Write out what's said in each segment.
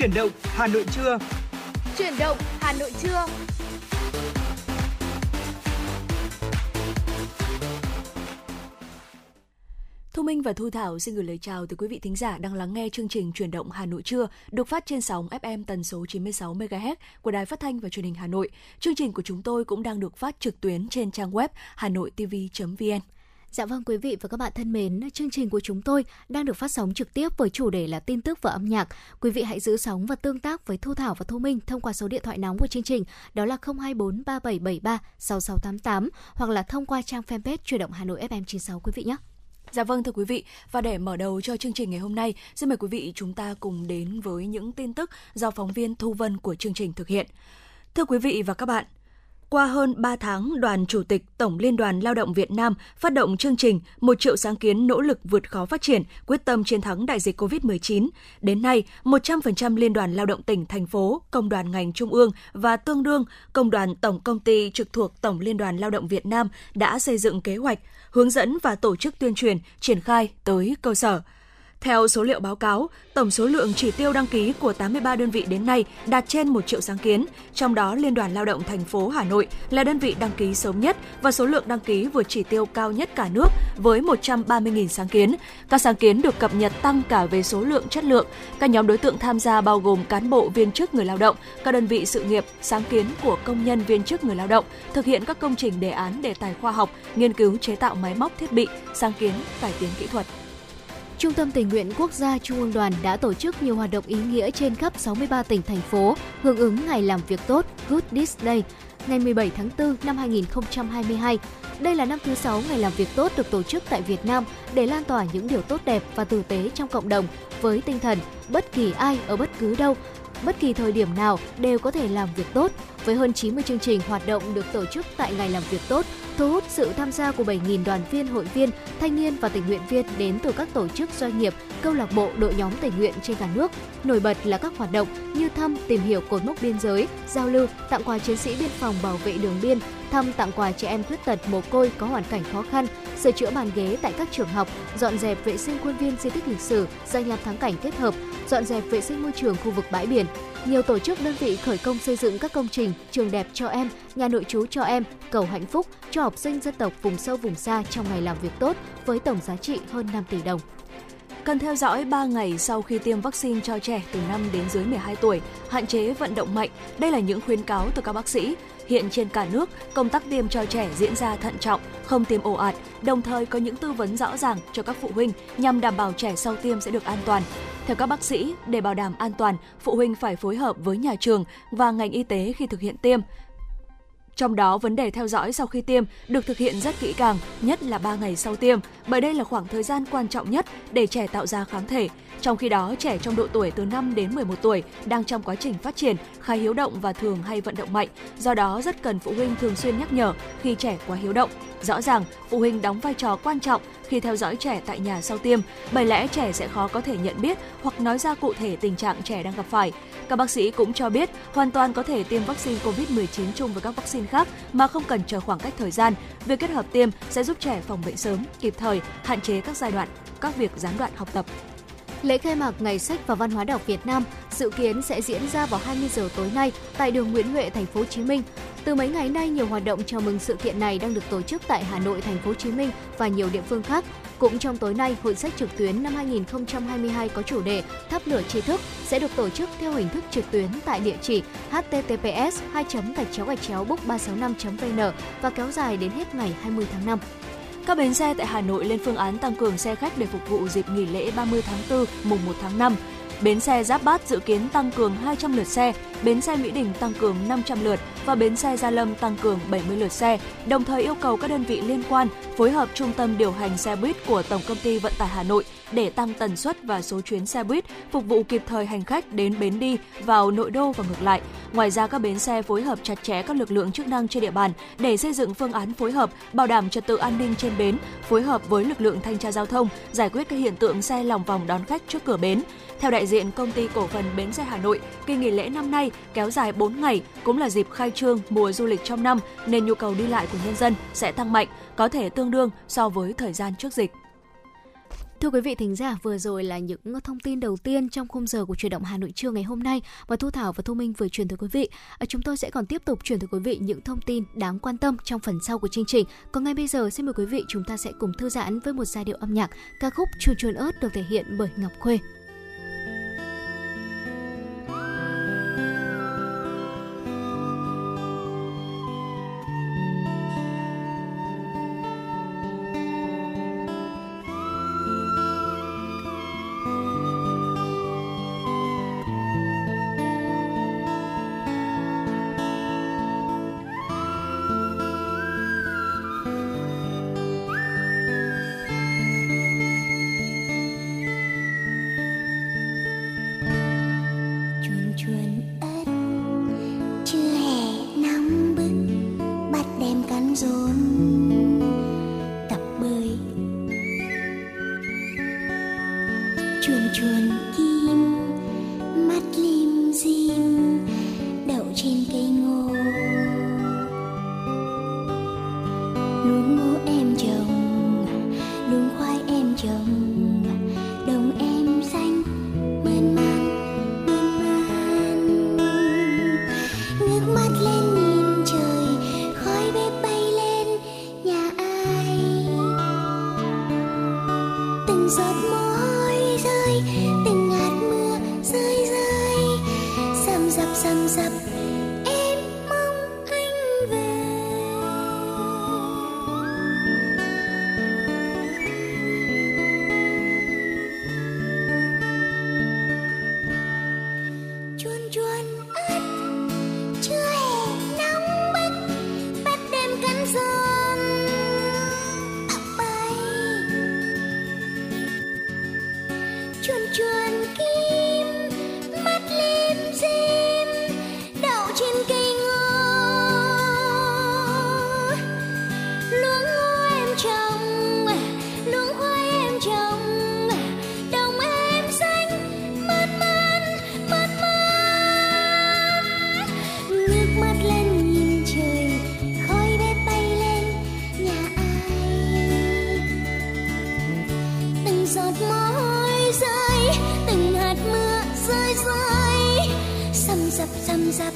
Chuyển động Hà Nội trưa. Chuyển động Hà Nội trưa. Thu Minh và Thu Thảo xin gửi lời chào tới quý vị thính giả đang lắng nghe chương trình Chuyển động Hà Nội trưa được phát trên sóng FM tần số 96 MHz của Đài Phát thanh và Truyền hình Hà Nội. Chương trình của chúng tôi cũng đang được phát trực tuyến trên trang web hanoitv.vn. Dạ vâng quý vị và các bạn thân mến, chương trình của chúng tôi đang được phát sóng trực tiếp với chủ đề là tin tức và âm nhạc. Quý vị hãy giữ sóng và tương tác với Thu Thảo và Thu Minh thông qua số điện thoại nóng của chương trình đó là 024 3773 6688 hoặc là thông qua trang fanpage Chuyển động Hà Nội FM 96 quý vị nhé. Dạ vâng thưa quý vị, và để mở đầu cho chương trình ngày hôm nay, xin mời quý vị chúng ta cùng đến với những tin tức do phóng viên Thu Vân của chương trình thực hiện. Thưa quý vị và các bạn, qua hơn 3 tháng, Đoàn Chủ tịch Tổng Liên đoàn Lao động Việt Nam phát động chương trình một triệu sáng kiến nỗ lực vượt khó phát triển, quyết tâm chiến thắng đại dịch COVID-19. Đến nay, 100% Liên đoàn Lao động tỉnh, thành phố, công đoàn ngành trung ương và tương đương công đoàn tổng công ty trực thuộc Tổng Liên đoàn Lao động Việt Nam đã xây dựng kế hoạch, hướng dẫn và tổ chức tuyên truyền, triển khai tới cơ sở. Theo số liệu báo cáo, tổng số lượng chỉ tiêu đăng ký của 83 đơn vị đến nay đạt trên 1 triệu sáng kiến, trong đó Liên đoàn Lao động thành phố Hà Nội là đơn vị đăng ký sớm nhất và số lượng đăng ký vượt chỉ tiêu cao nhất cả nước với 130.000 sáng kiến. Các sáng kiến được cập nhật tăng cả về số lượng chất lượng. Các nhóm đối tượng tham gia bao gồm cán bộ viên chức người lao động, các đơn vị sự nghiệp, sáng kiến của công nhân viên chức người lao động, thực hiện các công trình đề án đề tài khoa học, nghiên cứu chế tạo máy móc thiết bị, sáng kiến, cải tiến kỹ thuật. Trung tâm Tình nguyện Quốc gia Trung ương Đoàn đã tổ chức nhiều hoạt động ý nghĩa trên khắp 63 tỉnh, thành phố, hưởng ứng Ngày làm việc tốt, Good This Day, ngày 17 tháng 4 năm 2022. Đây là năm thứ 6 Ngày làm việc tốt được tổ chức tại Việt Nam để lan tỏa những điều tốt đẹp và tử tế trong cộng đồng với tinh thần bất kỳ ai ở bất cứ đâu bất kỳ thời điểm nào đều có thể làm việc tốt. Với hơn 90 chương trình hoạt động được tổ chức tại Ngày làm việc tốt, thu hút sự tham gia của 7.000 đoàn viên, hội viên, thanh niên và tình nguyện viên đến từ các tổ chức doanh nghiệp, câu lạc bộ, đội nhóm tình nguyện trên cả nước. Nổi bật là các hoạt động như thăm, tìm hiểu cột mốc biên giới, giao lưu, tặng quà chiến sĩ biên phòng bảo vệ đường biên, thăm tặng quà trẻ em khuyết tật mồ côi có hoàn cảnh khó khăn, sửa chữa bàn ghế tại các trường học, dọn dẹp vệ sinh khuôn viên di tích lịch sử, danh lam thắng cảnh kết hợp, dọn dẹp vệ sinh môi trường khu vực bãi biển. Nhiều tổ chức đơn vị khởi công xây dựng các công trình trường đẹp cho em, nhà nội trú cho em, cầu hạnh phúc cho học sinh dân tộc vùng sâu vùng xa trong ngày làm việc tốt với tổng giá trị hơn 5 tỷ đồng cần theo dõi 3 ngày sau khi tiêm vaccine cho trẻ từ 5 đến dưới 12 tuổi, hạn chế vận động mạnh. Đây là những khuyến cáo từ các bác sĩ. Hiện trên cả nước, công tác tiêm cho trẻ diễn ra thận trọng, không tiêm ồ ạt, đồng thời có những tư vấn rõ ràng cho các phụ huynh nhằm đảm bảo trẻ sau tiêm sẽ được an toàn. Theo các bác sĩ, để bảo đảm an toàn, phụ huynh phải phối hợp với nhà trường và ngành y tế khi thực hiện tiêm. Trong đó, vấn đề theo dõi sau khi tiêm được thực hiện rất kỹ càng, nhất là 3 ngày sau tiêm, bởi đây là khoảng thời gian quan trọng nhất để trẻ tạo ra kháng thể. Trong khi đó, trẻ trong độ tuổi từ 5 đến 11 tuổi đang trong quá trình phát triển, khá hiếu động và thường hay vận động mạnh. Do đó, rất cần phụ huynh thường xuyên nhắc nhở khi trẻ quá hiếu động. Rõ ràng, phụ huynh đóng vai trò quan trọng khi theo dõi trẻ tại nhà sau tiêm, bởi lẽ trẻ sẽ khó có thể nhận biết hoặc nói ra cụ thể tình trạng trẻ đang gặp phải. Các bác sĩ cũng cho biết hoàn toàn có thể tiêm vaccine COVID-19 chung với các vaccine khác mà không cần chờ khoảng cách thời gian. Việc kết hợp tiêm sẽ giúp trẻ phòng bệnh sớm, kịp thời, hạn chế các giai đoạn, các việc gián đoạn học tập. Lễ khai mạc Ngày sách và Văn hóa đọc Việt Nam dự kiến sẽ diễn ra vào 20 giờ tối nay tại đường Nguyễn Huệ, thành phố Hồ Chí Minh. Từ mấy ngày nay, nhiều hoạt động chào mừng sự kiện này đang được tổ chức tại Hà Nội, thành phố Hồ Chí Minh và nhiều địa phương khác. Cũng trong tối nay, Hội sách trực tuyến năm 2022 có chủ đề Thắp lửa tri thức sẽ được tổ chức theo hình thức trực tuyến tại địa chỉ https 2 gạch chéo gạch chéo book 365 vn và kéo dài đến hết ngày 20 tháng 5. Các bến xe tại Hà Nội lên phương án tăng cường xe khách để phục vụ dịp nghỉ lễ 30 tháng 4, mùng 1 tháng 5. Bến xe Giáp Bát dự kiến tăng cường 200 lượt xe, bến xe Mỹ Đình tăng cường 500 lượt và bến xe Gia Lâm tăng cường 70 lượt xe, đồng thời yêu cầu các đơn vị liên quan phối hợp trung tâm điều hành xe buýt của Tổng công ty Vận tải Hà Nội để tăng tần suất và số chuyến xe buýt phục vụ kịp thời hành khách đến bến đi vào nội đô và ngược lại. Ngoài ra các bến xe phối hợp chặt chẽ các lực lượng chức năng trên địa bàn để xây dựng phương án phối hợp bảo đảm trật tự an ninh trên bến, phối hợp với lực lượng thanh tra giao thông giải quyết các hiện tượng xe lòng vòng đón khách trước cửa bến. Theo đại diện công ty cổ phần bến xe Hà Nội, kỳ nghỉ lễ năm nay kéo dài 4 ngày cũng là dịp khai trương mùa du lịch trong năm nên nhu cầu đi lại của nhân dân sẽ tăng mạnh, có thể tương đương so với thời gian trước dịch. Thưa quý vị thính giả, vừa rồi là những thông tin đầu tiên trong khung giờ của truyền động Hà Nội trưa ngày hôm nay và Thu Thảo và Thu Minh vừa truyền tới quý vị. À, chúng tôi sẽ còn tiếp tục truyền tới quý vị những thông tin đáng quan tâm trong phần sau của chương trình. Còn ngay bây giờ xin mời quý vị chúng ta sẽ cùng thư giãn với một giai điệu âm nhạc ca khúc Chuồn chuồn ớt được thể hiện bởi Ngọc Khuê. Giọt môi rơi từng hạt mưa rơi rơi. Xăm dập xăm dập.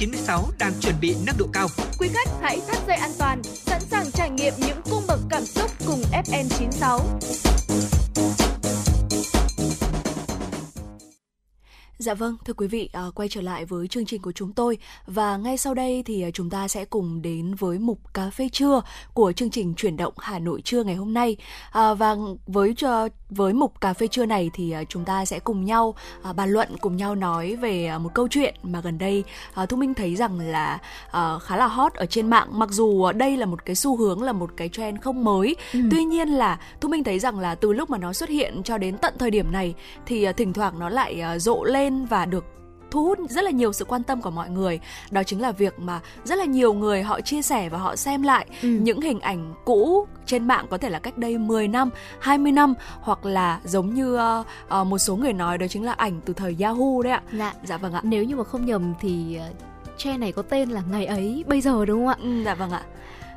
96 đang chuẩn bị nâng độ cao. Quý khách hãy thắt dây an toàn, sẵn sàng trải nghiệm những cung bậc cảm xúc cùng FM 96. Dạ vâng, thưa quý vị, à, quay trở lại với chương trình của chúng tôi và ngay sau đây thì à, chúng ta sẽ cùng đến với mục cà phê trưa của chương trình chuyển động Hà Nội trưa ngày hôm nay. À, và với cho với mục cà phê trưa này thì à, chúng ta sẽ cùng nhau à, bàn luận, cùng nhau nói về à, một câu chuyện mà gần đây à, Thu Minh thấy rằng là à, khá là hot ở trên mạng. Mặc dù đây là một cái xu hướng là một cái trend không mới, ừ. tuy nhiên là Thu Minh thấy rằng là từ lúc mà nó xuất hiện cho đến tận thời điểm này thì thỉnh thoảng nó lại rộ lên và được thu hút rất là nhiều sự quan tâm của mọi người đó chính là việc mà rất là nhiều người họ chia sẻ và họ xem lại ừ. những hình ảnh cũ trên mạng có thể là cách đây 10 năm, 20 năm hoặc là giống như uh, uh, một số người nói đó chính là ảnh từ thời Yahoo đấy ạ. Dạ. Dạ vâng ạ. Nếu như mà không nhầm thì uh, tre này có tên là ngày ấy bây giờ đúng không ạ? Ừ, dạ vâng ạ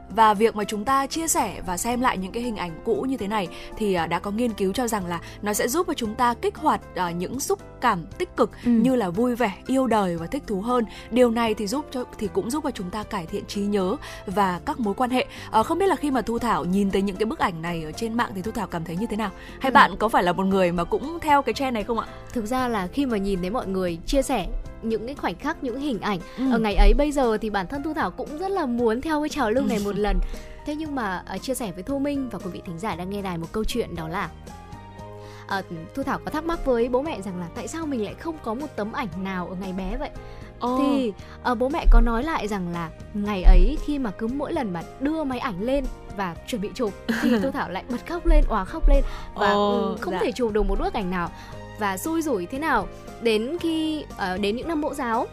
và việc mà chúng ta chia sẻ và xem lại những cái hình ảnh cũ như thế này thì à, đã có nghiên cứu cho rằng là nó sẽ giúp cho chúng ta kích hoạt à, những xúc cảm tích cực ừ. như là vui vẻ, yêu đời và thích thú hơn. Điều này thì giúp cho thì cũng giúp cho chúng ta cải thiện trí nhớ và các mối quan hệ. À, không biết là khi mà Thu Thảo nhìn thấy những cái bức ảnh này ở trên mạng thì Thu Thảo cảm thấy như thế nào? Hay ừ. bạn có phải là một người mà cũng theo cái trend này không ạ? Thực ra là khi mà nhìn thấy mọi người chia sẻ những cái khoảnh khắc những hình ảnh ừ. ở ngày ấy bây giờ thì bản thân thu thảo cũng rất là muốn theo cái trào lưu này một lần thế nhưng mà uh, chia sẻ với thu minh và quý vị thính giả đang nghe đài một câu chuyện đó là uh, thu thảo có thắc mắc với bố mẹ rằng là tại sao mình lại không có một tấm ảnh nào ở ngày bé vậy oh. thì uh, bố mẹ có nói lại rằng là ngày ấy khi mà cứ mỗi lần mà đưa máy ảnh lên và chuẩn bị chụp thì thu thảo lại bật khóc lên òa khóc lên và oh, không dạ. thể chụp được một bức ảnh nào và xui rủi thế nào đến khi uh, đến những năm mẫu giáo.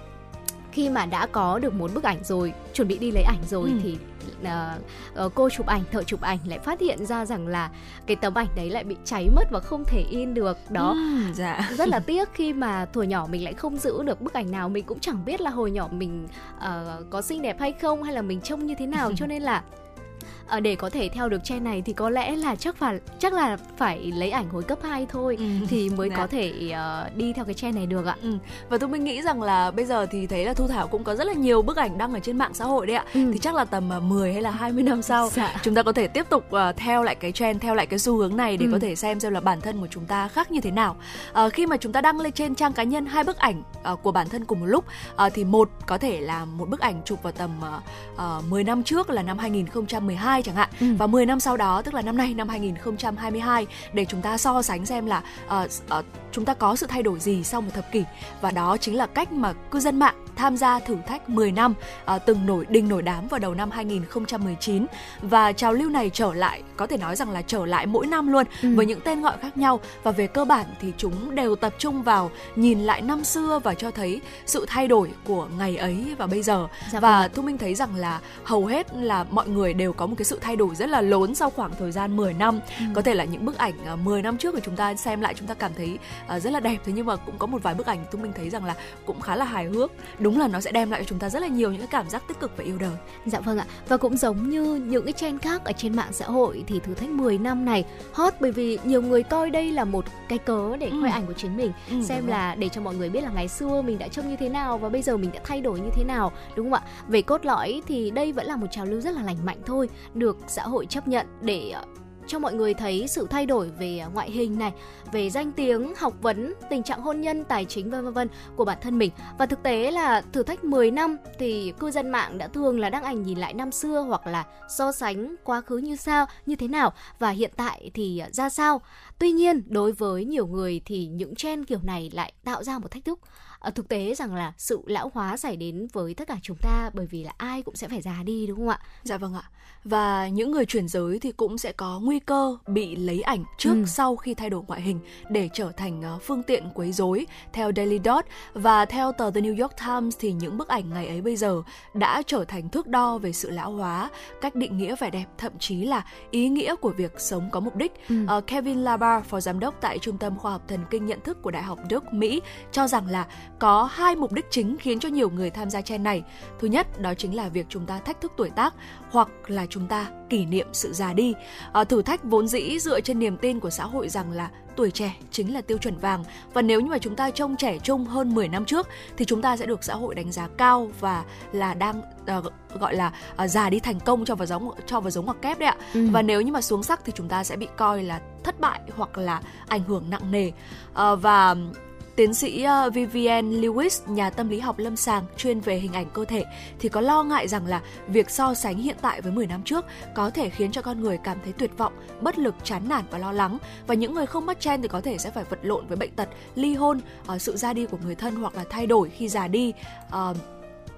Khi mà đã có được một bức ảnh rồi chuẩn bị đi lấy ảnh rồi ừ. thì uh, cô chụp ảnh thợ chụp ảnh lại phát hiện ra rằng là cái tấm ảnh đấy lại bị cháy mất và không thể in được. Đó. Ừ, dạ. rất là tiếc khi mà tuổi nhỏ mình lại không giữ được bức ảnh nào. Mình cũng chẳng biết là hồi nhỏ mình uh, có xinh đẹp hay không hay là mình trông như thế nào. Cho nên là à, để có thể theo được trend này thì có lẽ là chắc phải chắc là phải lấy ảnh hồi cấp 2 thôi ừ. thì mới dạ. có thể uh, đi theo cái trend này được ạ. Ừ. Và tôi mình nghĩ rằng là bây giờ thì thấy là Thu Thảo cũng có rất là nhiều bức ảnh đăng ở trên mạng xã hội đấy ạ. Ừ. Thì chắc là tầm uh, 10 hay là 20 năm sau dạ. chúng ta có thể tiếp tục uh, theo lại cái trend theo lại cái xu hướng này để ừ. có thể xem xem là bản thân của chúng ta khác như thế nào. Uh, khi mà chúng ta đăng lên trên trang cá nhân hai bức ảnh uh, của bản thân cùng một lúc uh, thì một có thể là một bức ảnh chụp vào tầm uh, uh, 10 năm trước là năm 2012 chẳng hạn ừ. và 10 năm sau đó tức là năm nay năm 2022 để chúng ta so sánh xem là uh, uh, chúng ta có sự thay đổi gì sau một thập kỷ và đó chính là cách mà cư dân mạng tham gia thử thách 10 năm uh, từng nổi đình nổi đám vào đầu năm 2019 và trào lưu này trở lại có thể nói rằng là trở lại mỗi năm luôn ừ. với những tên gọi khác nhau và về cơ bản thì chúng đều tập trung vào nhìn lại năm xưa và cho thấy sự thay đổi của ngày ấy và bây giờ dạ và vâng. thu minh thấy rằng là hầu hết là mọi người đều có một cái sự thay đổi rất là lớn sau khoảng thời gian 10 năm ừ. có thể là những bức ảnh 10 à, năm trước của chúng ta xem lại chúng ta cảm thấy uh, rất là đẹp. Thế nhưng mà cũng có một vài bức ảnh thu minh thấy rằng là cũng khá là hài hước. Đúng là nó sẽ đem lại cho chúng ta rất là nhiều những cái cảm giác tích cực và yêu đời. Dạ vâng ạ. Và cũng giống như những cái trend khác ở trên mạng xã hội thì thử thách 10 năm này hot bởi vì nhiều người coi đây là một cái cớ để khoe ừ. ảnh của chính mình. Ừ, xem là để cho mọi người biết là ngày xưa mình đã trông như thế nào và bây giờ mình đã thay đổi như thế nào đúng không ạ? Về cốt lõi thì đây vẫn là một trào lưu rất là lành mạnh thôi được xã hội chấp nhận để ờ, cho mọi người thấy sự thay đổi về ngoại hình này, về danh tiếng, học vấn, tình trạng hôn nhân, tài chính vân vân của bản thân mình. Và thực tế là thử thách 10 năm thì cư dân mạng đã thường là đăng ảnh nhìn lại năm xưa hoặc là so sánh quá khứ như sao, như thế nào và hiện tại thì ra sao. Tuy nhiên, đối với nhiều người thì những trend kiểu này lại tạo ra một thách thức à, thực tế rằng là sự lão hóa xảy đến với tất cả chúng ta bởi vì là ai cũng sẽ phải già đi đúng không ạ? Dạ vâng ạ. Và những người chuyển giới thì cũng sẽ có nguy cơ bị lấy ảnh trước ừ. sau khi thay đổi ngoại hình để trở thành uh, phương tiện quấy rối theo Daily Dot và theo tờ The New York Times thì những bức ảnh ngày ấy bây giờ đã trở thành thước đo về sự lão hóa, cách định nghĩa vẻ đẹp thậm chí là ý nghĩa của việc sống có mục đích. Ừ. Uh, Kevin Labar phó giám đốc tại Trung tâm Khoa học Thần kinh Nhận thức của Đại học Đức, Mỹ, cho rằng là có hai mục đích chính khiến cho nhiều người tham gia trend này. Thứ nhất, đó chính là việc chúng ta thách thức tuổi tác hoặc là chúng ta kỷ niệm sự già đi. À, thử thách vốn dĩ dựa trên niềm tin của xã hội rằng là tuổi trẻ chính là tiêu chuẩn vàng và nếu như mà chúng ta trông trẻ trung hơn 10 năm trước thì chúng ta sẽ được xã hội đánh giá cao và là đang uh, gọi là uh, già đi thành công cho vào giống cho vào giống hoặc kép đấy ạ. Ừ. Và nếu như mà xuống sắc thì chúng ta sẽ bị coi là thất bại hoặc là ảnh hưởng nặng nề. Uh, và Tiến sĩ ờ, Vivian Lewis, nhà tâm lý học lâm sàng chuyên về hình ảnh cơ thể thì có lo ngại rằng là việc so sánh hiện tại với 10 năm trước có thể khiến cho con người cảm thấy tuyệt vọng, bất lực, chán nản và lo lắng. Và những người không mắc chen thì có thể sẽ phải vật lộn với bệnh tật, ly hôn, ờ, sự ra đi của người thân hoặc là thay đổi khi già đi, ờ,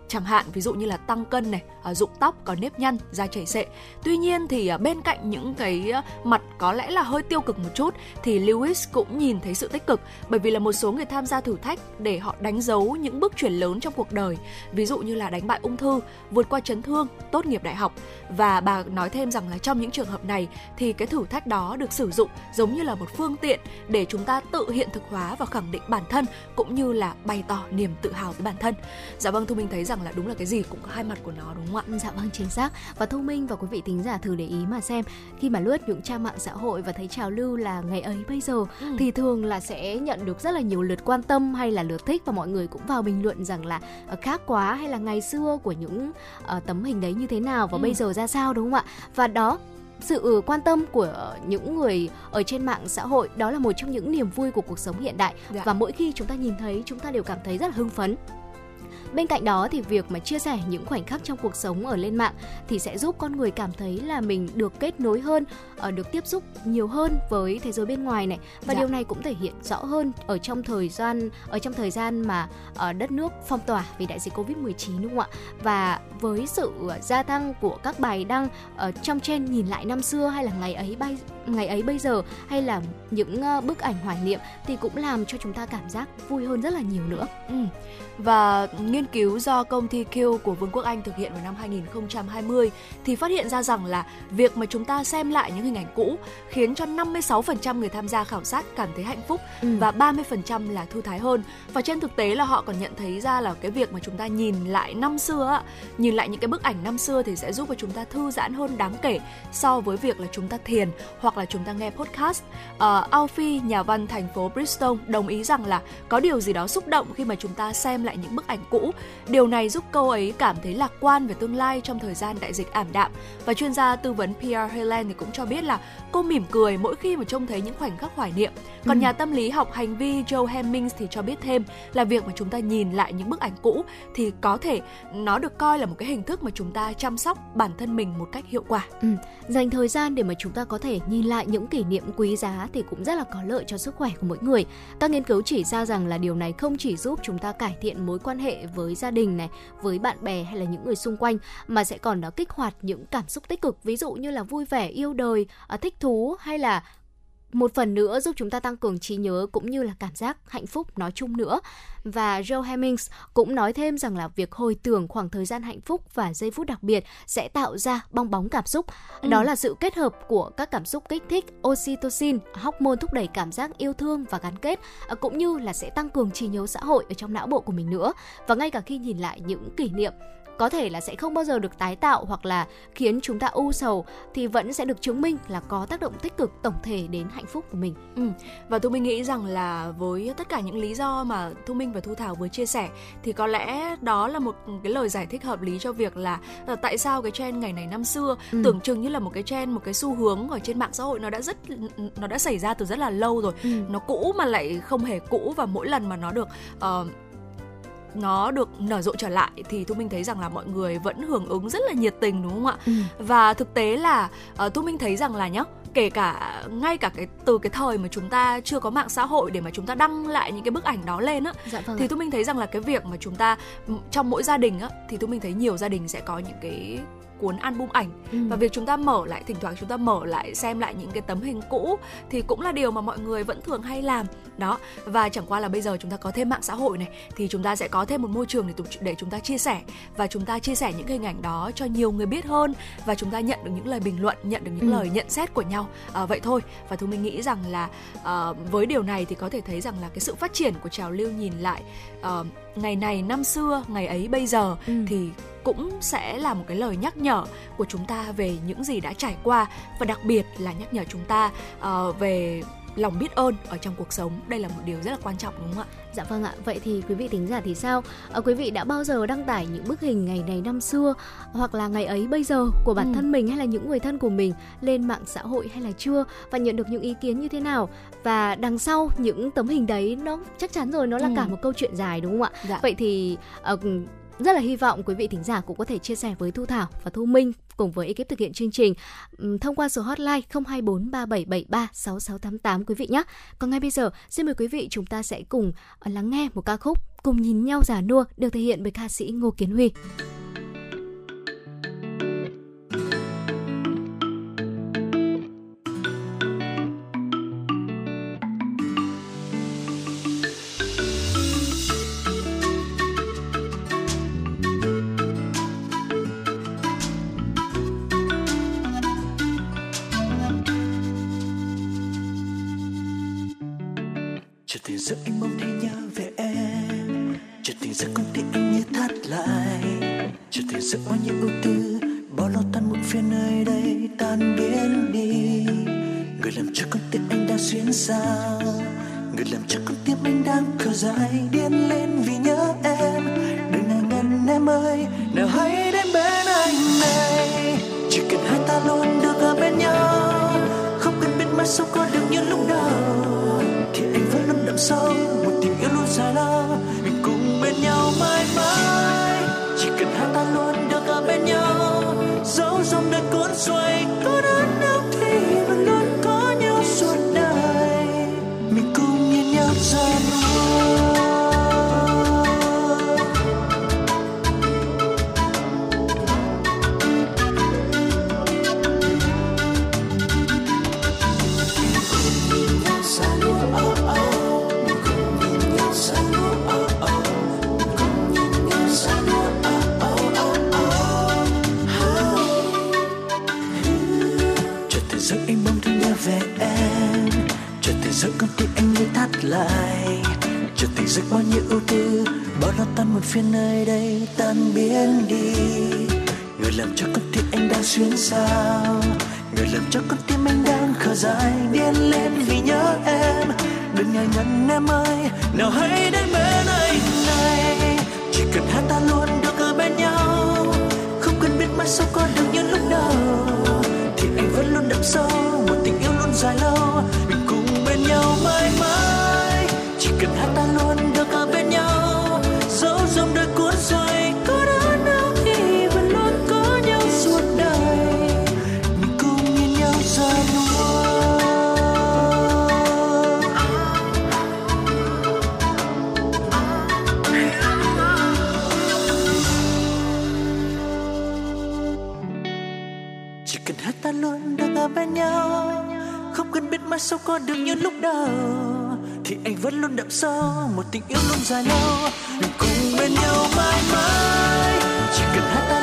chẳng hạn ví dụ như là tăng cân này, à, rụng tóc, có nếp nhăn, da chảy xệ. Tuy nhiên thì à, bên cạnh những cái à, mặt có lẽ là hơi tiêu cực một chút thì Lewis cũng nhìn thấy sự tích cực bởi vì là một số người tham gia thử thách để họ đánh dấu những bước chuyển lớn trong cuộc đời, ví dụ như là đánh bại ung thư, vượt qua chấn thương, tốt nghiệp đại học và bà nói thêm rằng là trong những trường hợp này thì cái thử thách đó được sử dụng giống như là một phương tiện để chúng ta tự hiện thực hóa và khẳng định bản thân cũng như là bày tỏ niềm tự hào với bản thân. Dạ vâng, Thu Minh thấy rằng là đúng là cái gì cũng có hai mặt của nó đúng không ạ? Dạ vâng chính xác. Và thông minh và quý vị tính giả thử để ý mà xem khi mà lướt những trang mạng xã hội và thấy trào lưu là ngày ấy bây giờ ừ. thì thường là sẽ nhận được rất là nhiều lượt quan tâm hay là lượt thích và mọi người cũng vào bình luận rằng là ờ, khác quá hay là ngày xưa của những uh, tấm hình đấy như thế nào và ừ. bây giờ ra sao đúng không ạ? Và đó sự quan tâm của những người ở trên mạng xã hội đó là một trong những niềm vui của cuộc sống hiện đại dạ. và mỗi khi chúng ta nhìn thấy chúng ta đều cảm thấy rất là hưng phấn Bên cạnh đó thì việc mà chia sẻ những khoảnh khắc trong cuộc sống ở lên mạng thì sẽ giúp con người cảm thấy là mình được kết nối hơn, ờ, được tiếp xúc nhiều hơn với thế giới bên ngoài này và dạ. điều này cũng thể hiện rõ hơn ở trong thời gian ở trong thời gian mà ở ờ, đất nước phong tỏa vì đại dịch Covid-19 đúng không ạ? Và với sự gia tăng của các bài đăng ở trong trên nhìn lại năm xưa hay là ngày ấy bay ngày ấy bây giờ hay là những ờ, bức ảnh hoài niệm thì cũng làm cho chúng ta cảm giác vui hơn rất là nhiều nữa. Ừ. Và nghiên cứu do công ty Q của Vương quốc Anh thực hiện vào năm 2020 thì phát hiện ra rằng là việc mà chúng ta xem lại những hình ảnh cũ khiến cho 56% người tham gia khảo sát cảm thấy hạnh phúc ừ. và 30% là thư thái hơn. Và trên thực tế là họ còn nhận thấy ra là cái việc mà chúng ta nhìn lại năm xưa nhìn lại những cái bức ảnh năm xưa thì sẽ giúp cho chúng ta thư giãn hơn đáng kể so với việc là chúng ta thiền hoặc là chúng ta nghe podcast. Uh, Alfie, nhà văn thành phố Bristol đồng ý rằng là có điều gì đó xúc động khi mà chúng ta xem lại những bức ảnh cũ. Điều này giúp cô ấy cảm thấy lạc quan về tương lai trong thời gian đại dịch ảm đạm. Và chuyên gia tư vấn PR Helen thì cũng cho biết là cô mỉm cười mỗi khi mà trông thấy những khoảnh khắc hoài niệm. Còn ừ. nhà tâm lý học hành vi Joe Hemmings thì cho biết thêm là việc mà chúng ta nhìn lại những bức ảnh cũ thì có thể nó được coi là một cái hình thức mà chúng ta chăm sóc bản thân mình một cách hiệu quả. Ừ. Dành thời gian để mà chúng ta có thể nhìn lại những kỷ niệm quý giá thì cũng rất là có lợi cho sức khỏe của mỗi người. Các nghiên cứu chỉ ra rằng là điều này không chỉ giúp chúng ta cải thiện mối quan hệ với gia đình này, với bạn bè hay là những người xung quanh mà sẽ còn ờ, kích hoạt những cảm xúc tích cực. Ví dụ như là vui vẻ, yêu đời, ờ, thích thú hay là một phần nữa giúp chúng ta tăng cường trí nhớ cũng như là cảm giác hạnh phúc nói chung nữa. Và Joe Hemmings cũng nói thêm rằng là việc hồi tưởng khoảng thời gian hạnh phúc và giây phút đặc biệt sẽ tạo ra bong bóng cảm xúc. Ừ. Đó là sự kết hợp của các cảm xúc kích thích oxytocin, hormone thúc đẩy cảm giác yêu thương và gắn kết, à, cũng như là sẽ tăng cường trí nhớ xã hội ở trong não bộ của mình nữa. Và ngay cả khi nhìn lại những kỷ niệm có thể là sẽ không bao giờ được tái tạo hoặc là khiến chúng ta u sầu thì vẫn sẽ được chứng minh là có tác động tích cực tổng thể đến hạnh phúc của mình. Ừ. Và Thu Minh nghĩ rằng là với tất cả những lý do mà Thu Minh và Thu Thảo vừa chia sẻ thì có lẽ đó là một cái lời giải thích hợp lý cho việc là, là tại sao cái trend ngày này năm xưa ừ. tưởng chừng như là một cái trend một cái xu hướng ở trên mạng xã hội nó đã rất nó đã xảy ra từ rất là lâu rồi. Ừ. Nó cũ mà lại không hề cũ và mỗi lần mà nó được uh, nó được nở rộ trở lại thì thu minh thấy rằng là mọi người vẫn hưởng ứng rất là nhiệt tình đúng không ạ ừ. và thực tế là uh, thu minh thấy rằng là nhá kể cả ngay cả cái từ cái thời mà chúng ta chưa có mạng xã hội để mà chúng ta đăng lại những cái bức ảnh đó lên á dạ, vâng thì thu minh thấy rằng là cái việc mà chúng ta trong mỗi gia đình á thì thu minh thấy nhiều gia đình sẽ có những cái cuốn album ảnh ừ. và việc chúng ta mở lại thỉnh thoảng chúng ta mở lại xem lại những cái tấm hình cũ thì cũng là điều mà mọi người vẫn thường hay làm đó và chẳng qua là bây giờ chúng ta có thêm mạng xã hội này thì chúng ta sẽ có thêm một môi trường để để chúng ta chia sẻ và chúng ta chia sẻ những hình ảnh đó cho nhiều người biết hơn và chúng ta nhận được những lời bình luận nhận được những ừ. lời nhận xét của nhau à, vậy thôi và thu minh nghĩ rằng là uh, với điều này thì có thể thấy rằng là cái sự phát triển của trào lưu nhìn lại uh, ngày này năm xưa ngày ấy bây giờ ừ. thì cũng sẽ là một cái lời nhắc nhở của chúng ta về những gì đã trải qua và đặc biệt là nhắc nhở chúng ta uh, về lòng biết ơn ở trong cuộc sống đây là một điều rất là quan trọng đúng không ạ dạ vâng ạ vậy thì quý vị tính giả thì sao à, quý vị đã bao giờ đăng tải những bức hình ngày này năm xưa hoặc là ngày ấy bây giờ của bản ừ. thân mình hay là những người thân của mình lên mạng xã hội hay là chưa và nhận được những ý kiến như thế nào và đằng sau những tấm hình đấy nó chắc chắn rồi nó là ừ. cả một câu chuyện dài đúng không ạ dạ. vậy thì uh, rất là hy vọng quý vị thính giả cũng có thể chia sẻ với Thu Thảo và Thu Minh cùng với ekip thực hiện chương trình thông qua số hotline 024 3773 6688 quý vị nhé. Còn ngay bây giờ, xin mời quý vị chúng ta sẽ cùng ờ, lắng nghe một ca khúc cùng nhìn nhau giả nua được thể hiện bởi ca sĩ Ngô Kiến Huy. Sao xa người làm cho con tim anh đang thở dài đi. Lại. Chợt thì giấc bao nhiêu ưu tư bao lo tan một phiên nơi đây, tan biến đi. Người làm cho con tim anh đang xuyên sao? Người làm cho con tim anh đang khờ dài điên lên vì nhớ em. Đừng ngại ngần em ơi, nào hãy đến bên anh này. Chỉ cần hai ta luôn được ở bên nhau, không cần biết mai sau có được như lúc đầu. Thì anh vẫn luôn đậm sâu. Mà sao mai sau có được như lúc đầu? Thì anh vẫn luôn đậm sâu, một tình yêu luôn dài lâu. Cùng bên nhau mãi mãi. Chỉ cần hai ta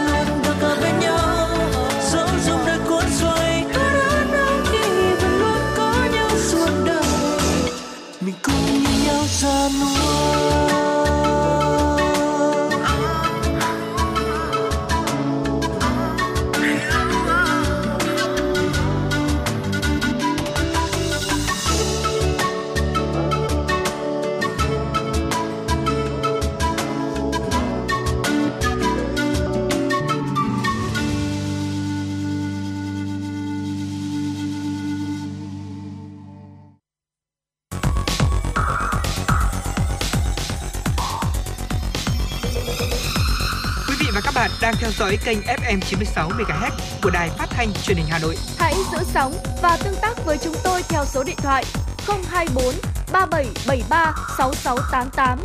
dõi kênh FM 96 MHz của đài phát thanh truyền hình Hà Nội. Hãy giữ sóng và tương tác với chúng tôi theo số điện thoại 024 3773 6688.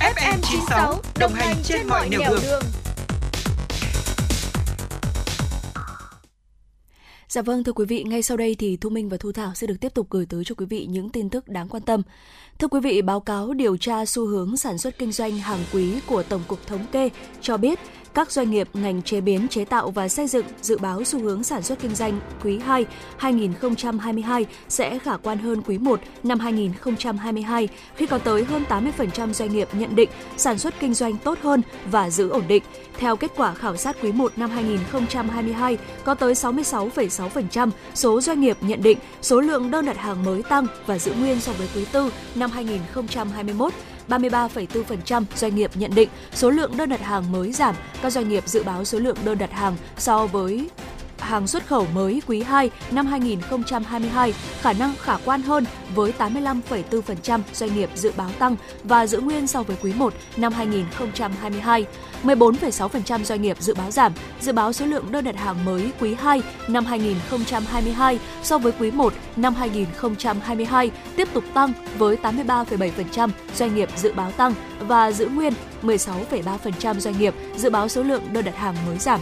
FM 96 đồng hành trên mọi nẻo đường. đường. Dạ vâng thưa quý vị, ngay sau đây thì Thu Minh và Thu Thảo sẽ được tiếp tục gửi tới cho quý vị những tin tức đáng quan tâm. Thưa quý vị, báo cáo điều tra xu hướng sản xuất kinh doanh hàng quý của Tổng cục Thống kê cho biết các doanh nghiệp ngành chế biến, chế tạo và xây dựng dự báo xu hướng sản xuất kinh doanh quý 2 2022 sẽ khả quan hơn quý 1 năm 2022 khi có tới hơn 80% doanh nghiệp nhận định sản xuất kinh doanh tốt hơn và giữ ổn định. Theo kết quả khảo sát quý 1 năm 2022, có tới 66,6% số doanh nghiệp nhận định số lượng đơn đặt hàng mới tăng và giữ nguyên so với quý 4 năm 2021 33,4% doanh nghiệp nhận định số lượng đơn đặt hàng mới giảm, các doanh nghiệp dự báo số lượng đơn đặt hàng so với hàng xuất khẩu mới quý 2 năm 2022 khả năng khả quan hơn với 85,4% doanh nghiệp dự báo tăng và giữ nguyên so với quý 1 năm 2022. 14,6% doanh nghiệp dự báo giảm, dự báo số lượng đơn đặt hàng mới quý 2 năm 2022 so với quý 1 năm 2022 tiếp tục tăng với 83,7% doanh nghiệp dự báo tăng và giữ nguyên 16,3% doanh nghiệp dự báo số lượng đơn đặt hàng mới giảm.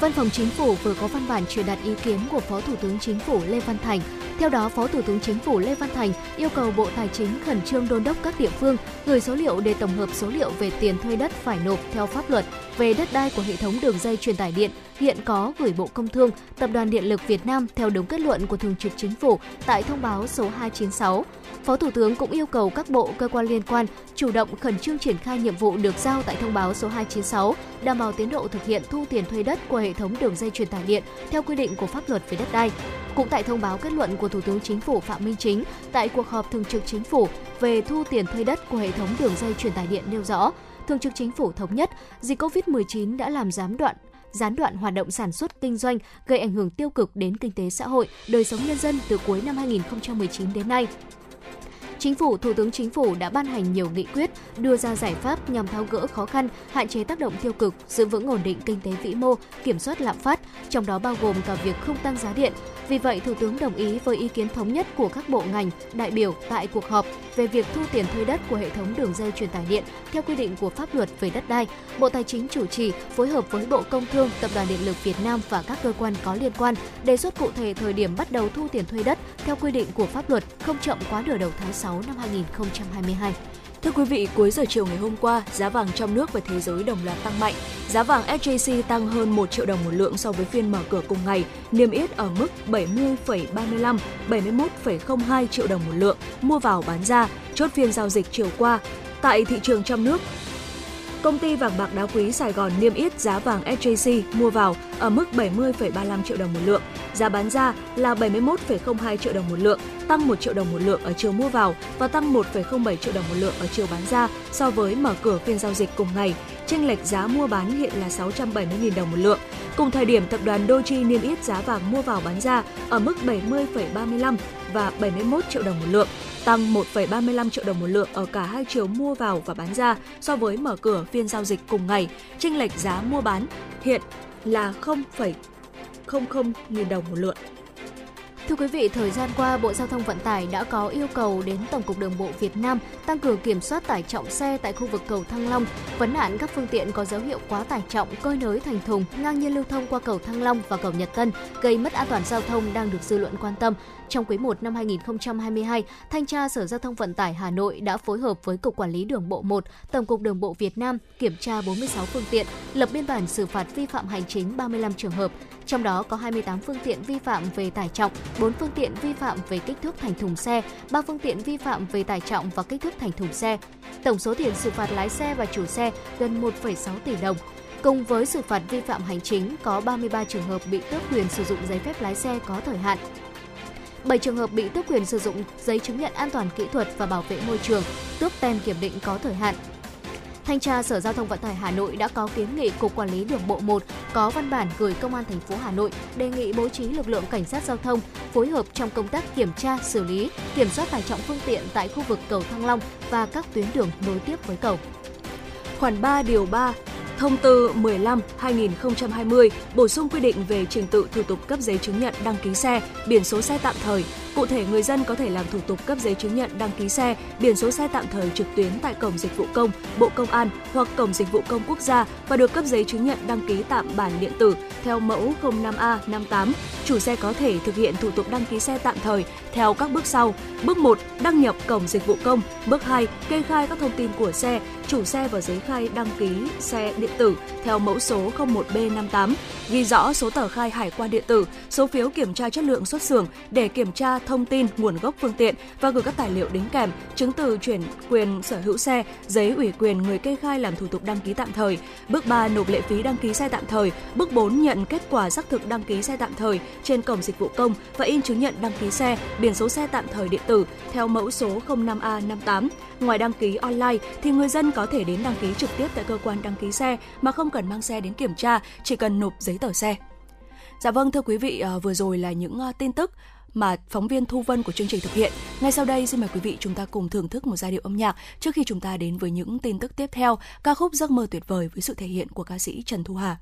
Văn phòng Chính phủ vừa có văn bản truyền đạt ý kiến của Phó Thủ tướng Chính phủ Lê Văn Thành. Theo đó, Phó Thủ tướng Chính phủ Lê Văn Thành yêu cầu Bộ Tài chính khẩn trương đôn đốc các địa phương gửi số liệu để tổng hợp số liệu về tiền thuê đất phải nộp theo pháp luật về đất đai của hệ thống đường dây truyền tải điện hiện có gửi Bộ Công Thương, Tập đoàn Điện lực Việt Nam theo đúng kết luận của Thường trực Chính phủ tại thông báo số 296. Phó Thủ tướng cũng yêu cầu các bộ cơ quan liên quan chủ động khẩn trương triển khai nhiệm vụ được giao tại thông báo số 296, đảm bảo tiến độ thực hiện thu tiền thuê đất của hệ thống đường dây truyền tải điện theo quy định của pháp luật về đất đai. Cũng tại thông báo kết luận của Thủ tướng Chính phủ Phạm Minh Chính tại cuộc họp thường trực Chính phủ về thu tiền thuê đất của hệ thống đường dây truyền tải điện nêu rõ, Thường trực Chính phủ thống nhất, dịch COVID-19 đã làm gián đoạn gián đoạn hoạt động sản xuất kinh doanh, gây ảnh hưởng tiêu cực đến kinh tế xã hội, đời sống nhân dân từ cuối năm 2019 đến nay. Chính phủ, Thủ tướng Chính phủ đã ban hành nhiều nghị quyết, đưa ra giải pháp nhằm tháo gỡ khó khăn, hạn chế tác động tiêu cực, giữ vững ổn định kinh tế vĩ mô, kiểm soát lạm phát, trong đó bao gồm cả việc không tăng giá điện. Vì vậy, Thủ tướng đồng ý với ý kiến thống nhất của các bộ ngành, đại biểu tại cuộc họp về việc thu tiền thuê đất của hệ thống đường dây truyền tải điện theo quy định của pháp luật về đất đai. Bộ Tài chính chủ trì phối hợp với Bộ Công Thương, Tập đoàn Điện lực Việt Nam và các cơ quan có liên quan đề xuất cụ thể thời điểm bắt đầu thu tiền thuê đất theo quy định của pháp luật, không chậm quá nửa đầu tháng 6 năm 2022. Thưa quý vị, cuối giờ chiều ngày hôm qua, giá vàng trong nước và thế giới đồng loạt tăng mạnh. Giá vàng SJC tăng hơn 1 triệu đồng một lượng so với phiên mở cửa cùng ngày, niêm yết ở mức 70,35, 71,02 triệu đồng một lượng, mua vào bán ra, chốt phiên giao dịch chiều qua. Tại thị trường trong nước, Công ty vàng bạc đá quý Sài Gòn niêm yết giá vàng SJC mua vào ở mức 70,35 triệu đồng một lượng, giá bán ra là 71,02 triệu đồng một lượng, tăng 1 triệu đồng một lượng ở chiều mua vào và tăng 1,07 triệu đồng một lượng ở chiều bán ra so với mở cửa phiên giao dịch cùng ngày. Chênh lệch giá mua bán hiện là 670.000 đồng một lượng. Cùng thời điểm, tập đoàn Doji niêm yết giá vàng mua vào bán ra ở mức 70,35 và 71 triệu đồng một lượng, tăng 1,35 triệu đồng một lượng ở cả hai chiều mua vào và bán ra so với mở cửa phiên giao dịch cùng ngày. Chênh lệch giá mua bán hiện là 0,00 nghìn đồng một lượng. Thưa quý vị, thời gian qua, Bộ Giao thông Vận tải đã có yêu cầu đến Tổng cục Đường bộ Việt Nam tăng cường kiểm soát tải trọng xe tại khu vực cầu Thăng Long, vấn nạn các phương tiện có dấu hiệu quá tải trọng, cơi nới thành thùng, ngang nhiên lưu thông qua cầu Thăng Long và cầu Nhật Tân, gây mất an toàn giao thông đang được dư luận quan tâm. Trong quý 1 năm 2022, Thanh tra Sở Giao thông Vận tải Hà Nội đã phối hợp với Cục Quản lý Đường bộ 1, Tổng cục Đường bộ Việt Nam kiểm tra 46 phương tiện, lập biên bản xử phạt vi phạm hành chính 35 trường hợp. Trong đó có 28 phương tiện vi phạm về tải trọng, 4 phương tiện vi phạm về kích thước thành thùng xe, 3 phương tiện vi phạm về tải trọng và kích thước thành thùng xe. Tổng số tiền xử phạt lái xe và chủ xe gần 1,6 tỷ đồng. Cùng với xử phạt vi phạm hành chính, có 33 trường hợp bị tước quyền sử dụng giấy phép lái xe có thời hạn. 7 trường hợp bị tước quyền sử dụng giấy chứng nhận an toàn kỹ thuật và bảo vệ môi trường, tước tem kiểm định có thời hạn. Thanh tra Sở Giao thông Vận tải Hà Nội đã có kiến nghị Cục Quản lý Đường bộ 1 có văn bản gửi Công an thành phố Hà Nội đề nghị bố trí lực lượng cảnh sát giao thông phối hợp trong công tác kiểm tra, xử lý, kiểm soát tải trọng phương tiện tại khu vực cầu Thăng Long và các tuyến đường nối tiếp với cầu. Khoản 3 điều 3 Thông tư 15/2020 bổ sung quy định về trình tự thủ tục cấp giấy chứng nhận đăng ký xe, biển số xe tạm thời, Cụ thể, người dân có thể làm thủ tục cấp giấy chứng nhận đăng ký xe, biển số xe tạm thời trực tuyến tại cổng dịch vụ công, Bộ Công an hoặc cổng dịch vụ công quốc gia và được cấp giấy chứng nhận đăng ký tạm bản điện tử theo mẫu 05A58. Chủ xe có thể thực hiện thủ tục đăng ký xe tạm thời theo các bước sau. Bước 1, đăng nhập cổng dịch vụ công. Bước 2, kê khai các thông tin của xe, chủ xe và giấy khai đăng ký xe điện tử theo mẫu số 01B58, ghi rõ số tờ khai hải quan điện tử, số phiếu kiểm tra chất lượng xuất xưởng để kiểm tra thông tin nguồn gốc phương tiện và gửi các tài liệu đính kèm, chứng từ chuyển quyền sở hữu xe, giấy ủy quyền người kê khai làm thủ tục đăng ký tạm thời. Bước 3 nộp lệ phí đăng ký xe tạm thời. Bước 4 nhận kết quả xác thực đăng ký xe tạm thời trên cổng dịch vụ công và in chứng nhận đăng ký xe, biển số xe tạm thời điện tử theo mẫu số 05A58. Ngoài đăng ký online thì người dân có thể đến đăng ký trực tiếp tại cơ quan đăng ký xe mà không cần mang xe đến kiểm tra, chỉ cần nộp giấy tờ xe. Dạ vâng thưa quý vị, ờ, vừa rồi là những ờ, tin tức mà phóng viên Thu Vân của chương trình thực hiện. Ngay sau đây xin mời quý vị chúng ta cùng thưởng thức một giai điệu âm nhạc trước khi chúng ta đến với những tin tức tiếp theo, ca khúc Giấc mơ tuyệt vời với sự thể hiện của ca sĩ Trần Thu Hà.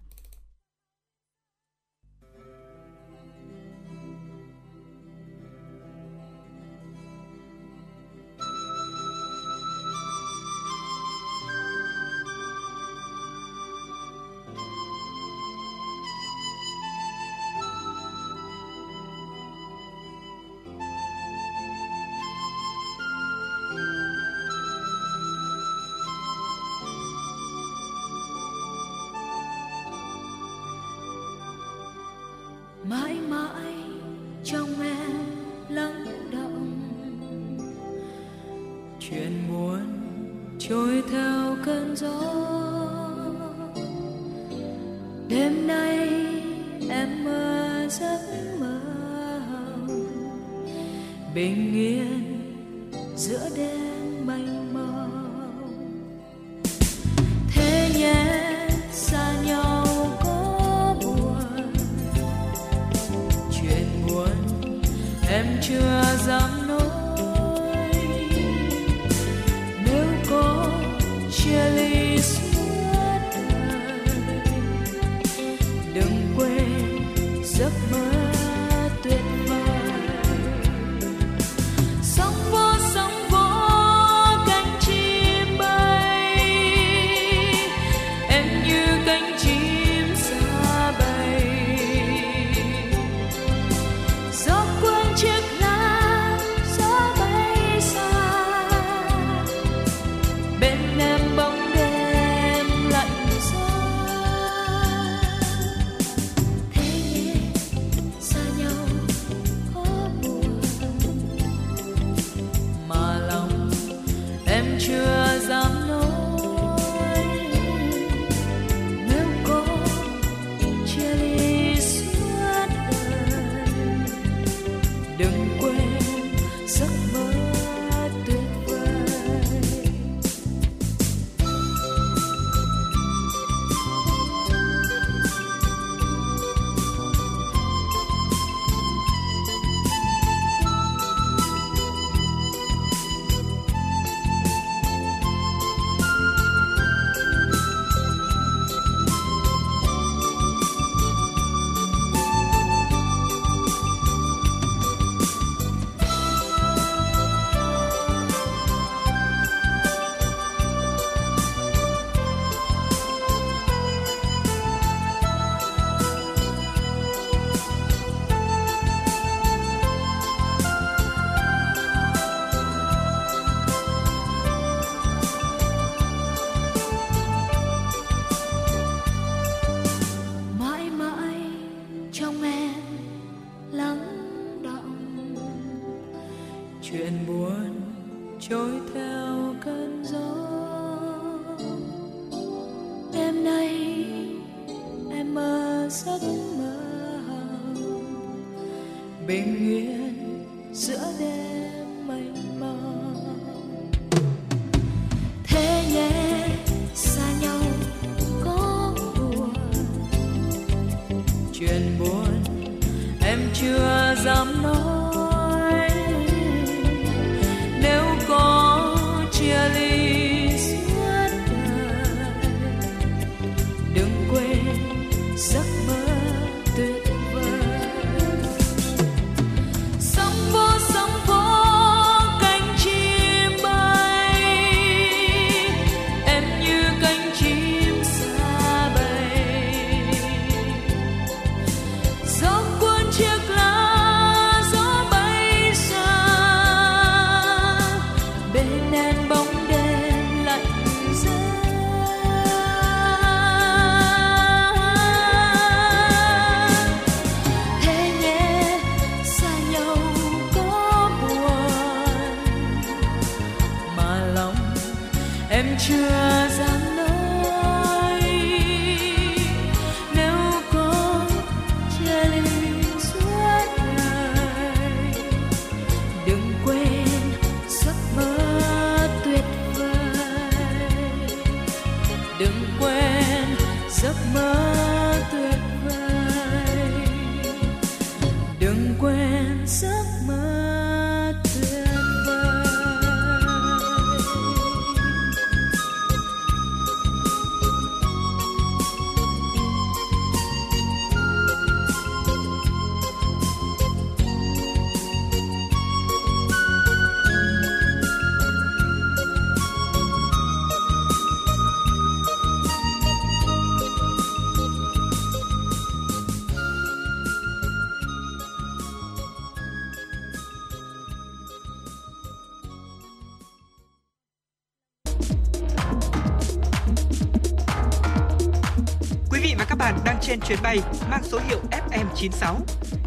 Chuyến bay mang số hiệu FM96.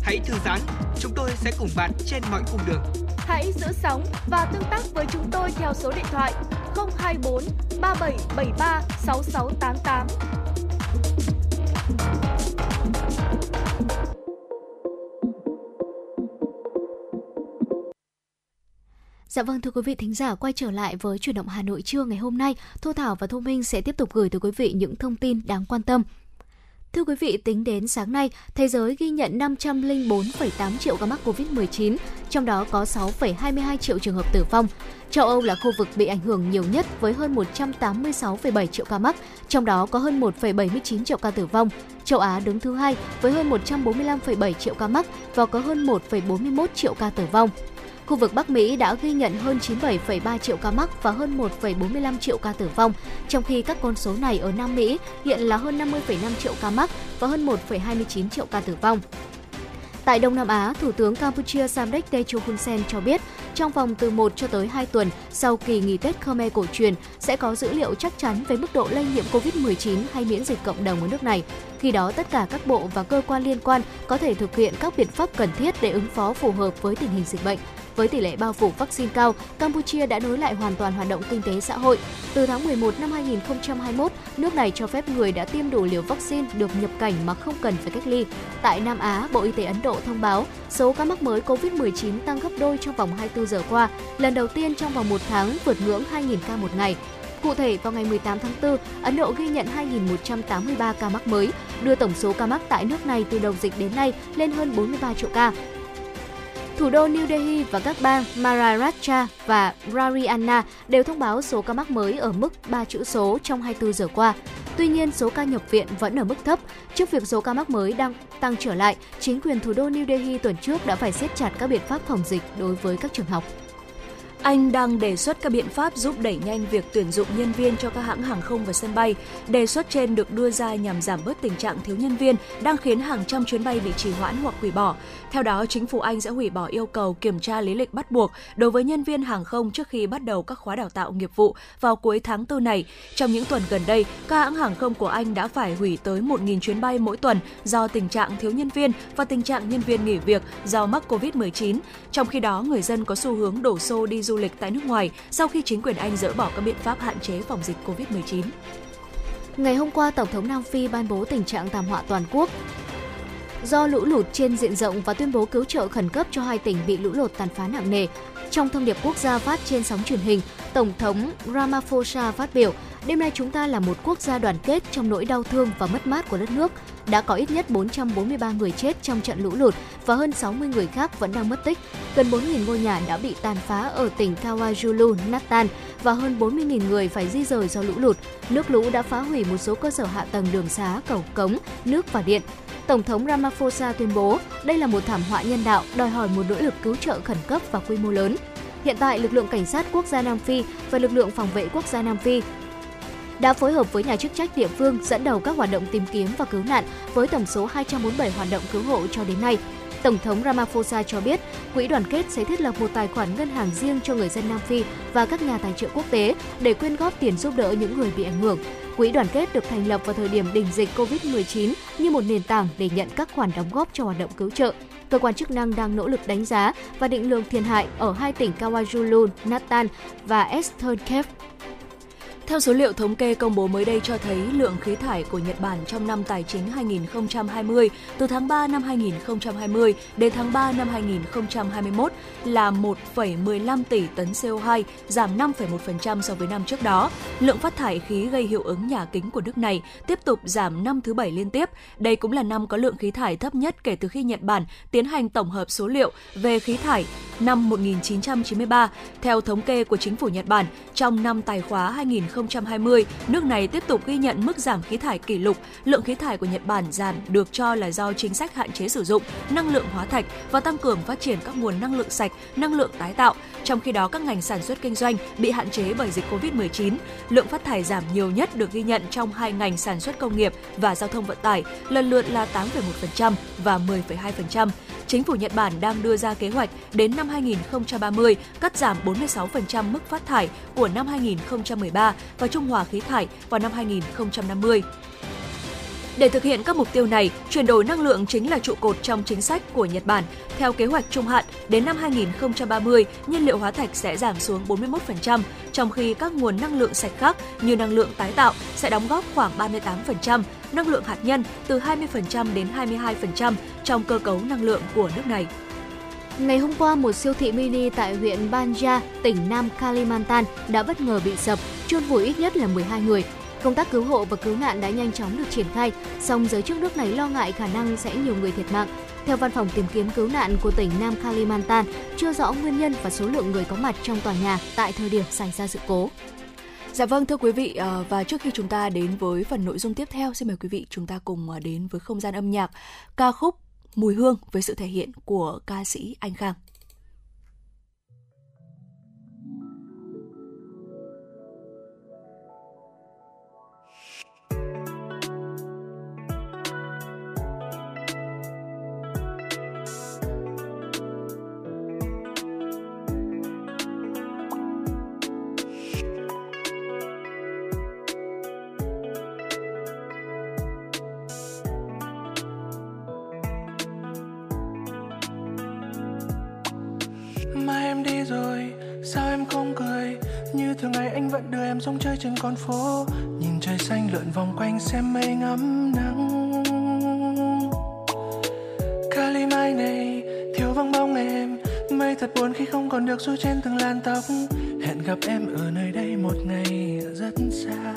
Hãy thư giãn, chúng tôi sẽ cùng bạn trên mọi cung đường. Hãy giữ sóng và tương tác với chúng tôi theo số điện thoại 024 3773 6688. Dạ vâng thưa quý vị thính giả quay trở lại với chuyển động Hà Nội trưa ngày hôm nay, Thu Thảo và Thu Minh sẽ tiếp tục gửi tới quý vị những thông tin đáng quan tâm. Thưa quý vị, tính đến sáng nay, thế giới ghi nhận 504,8 triệu ca mắc Covid-19, trong đó có 6,22 triệu trường hợp tử vong. Châu Âu là khu vực bị ảnh hưởng nhiều nhất với hơn 186,7 triệu ca mắc, trong đó có hơn 1,79 triệu ca tử vong. Châu Á đứng thứ hai với hơn 145,7 triệu ca mắc và có hơn 1,41 triệu ca tử vong. Khu vực Bắc Mỹ đã ghi nhận hơn 97,3 triệu ca mắc và hơn 1,45 triệu ca tử vong, trong khi các con số này ở Nam Mỹ hiện là hơn 50,5 triệu ca mắc và hơn 1,29 triệu ca tử vong. Tại Đông Nam Á, Thủ tướng Campuchia Samdech Techo Hun Sen cho biết, trong vòng từ 1 cho tới 2 tuần sau kỳ nghỉ Tết Khmer cổ truyền sẽ có dữ liệu chắc chắn về mức độ lây nhiễm COVID-19 hay miễn dịch cộng đồng ở nước này. Khi đó, tất cả các bộ và cơ quan liên quan có thể thực hiện các biện pháp cần thiết để ứng phó phù hợp với tình hình dịch bệnh. Với tỷ lệ bao phủ vaccine cao, Campuchia đã nối lại hoàn toàn hoạt động kinh tế xã hội. Từ tháng 11 năm 2021, nước này cho phép người đã tiêm đủ liều vaccine được nhập cảnh mà không cần phải cách ly. Tại Nam Á, Bộ Y tế Ấn Độ thông báo số ca mắc mới COVID-19 tăng gấp đôi trong vòng 24 giờ qua, lần đầu tiên trong vòng một tháng vượt ngưỡng 2.000 ca một ngày. Cụ thể, vào ngày 18 tháng 4, Ấn Độ ghi nhận 2.183 ca mắc mới, đưa tổng số ca mắc tại nước này từ đầu dịch đến nay lên hơn 43 triệu ca. Thủ đô New Delhi và các bang Maharashtra và Rariana đều thông báo số ca mắc mới ở mức 3 chữ số trong 24 giờ qua. Tuy nhiên, số ca nhập viện vẫn ở mức thấp. Trước việc số ca mắc mới đang tăng trở lại, chính quyền thủ đô New Delhi tuần trước đã phải siết chặt các biện pháp phòng dịch đối với các trường học. Anh đang đề xuất các biện pháp giúp đẩy nhanh việc tuyển dụng nhân viên cho các hãng hàng không và sân bay. Đề xuất trên được đưa ra nhằm giảm bớt tình trạng thiếu nhân viên đang khiến hàng trăm chuyến bay bị trì hoãn hoặc hủy bỏ. Theo đó, chính phủ Anh sẽ hủy bỏ yêu cầu kiểm tra lý lịch bắt buộc đối với nhân viên hàng không trước khi bắt đầu các khóa đào tạo nghiệp vụ vào cuối tháng 4 này. Trong những tuần gần đây, các hãng hàng không của Anh đã phải hủy tới 1.000 chuyến bay mỗi tuần do tình trạng thiếu nhân viên và tình trạng nhân viên nghỉ việc do mắc COVID-19. Trong khi đó, người dân có xu hướng đổ xô đi du lịch tại nước ngoài sau khi chính quyền Anh dỡ bỏ các biện pháp hạn chế phòng dịch COVID-19. Ngày hôm qua, Tổng thống Nam Phi ban bố tình trạng thảm họa toàn quốc do lũ lụt trên diện rộng và tuyên bố cứu trợ khẩn cấp cho hai tỉnh bị lũ lụt tàn phá nặng nề. Trong thông điệp quốc gia phát trên sóng truyền hình, Tổng thống Ramaphosa phát biểu, đêm nay chúng ta là một quốc gia đoàn kết trong nỗi đau thương và mất mát của đất nước. Đã có ít nhất 443 người chết trong trận lũ lụt và hơn 60 người khác vẫn đang mất tích. Gần 4.000 ngôi nhà đã bị tàn phá ở tỉnh KwaZulu Natal và hơn 40.000 người phải di rời do lũ lụt. Nước lũ đã phá hủy một số cơ sở hạ tầng đường xá, cầu cống, nước và điện. Tổng thống Ramaphosa tuyên bố đây là một thảm họa nhân đạo đòi hỏi một nỗ lực cứu trợ khẩn cấp và quy mô lớn. Hiện tại, lực lượng cảnh sát quốc gia Nam Phi và lực lượng phòng vệ quốc gia Nam Phi đã phối hợp với nhà chức trách địa phương dẫn đầu các hoạt động tìm kiếm và cứu nạn với tổng số 247 hoạt động cứu hộ cho đến nay. Tổng thống Ramaphosa cho biết, Quỹ đoàn kết sẽ thiết lập một tài khoản ngân hàng riêng cho người dân Nam Phi và các nhà tài trợ quốc tế để quyên góp tiền giúp đỡ những người bị ảnh hưởng. Quỹ đoàn kết được thành lập vào thời điểm đỉnh dịch COVID-19 như một nền tảng để nhận các khoản đóng góp cho hoạt động cứu trợ. Cơ quan chức năng đang nỗ lực đánh giá và định lượng thiệt hại ở hai tỉnh KwaZulu, Natal và Eastern Cape theo số liệu thống kê công bố mới đây cho thấy lượng khí thải của Nhật Bản trong năm tài chính 2020 từ tháng 3 năm 2020 đến tháng 3 năm 2021 là 1,15 tỷ tấn CO2, giảm 5,1% so với năm trước đó. Lượng phát thải khí gây hiệu ứng nhà kính của nước này tiếp tục giảm năm thứ bảy liên tiếp. Đây cũng là năm có lượng khí thải thấp nhất kể từ khi Nhật Bản tiến hành tổng hợp số liệu về khí thải năm 1993. Theo thống kê của chính phủ Nhật Bản, trong năm tài khóa 2020, 2020, nước này tiếp tục ghi nhận mức giảm khí thải kỷ lục. Lượng khí thải của Nhật Bản giảm được cho là do chính sách hạn chế sử dụng năng lượng hóa thạch và tăng cường phát triển các nguồn năng lượng sạch, năng lượng tái tạo. Trong khi đó, các ngành sản xuất kinh doanh bị hạn chế bởi dịch Covid-19. Lượng phát thải giảm nhiều nhất được ghi nhận trong hai ngành sản xuất công nghiệp và giao thông vận tải, lần lượt là 8,1% và 10,2%. Chính phủ Nhật Bản đang đưa ra kế hoạch đến năm 2030 cắt giảm 46% mức phát thải của năm 2013 và trung hòa khí thải vào năm 2050. Để thực hiện các mục tiêu này, chuyển đổi năng lượng chính là trụ cột trong chính sách của Nhật Bản. Theo kế hoạch trung hạn, đến năm 2030, nhiên liệu hóa thạch sẽ giảm xuống 41%, trong khi các nguồn năng lượng sạch khác như năng lượng tái tạo sẽ đóng góp khoảng 38%, năng lượng hạt nhân từ 20% đến 22% trong cơ cấu năng lượng của nước này. Ngày hôm qua, một siêu thị mini tại huyện Banja, tỉnh Nam Kalimantan đã bất ngờ bị sập, chôn vùi ít nhất là 12 người. Công tác cứu hộ và cứu nạn đã nhanh chóng được triển khai, song giới chức nước này lo ngại khả năng sẽ nhiều người thiệt mạng. Theo văn phòng tìm kiếm cứu nạn của tỉnh Nam Kalimantan, chưa rõ nguyên nhân và số lượng người có mặt trong tòa nhà tại thời điểm xảy ra sự cố. Dạ vâng thưa quý vị ờ, và trước khi chúng ta đến với phần nội dung tiếp theo xin mời quý vị chúng ta cùng ờ, đến với không gian âm nhạc ca khúc Mùi hương với sự thể hiện của ca sĩ Anh Khang. Phố, Nhìn trời xanh lượn vòng quanh xem mây ngắm nắng. Cali mai này, thiếu vắng bóng em. Mây thật buồn khi không còn được du trên từng làn tóc. Hẹn gặp em ở nơi đây một ngày rất xa.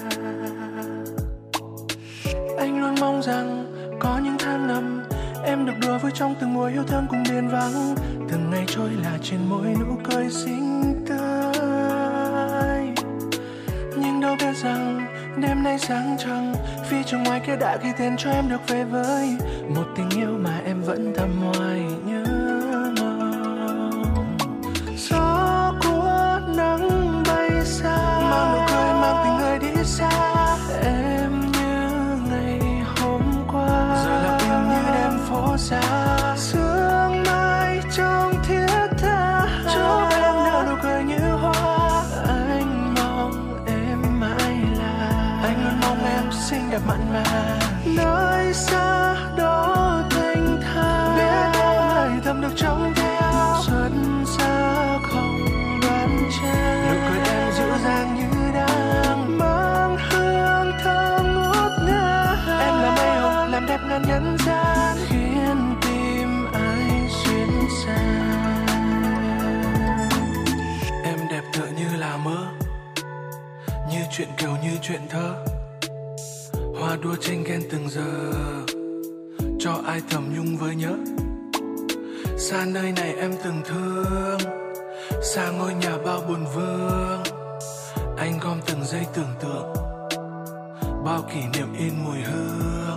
Anh luôn mong rằng có những tháng năm, Em được đùa vui trong từng mùa yêu thương cùng biển vắng. Từng ngày trôi là trên môi nụ cười xinh đêm nay sáng trăng Vì trong ngoài kia đã ghi tên cho em được về với. Một tình yêu mà em vẫn thầm hoài nhớ. Kiểu kiều như chuyện thơ. Hoa đua tranh ghen từng giờ, Cho ai thầm nhung với nhớ. Xa nơi này em từng thương, Xa ngôi nhà bao buồn vương. Anh gom từng giây tưởng tượng, Bao kỷ niệm in mùi hương.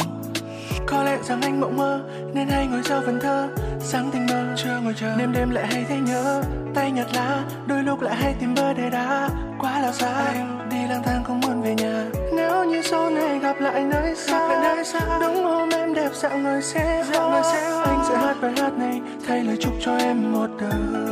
Có lẽ rằng anh mộng mơ, nên hay ngồi sau phần thơ. Sáng tình mơ chưa ngồi chờ, đêm đêm lại hay thấy nhớ. Tay nhặt lá, đôi lúc lại hay tìm bơ để đá. Quá là xa. Anh đi lang thang không muốn về nhà. Nếu như sau này gặp lại nơi xa, lại nơi xa. đúng hôm em đẹp dạo người sẽ dạo người sẽ anh sẽ hát bài hát này thay lời chúc cho em một đời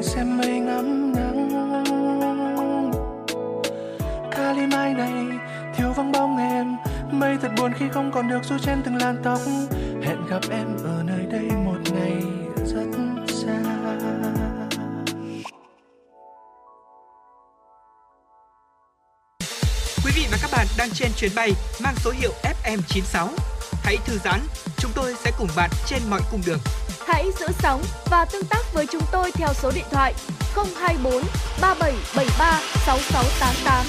mình xem mây ngắm nắng Cali mai này thiếu vắng bóng em mây thật buồn khi không còn được du trên từng làn tóc hẹn gặp em ở nơi đây một ngày rất xa Quý vị và các bạn đang trên chuyến bay mang số hiệu FM96. Hãy thư giãn, chúng tôi sẽ cùng bạn trên mọi cung đường. Hãy giữ sóng và tương tác với chúng tôi theo số điện thoại 024 3773 6688.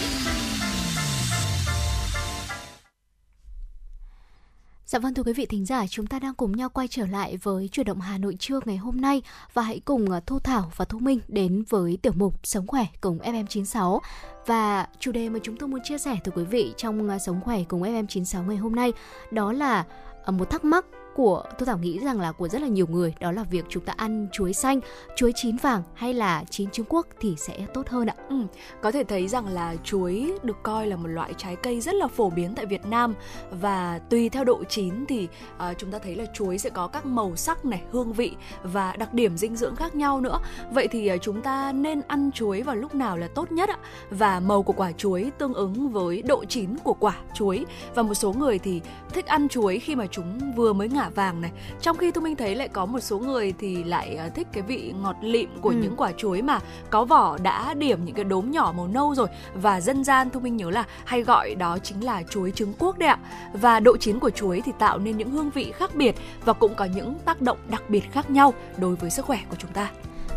Dạ vâng thưa quý vị thính giả, chúng ta đang cùng nhau quay trở lại với chuyển động Hà Nội trưa ngày hôm nay và hãy cùng ờ, Thu Thảo và Thu Minh đến với tiểu mục Sống khỏe cùng FM96. Và chủ đề mà chúng tôi muốn chia sẻ tới quý vị trong ờ, Sống khỏe cùng FM96 ngày hôm nay đó là ờ, một thắc mắc của tôi thảo nghĩ rằng là của rất là nhiều người đó là việc chúng ta ăn chuối xanh chuối chín vàng hay là chín trứng quốc thì sẽ tốt hơn ạ Ừ, có thể thấy rằng là chuối được coi là một loại trái cây rất là phổ biến tại Việt Nam và tùy theo độ chín thì uh, chúng ta thấy là chuối sẽ có các màu sắc này, hương vị và đặc điểm dinh dưỡng khác nhau nữa. Vậy thì uh, chúng ta nên ăn chuối vào lúc nào là tốt nhất ạ? Và màu của quả chuối tương ứng với độ chín của quả chuối và một số người thì thích ăn chuối khi mà chúng vừa mới ngả vàng này. Trong khi Thu Minh thấy lại có một số người thì lại uh, thích cái vị ngọt lịm của Ừ. những quả chuối mà có vỏ đã điểm những cái đốm nhỏ màu nâu rồi và dân gian Thu Minh nhớ là hay gọi đó chính là chuối trứng cuốc đấy ạ. Và độ chín của chuối thì tạo nên những hương vị khác biệt và cũng có những tác động đặc biệt khác nhau đối với sức khỏe của chúng ta.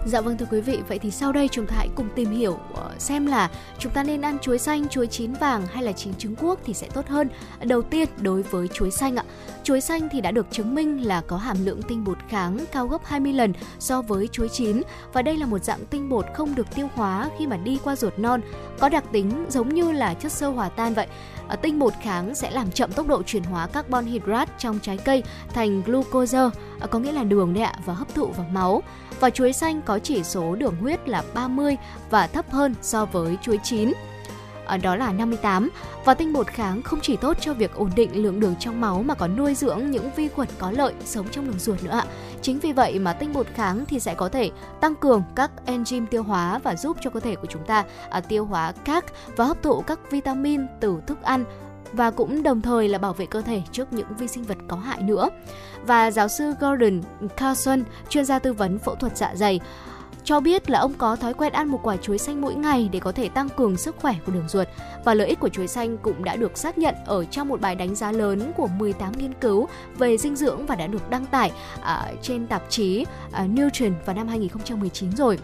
Dạ vâng thưa quý vị, vậy thì sau đây chúng ta hãy cùng tìm hiểu ờ, xem là chúng ta nên ăn chuối xanh, chuối chín vàng hay là chín trứng quốc thì sẽ tốt hơn. Đầu tiên đối với chuối xanh ạ. Chuối xanh thì đã được chứng minh là có hàm lượng tinh bột kháng cao gấp 20 lần so với chuối chín và đây là một dạng tinh bột không được tiêu hóa khi mà đi qua ruột non, có đặc tính giống như là chất xơ hòa tan vậy. Ờ, tinh bột kháng sẽ làm chậm tốc độ chuyển hóa carbon hydrate trong trái cây thành glucose, ờ, có nghĩa là đường đấy ạ, và hấp thụ vào máu. Và chuối xanh có chỉ số đường huyết là 30 và thấp hơn so với chuối chín. Ở đó là 58 và tinh bột kháng không chỉ tốt cho việc ổn định lượng đường trong máu mà còn nuôi dưỡng những vi khuẩn có lợi sống trong đường ruột nữa ạ. Chính vì vậy mà tinh bột kháng thì sẽ có thể tăng cường các enzyme tiêu hóa và giúp cho cơ thể của chúng ta à, tiêu hóa các và hấp thụ các vitamin từ thức ăn và cũng đồng thời là bảo vệ cơ thể trước những vi sinh vật có hại nữa. Và giáo sư Gordon Carson, chuyên gia tư vấn phẫu thuật dạ dày, cho biết là ông có thói quen ăn một quả chuối xanh mỗi ngày để có thể tăng cường sức khỏe của đường ruột và lợi ích của chuối xanh cũng đã được xác nhận ở trong một bài đánh giá lớn của 18 nghiên cứu về dinh dưỡng và đã được đăng tải à, trên tạp chí à, Nutrient vào năm 2019 rồi.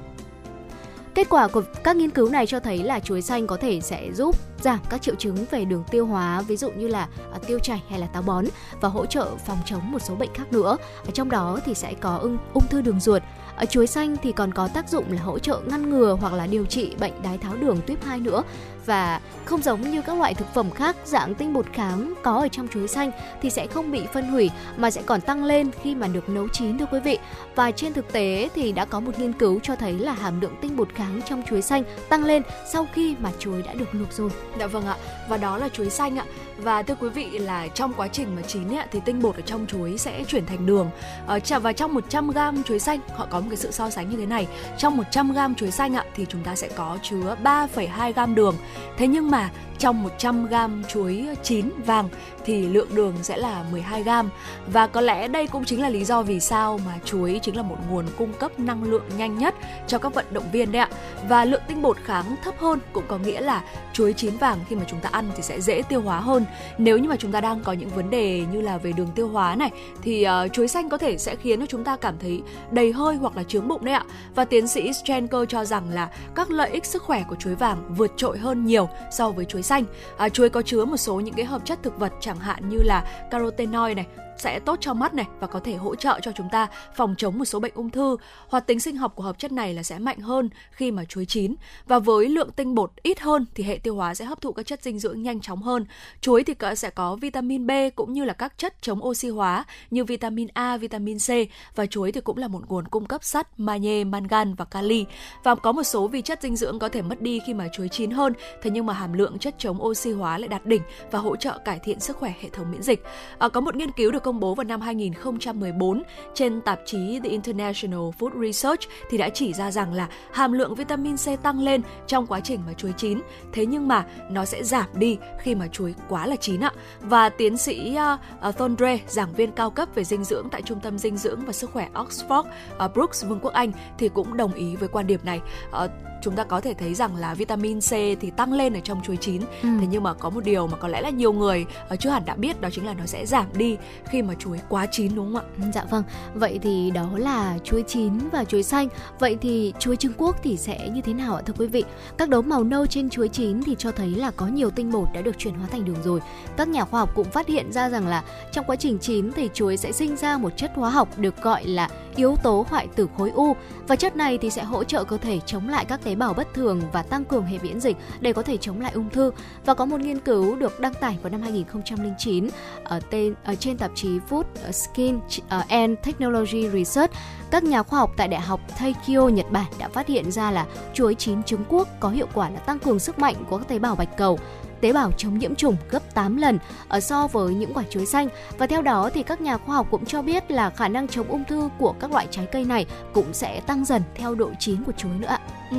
Kết quả của các nghiên cứu này cho thấy là chuối xanh có thể sẽ giúp giảm các triệu chứng về đường tiêu hóa, ví dụ như là à, tiêu chảy hay là táo bón và hỗ trợ phòng chống một số bệnh khác nữa. Ở trong đó thì sẽ có ung, ung thư đường ruột. Ở chuối xanh thì còn có tác dụng là hỗ trợ ngăn ngừa hoặc là điều trị bệnh đái tháo đường tuyếp 2 nữa. Và không giống như các loại thực phẩm khác dạng tinh bột kháng có ở trong chuối xanh thì sẽ không bị phân hủy mà sẽ còn tăng lên khi mà được nấu chín thưa quý vị. Và trên thực tế thì đã có một nghiên cứu cho thấy là hàm lượng tinh bột kháng trong chuối xanh tăng lên sau khi mà chuối đã được luộc rồi. Dạ vâng ạ, và đó là chuối xanh ạ. Và thưa quý vị là trong quá trình mà chín ấy, thì tinh bột ở trong chuối sẽ chuyển thành đường. Ờ, và trong 100 gram chuối xanh họ có một cái sự so sánh như thế này. Trong 100 gram chuối xanh ạ thì chúng ta sẽ có chứa 3,2 gram đường. Thế nhưng mà trong 100 g chuối chín vàng thì lượng đường sẽ là 12 gram và có lẽ đây cũng chính là lý do vì sao mà chuối chính là một nguồn cung cấp năng lượng nhanh nhất cho các vận động viên đấy ạ. Và lượng tinh bột kháng thấp hơn cũng có nghĩa là chuối chín vàng khi mà chúng ta ăn thì sẽ dễ tiêu hóa hơn. Nếu như mà chúng ta đang có những vấn đề như là về đường tiêu hóa này thì uh, chuối xanh có thể sẽ khiến cho chúng ta cảm thấy đầy hơi hoặc là chướng bụng đấy ạ. Và tiến sĩ Strenker cho rằng là các lợi ích sức khỏe của chuối vàng vượt trội hơn nhiều so với chuối xanh. À, chuối có chứa một số những cái hợp chất thực vật chẳng hạn như là carotenoid này sẽ tốt cho mắt này và có thể hỗ trợ cho chúng ta phòng chống một số bệnh ung thư. Hoạt tính sinh học của hợp chất này là sẽ mạnh hơn khi mà chuối chín và với lượng tinh bột ít hơn thì hệ tiêu hóa sẽ hấp thụ các chất dinh dưỡng nhanh chóng hơn. Chuối thì sẽ có vitamin B cũng như là các chất chống oxy hóa như vitamin A, vitamin C và chuối thì cũng là một nguồn cung cấp sắt, magie, mangan và kali. Và có một số vi chất dinh dưỡng có thể mất đi khi mà chuối chín hơn, thế nhưng mà hàm lượng chất chống oxy hóa lại đạt đỉnh và hỗ trợ cải thiện sức khỏe hệ thống miễn dịch. À, có một nghiên cứu được công công bố vào năm 2014 trên tạp chí The International Food Research thì đã chỉ ra rằng là hàm lượng vitamin C tăng lên trong quá trình mà chuối chín. Thế nhưng mà nó sẽ giảm đi khi mà chuối quá là chín ạ. Và tiến sĩ uh, uh, Thondre, giảng viên cao cấp về dinh dưỡng tại Trung tâm Dinh dưỡng và Sức khỏe Oxford, uh, Brooks, Vương quốc Anh thì cũng đồng ý với quan điểm này. Uh, chúng ta có thể thấy rằng là vitamin C thì tăng lên ở trong chuối chín. Ừ. thế nhưng mà có một điều mà có lẽ là nhiều người ở chưa hẳn đã biết đó chính là nó sẽ giảm đi khi mà chuối quá chín đúng không ạ? Dạ vâng. Vậy thì đó là chuối chín và chuối xanh. Vậy thì chuối Trung Quốc thì sẽ như thế nào ạ thưa quý vị? Các đốm màu nâu trên chuối chín thì cho thấy là có nhiều tinh bột đã được chuyển hóa thành đường rồi. Các nhà khoa học cũng phát hiện ra rằng là trong quá trình chín thì chuối sẽ sinh ra một chất hóa học được gọi là yếu tố hoại tử khối u. Và chất này thì sẽ hỗ trợ cơ thể chống lại các tế tế bào bất thường và tăng cường hệ miễn dịch để có thể chống lại ung thư. Và có một nghiên cứu được đăng tải vào năm 2009 ở tên ở trên tạp chí Food ờ, Skin ờ, and Technology Research. Các nhà khoa học tại Đại học Taikyo, Nhật Bản đã phát hiện ra là chuối chín trứng Quốc có hiệu quả là tăng cường sức mạnh của các tế bào bạch cầu tế bào chống nhiễm trùng gấp 8 lần ở so với những quả chuối xanh và theo đó thì các nhà khoa học cũng cho biết là khả năng chống ung thư của các loại trái cây này cũng sẽ tăng dần theo độ chín của chuối nữa ạ. Ừ,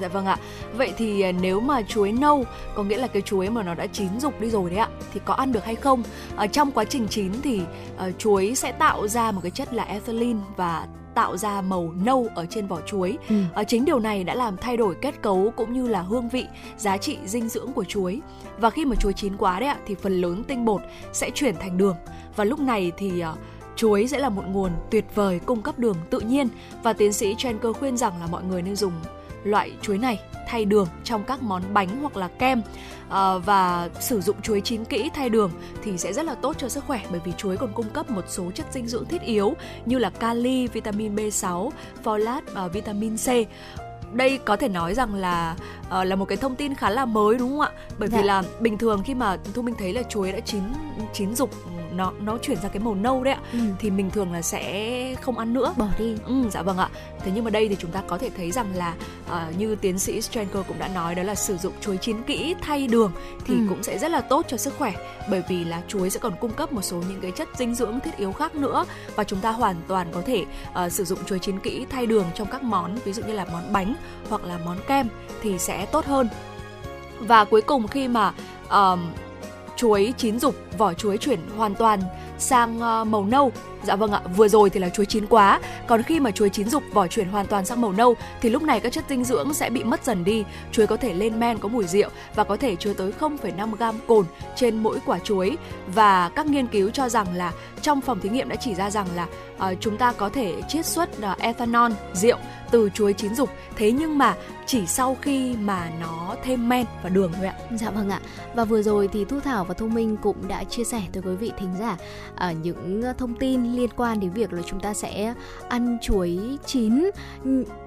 dạ vâng ạ. Vậy thì à, nếu mà chuối nâu có nghĩa là cái chuối mà nó đã chín rục đi rồi đấy ạ thì có ăn được hay không? Ở trong quá trình chín thì uh, chuối sẽ tạo ra một cái chất là ethylene và tạo ra màu nâu ở trên vỏ chuối. Ừ. À, chính điều này đã làm thay đổi kết cấu cũng như là hương vị, giá trị dinh dưỡng của chuối. Và khi mà chuối chín quá đấy ạ thì phần lớn tinh bột sẽ chuyển thành đường và lúc này thì uh, chuối sẽ là một nguồn tuyệt vời cung cấp đường tự nhiên và tiến sĩ Trenker khuyên rằng là mọi người nên dùng loại chuối này thay đường trong các món bánh hoặc là kem à, và sử dụng chuối chín kỹ thay đường thì sẽ rất là tốt cho sức khỏe bởi vì chuối còn cung cấp một số chất dinh dưỡng thiết yếu như là kali, vitamin B6, folate và vitamin C đây có thể nói rằng là uh, là một cái thông tin khá là mới đúng không ạ? Bởi dạ. vì là bình thường khi mà thu minh thấy là chuối đã chín chín rục nó nó chuyển ra cái màu nâu đấy ạ. Ừ. thì mình thường là sẽ không ăn nữa. Bỏ đi. Ừ, dạ vâng ạ. Thế nhưng mà đây thì chúng ta có thể thấy rằng là uh, như tiến sĩ Strenker cũng đã nói đó là sử dụng chuối chín kỹ thay đường thì ừ. cũng sẽ rất là tốt cho sức khỏe bởi vì là chuối sẽ còn cung cấp một số những cái chất dinh dưỡng thiết yếu khác nữa và chúng ta hoàn toàn có thể uh, sử dụng chuối chín kỹ thay đường trong các món ví dụ như là món bánh hoặc là món kem thì sẽ tốt hơn. Và cuối cùng khi mà um, chuối chín dục, vỏ chuối chuyển hoàn toàn sang ờ, màu nâu. Dạ vâng ạ, vừa rồi thì là chuối chín quá, còn khi mà chuối chín dục vỏ chuyển hoàn toàn sang màu nâu thì lúc này các chất dinh dưỡng sẽ bị mất dần đi. Chuối có thể lên men có mùi rượu và có thể chứa tới 0,5 gam cồn trên mỗi quả chuối và các nghiên cứu cho rằng là trong phòng thí nghiệm đã chỉ ra rằng là uh, chúng ta có thể chiết xuất uh, ethanol rượu từ chuối chín dục. thế nhưng mà chỉ sau khi mà nó thêm men và đường thôi ạ. Dạ vâng ạ. Và vừa rồi thì Thu Thảo và Thu Minh cũng đã chia sẻ tới quý vị thính giả à, những ờ, thông tin liên quan đến việc là chúng ta sẽ ăn chuối chín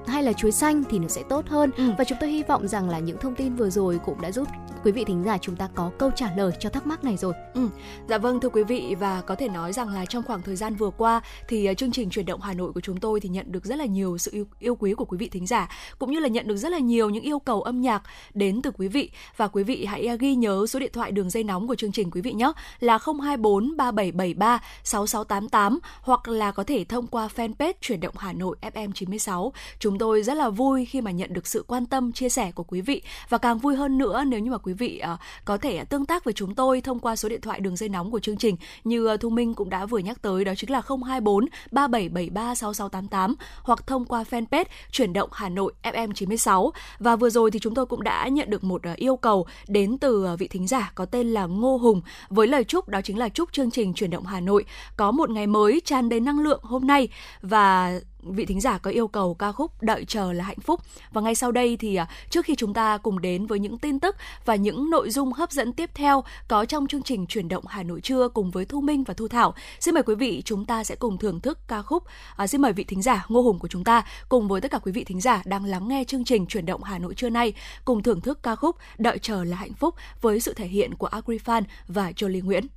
hay là chuối xanh thì nó sẽ tốt hơn ừ. và chúng tôi hy vọng rằng là những thông tin vừa rồi cũng đã giúp quý vị thính giả chúng ta có câu trả lời cho thắc mắc này rồi. Ừ. Dạ vâng thưa quý vị và có thể nói rằng là trong khoảng thời gian vừa qua thì uh, chương trình chuyển động Hà Nội của chúng tôi thì nhận được rất là nhiều sự yêu, yêu quý của quý vị thính giả cũng như là nhận được rất là nhiều những yêu cầu âm nhạc đến từ quý vị và quý vị hãy uh, ghi nhớ số điện thoại đường dây nóng của chương trình quý vị nhé là 024 3773 6688 hoặc là có thể thông qua fanpage chuyển động Hà Nội FM 96. Chúng chúng tôi rất là vui khi mà nhận được sự quan tâm chia sẻ của quý vị. Và càng vui hơn nữa nếu như mà quý vị uh, có thể tương tác với chúng tôi thông qua số điện thoại đường dây nóng của chương trình như uh, Thu Minh cũng đã vừa nhắc tới đó chính là 024 3773 6688 hoặc thông qua fanpage chuyển động Hà Nội FM 96 và vừa rồi thì chúng tôi cũng đã nhận được một uh, yêu cầu đến từ vị thính giả có tên là Ngô Hùng với lời chúc đó chính là chúc chương trình chuyển động Hà Nội có một ngày mới tràn đầy năng lượng hôm nay. Và vị thính giả có yêu cầu ca khúc Đợi chờ là hạnh phúc. Và ngay sau đây thì à, trước khi chúng ta cùng đến với những tin tức và những nội dung hấp dẫn tiếp theo có trong chương trình chuyển động Hà Nội trưa cùng với Thu Minh và Thu Thảo, xin mời quý vị chúng ta sẽ cùng thưởng thức ca khúc. À, xin mời vị thính giả Ngô Hùng của chúng ta cùng với tất cả quý vị thính giả đang lắng nghe chương trình chuyển động Hà Nội trưa nay cùng thưởng thức ca khúc Đợi chờ là hạnh phúc với sự thể hiện của Agrifan và Jolie Nguyễn.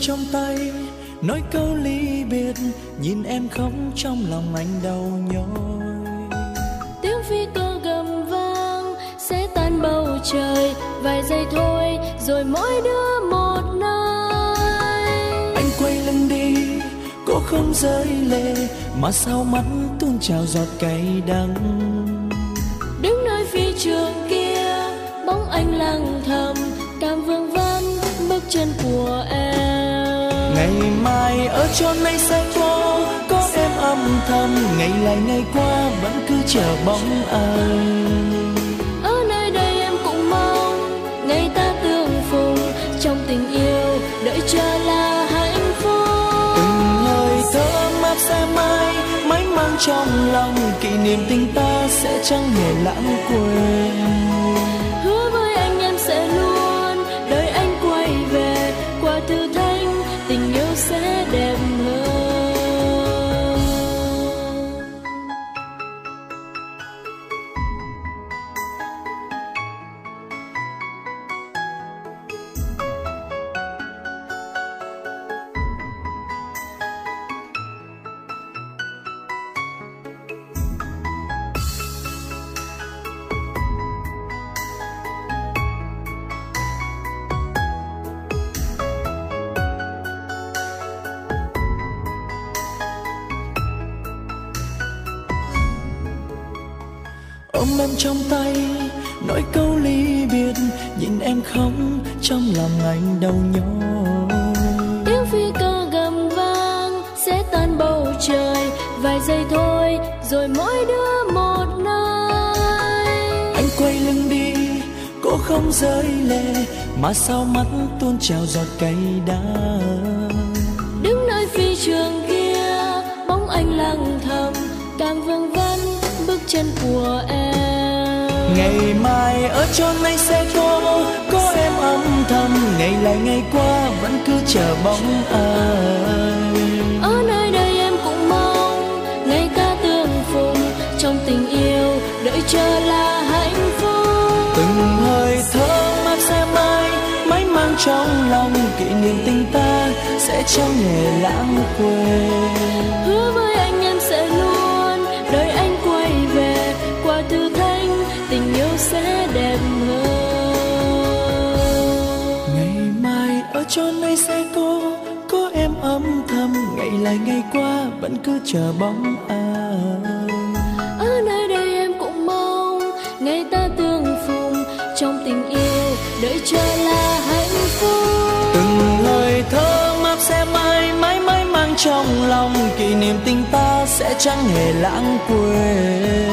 Trong tay nói câu ly biệt nhìn em khóc trong lòng anh đau nhói. Tiếng phi cơ gầm vang sẽ tan bầu trời vài giây thôi rồi mỗi đứa một nơi. Anh quay lưng đi cô không rơi lệ mà sao mắt tuôn trào giọt cay đắng. Đứng nơi phi trường kia bóng anh lặng thầm cảm vương vấn bước chân của em ngày mai ở chốn này sẽ có có em âm thầm. Ngày lại ngày qua vẫn cứ chờ bóng anh ở nơi đây em cũng mong ngày ta tương phùng. Trong tình yêu đợi chờ là hạnh phúc. Từng hơi thở ấm áp sẽ mãi mãi mang trong lòng. Kỷ niệm tình ta sẽ chẳng hề lãng quên mà sao mắt tuôn trào giọt cay đắng? Đứng nơi phi trường kia bóng anh lặng thầm càng vương vấn bước chân của em. Ngày mai ở chốn này sẽ có có em âm thầm ngày lại ngày qua vẫn cứ chờ bóng anh chẳng hề lãng quên. Hứa với anh em sẽ luôn đợi anh quay về. Qua thử thách tình yêu sẽ đẹp hơn. Ngày mai ở chốn này sẽ có có em âm thầm. Ngày lại ngày qua vẫn cứ chờ bóng trong lòng kỷ niệm tình ta sẽ chẳng hề lãng quên.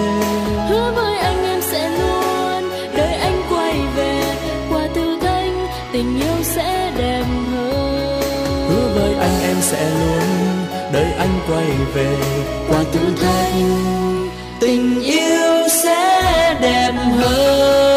Hứa với anh em sẽ luôn đợi anh quay về qua thử thách tình yêu sẽ đẹp hơn. Hứa với anh em sẽ luôn đợi anh quay về qua thử thách tình yêu sẽ đẹp hơn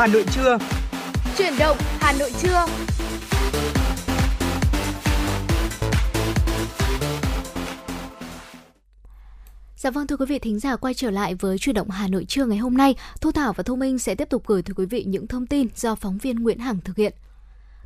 Hà Nội trưa. Chuyển động Hà Nội trưa. Dạ vâng thưa quý vị thính giả quay trở lại với chuyển động Hà Nội trưa ngày hôm nay. Thu Thảo và Thu Minh sẽ tiếp tục gửi tới quý vị những thông tin do phóng viên Nguyễn Hằng thực hiện.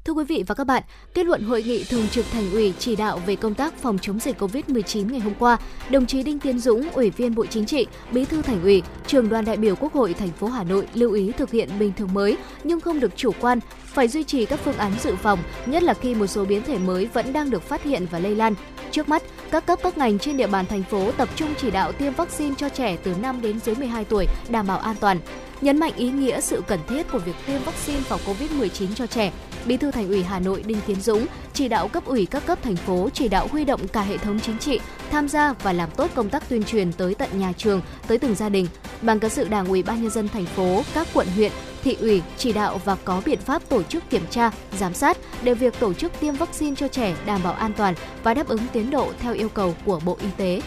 Thưa quý vị và các bạn, kết luận hội nghị thường trực thành ủy chỉ đạo về công tác phòng chống dịch COVID-19 ngày hôm qua, đồng chí Đinh Tiến Dũng, Ủy viên Bộ Chính trị, Bí thư Thành ủy, Trường đoàn đại biểu Quốc hội thành phố Hà Nội lưu ý thực hiện bình thường mới nhưng không được chủ quan, phải duy trì các phương án dự phòng, nhất là khi một số biến thể mới vẫn đang được phát hiện và lây lan. Trước mắt, các cấp các ngành trên địa bàn thành phố tập trung chỉ đạo tiêm vaccine cho trẻ từ 5 đến dưới 12 tuổi đảm bảo an toàn. Nhấn mạnh ý nghĩa sự cần thiết của việc tiêm vaccine phòng COVID-19 cho trẻ, Bí thư Thành ủy Hà Nội Đinh Tiến Dũng chỉ đạo cấp ủy các cấp thành phố chỉ đạo huy động cả hệ thống chính trị tham gia và làm tốt công tác tuyên truyền tới tận nhà trường, tới từng gia đình. Ban cán sự Đảng ủy Ban nhân dân thành phố, các quận huyện, thị ủy chỉ đạo và có biện pháp tổ chức kiểm tra, giám sát để việc tổ chức tiêm vaccine cho trẻ đảm bảo an toàn và đáp ứng tiến độ theo yêu cầu của Bộ Y tế.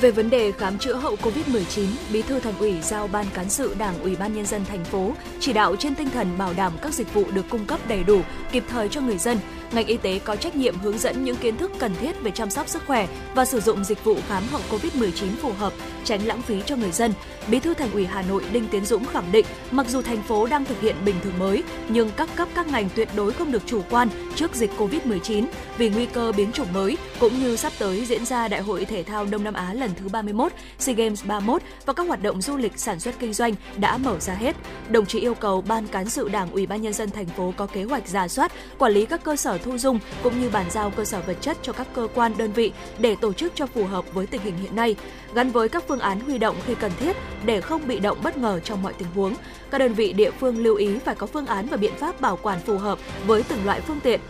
Về vấn đề khám chữa hậu COVID-19, Bí thư Thành ủy giao Ban cán sự Đảng Ủy ban nhân dân thành phố chỉ đạo trên tinh thần bảo đảm các dịch vụ được cung cấp đầy đủ, kịp thời cho người dân. Ngành y tế có trách nhiệm hướng dẫn những kiến thức cần thiết về chăm sóc sức khỏe và sử dụng dịch vụ khám hậu COVID-19 phù hợp, tránh lãng phí cho người dân. Bí thư Thành ủy Hà Nội Đinh Tiến Dũng khẳng định, mặc dù thành phố đang thực hiện bình thường mới, nhưng các cấp các ngành tuyệt đối không được chủ quan trước dịch COVID-19 vì nguy cơ biến chủng mới cũng như sắp tới diễn ra Đại hội thể thao Đông Nam Á lần thứ 31, SEA Games 31 và các hoạt động du lịch sản xuất kinh doanh đã mở ra hết. Đồng chí yêu cầu Ban cán sự Đảng Ủy ban nhân dân thành phố có kế hoạch giả soát, quản lý các cơ sở thu dung cũng như bàn giao cơ sở vật chất cho các cơ quan đơn vị để tổ chức cho phù hợp với tình hình hiện nay, gắn với các phương án huy động khi cần thiết để không bị động bất ngờ trong mọi tình huống. Các đơn vị địa phương lưu ý phải có phương án và biện pháp bảo quản phù hợp với từng loại phương tiện,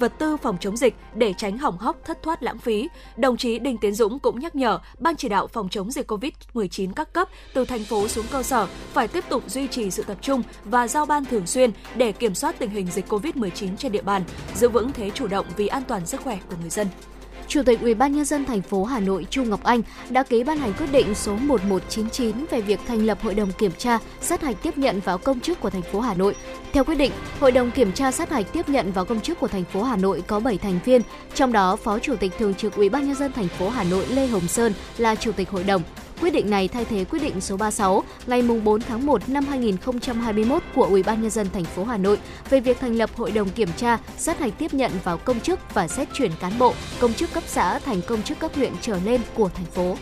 vật tư phòng chống dịch để tránh hỏng hóc thất thoát lãng phí. Đồng chí Đinh Tiến Dũng cũng nhắc nhở Ban chỉ đạo phòng chống dịch COVID-19 các cấp từ thành phố xuống cơ sở phải tiếp tục duy trì sự tập trung và giao ban thường xuyên để kiểm soát tình hình dịch COVID-19 trên địa bàn, giữ vững thế chủ động vì an toàn sức khỏe của người dân. Chủ tịch Ủy ban nhân dân thành phố Hà Nội Chu Ngọc Anh đã ký ban hành quyết định số 1199 về việc thành lập Hội đồng kiểm tra sát hạch tiếp nhận vào công chức của thành phố Hà Nội. Theo quyết định, Hội đồng kiểm tra sát hạch tiếp nhận vào công chức của thành phố Hà Nội có 7 thành viên, trong đó Phó Chủ tịch Thường trực Ủy ban nhân dân thành phố Hà Nội Lê Hồng Sơn là Chủ tịch hội đồng. Quyết định này thay thế quyết định số 36 ngày 4 tháng 1 năm 2021 của Ủy ban nhân dân thành phố Hà Nội về việc thành lập hội đồng kiểm tra, sát hạch tiếp nhận vào công chức và xét chuyển cán bộ, công chức cấp xã thành công chức cấp huyện trở lên của thành phố.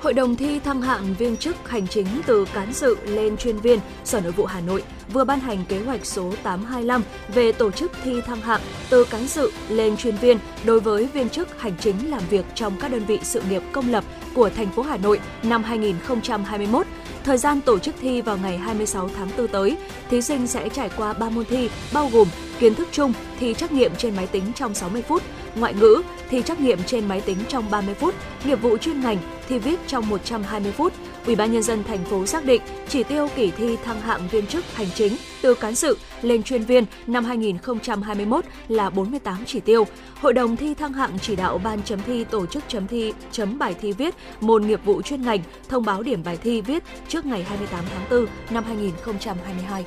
Hội đồng thi thăng hạng viên chức hành chính từ cán sự lên chuyên viên Sở Nội vụ Hà Nội vừa ban hành kế hoạch số 825 về tổ chức thi thăng hạng từ cán sự lên chuyên viên đối với viên chức hành chính làm việc trong các đơn vị sự nghiệp công lập của thành phố Hà Nội năm 2021. Thời gian tổ chức thi vào ngày 26 tháng 4 tới, thí sinh sẽ trải qua 3 môn thi bao gồm kiến thức chung, thi trắc nghiệm trên máy tính trong 60 phút, ngoại ngữ, thi trắc nghiệm trên máy tính trong 30 phút, nghiệp vụ chuyên ngành, thi viết trong 120 phút. Ủy ban nhân dân thành phố xác định chỉ tiêu kỳ thi thăng hạng viên chức hành chính từ cán sự lên chuyên viên năm 2021 là 48 chỉ tiêu. Hội đồng thi thăng hạng chỉ đạo ban chấm thi tổ chức chấm thi chấm bài thi viết môn nghiệp vụ chuyên ngành thông báo điểm bài thi viết trước ngày 28 tháng 4 năm 2022.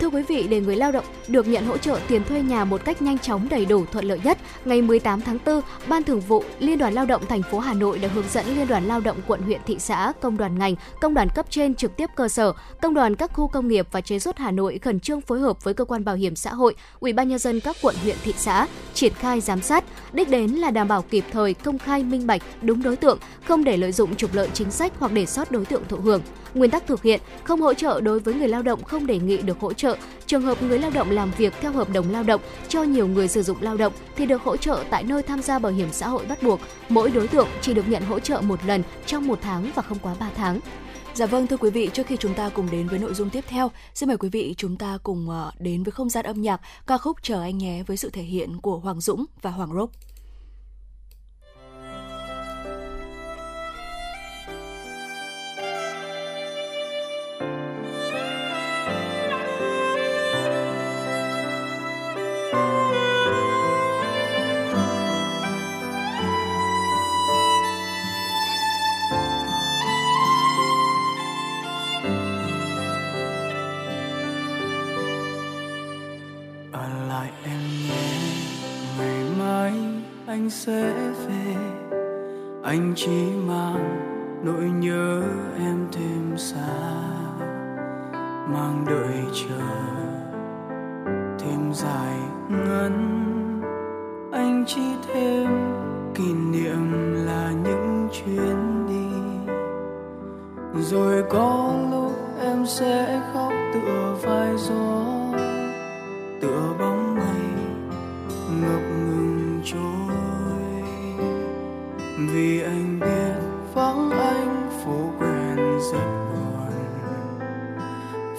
Thưa quý vị, để người lao động được nhận hỗ trợ tiền thuê nhà một cách nhanh chóng đầy đủ thuận lợi nhất, ngày 18 tháng 4, Ban Thường vụ Liên đoàn Lao động thành phố Hà Nội đã hướng dẫn Liên đoàn Lao động quận huyện thị xã, công đoàn ngành, công đoàn cấp trên trực tiếp cơ sở, công đoàn các khu công nghiệp và chế xuất Hà Nội khẩn trương phối hợp với cơ quan bảo hiểm xã hội, Ủy ban nhân dân các quận huyện thị xã triển khai giám sát, đích đến là đảm bảo kịp thời, công khai, minh bạch, đúng đối tượng, không để lợi dụng trục lợi chính sách hoặc để sót đối tượng thụ hưởng. Nguyên tắc thực hiện không hỗ trợ đối với người lao động không đề nghị được hỗ trợ. Trường hợp người lao động làm việc theo hợp đồng lao động cho nhiều người sử dụng lao động thì được hỗ trợ tại nơi tham gia bảo hiểm xã hội bắt buộc. Mỗi đối tượng chỉ được nhận hỗ trợ một lần trong một tháng và không quá 3 tháng. Dạ vâng thưa quý vị, trước khi chúng ta cùng đến với nội dung tiếp theo, xin mời quý vị chúng ta cùng ờ, đến với không gian âm nhạc ca khúc Chờ anh nhé với sự thể hiện của Hoàng Dũng và Hoàng Rock. Anh sẽ về. Anh chỉ mang nỗi nhớ em thêm xa mang đợi chờ thêm dài ngắn. Anh chỉ thêm kỷ niệm là những chuyến đi. Rồi có lúc em sẽ khóc tựa vai gió, tựa bóng mây ngập ngừng trôi vì anh biết vắng anh phố quen rất buồn.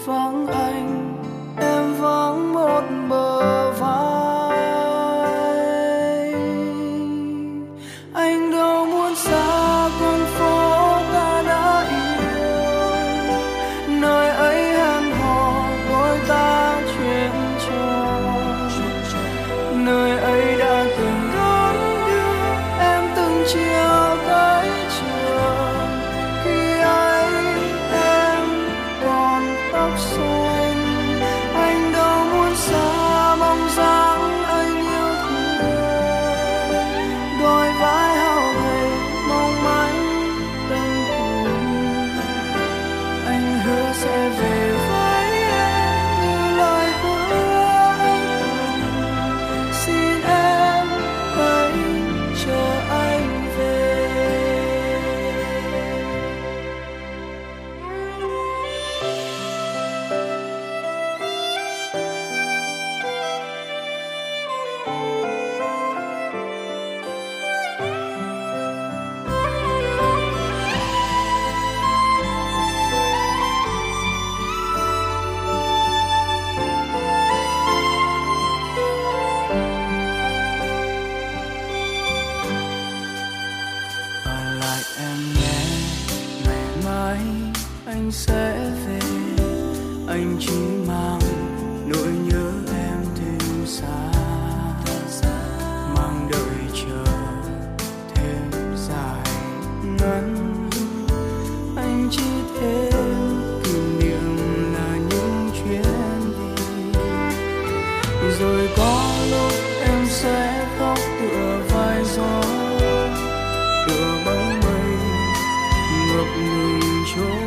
Vắng anh, em vắng một bờ vai. Rồi có lúc em sẽ khóc tựa vai gió, tựa bóng mây ngập ngừng trôi.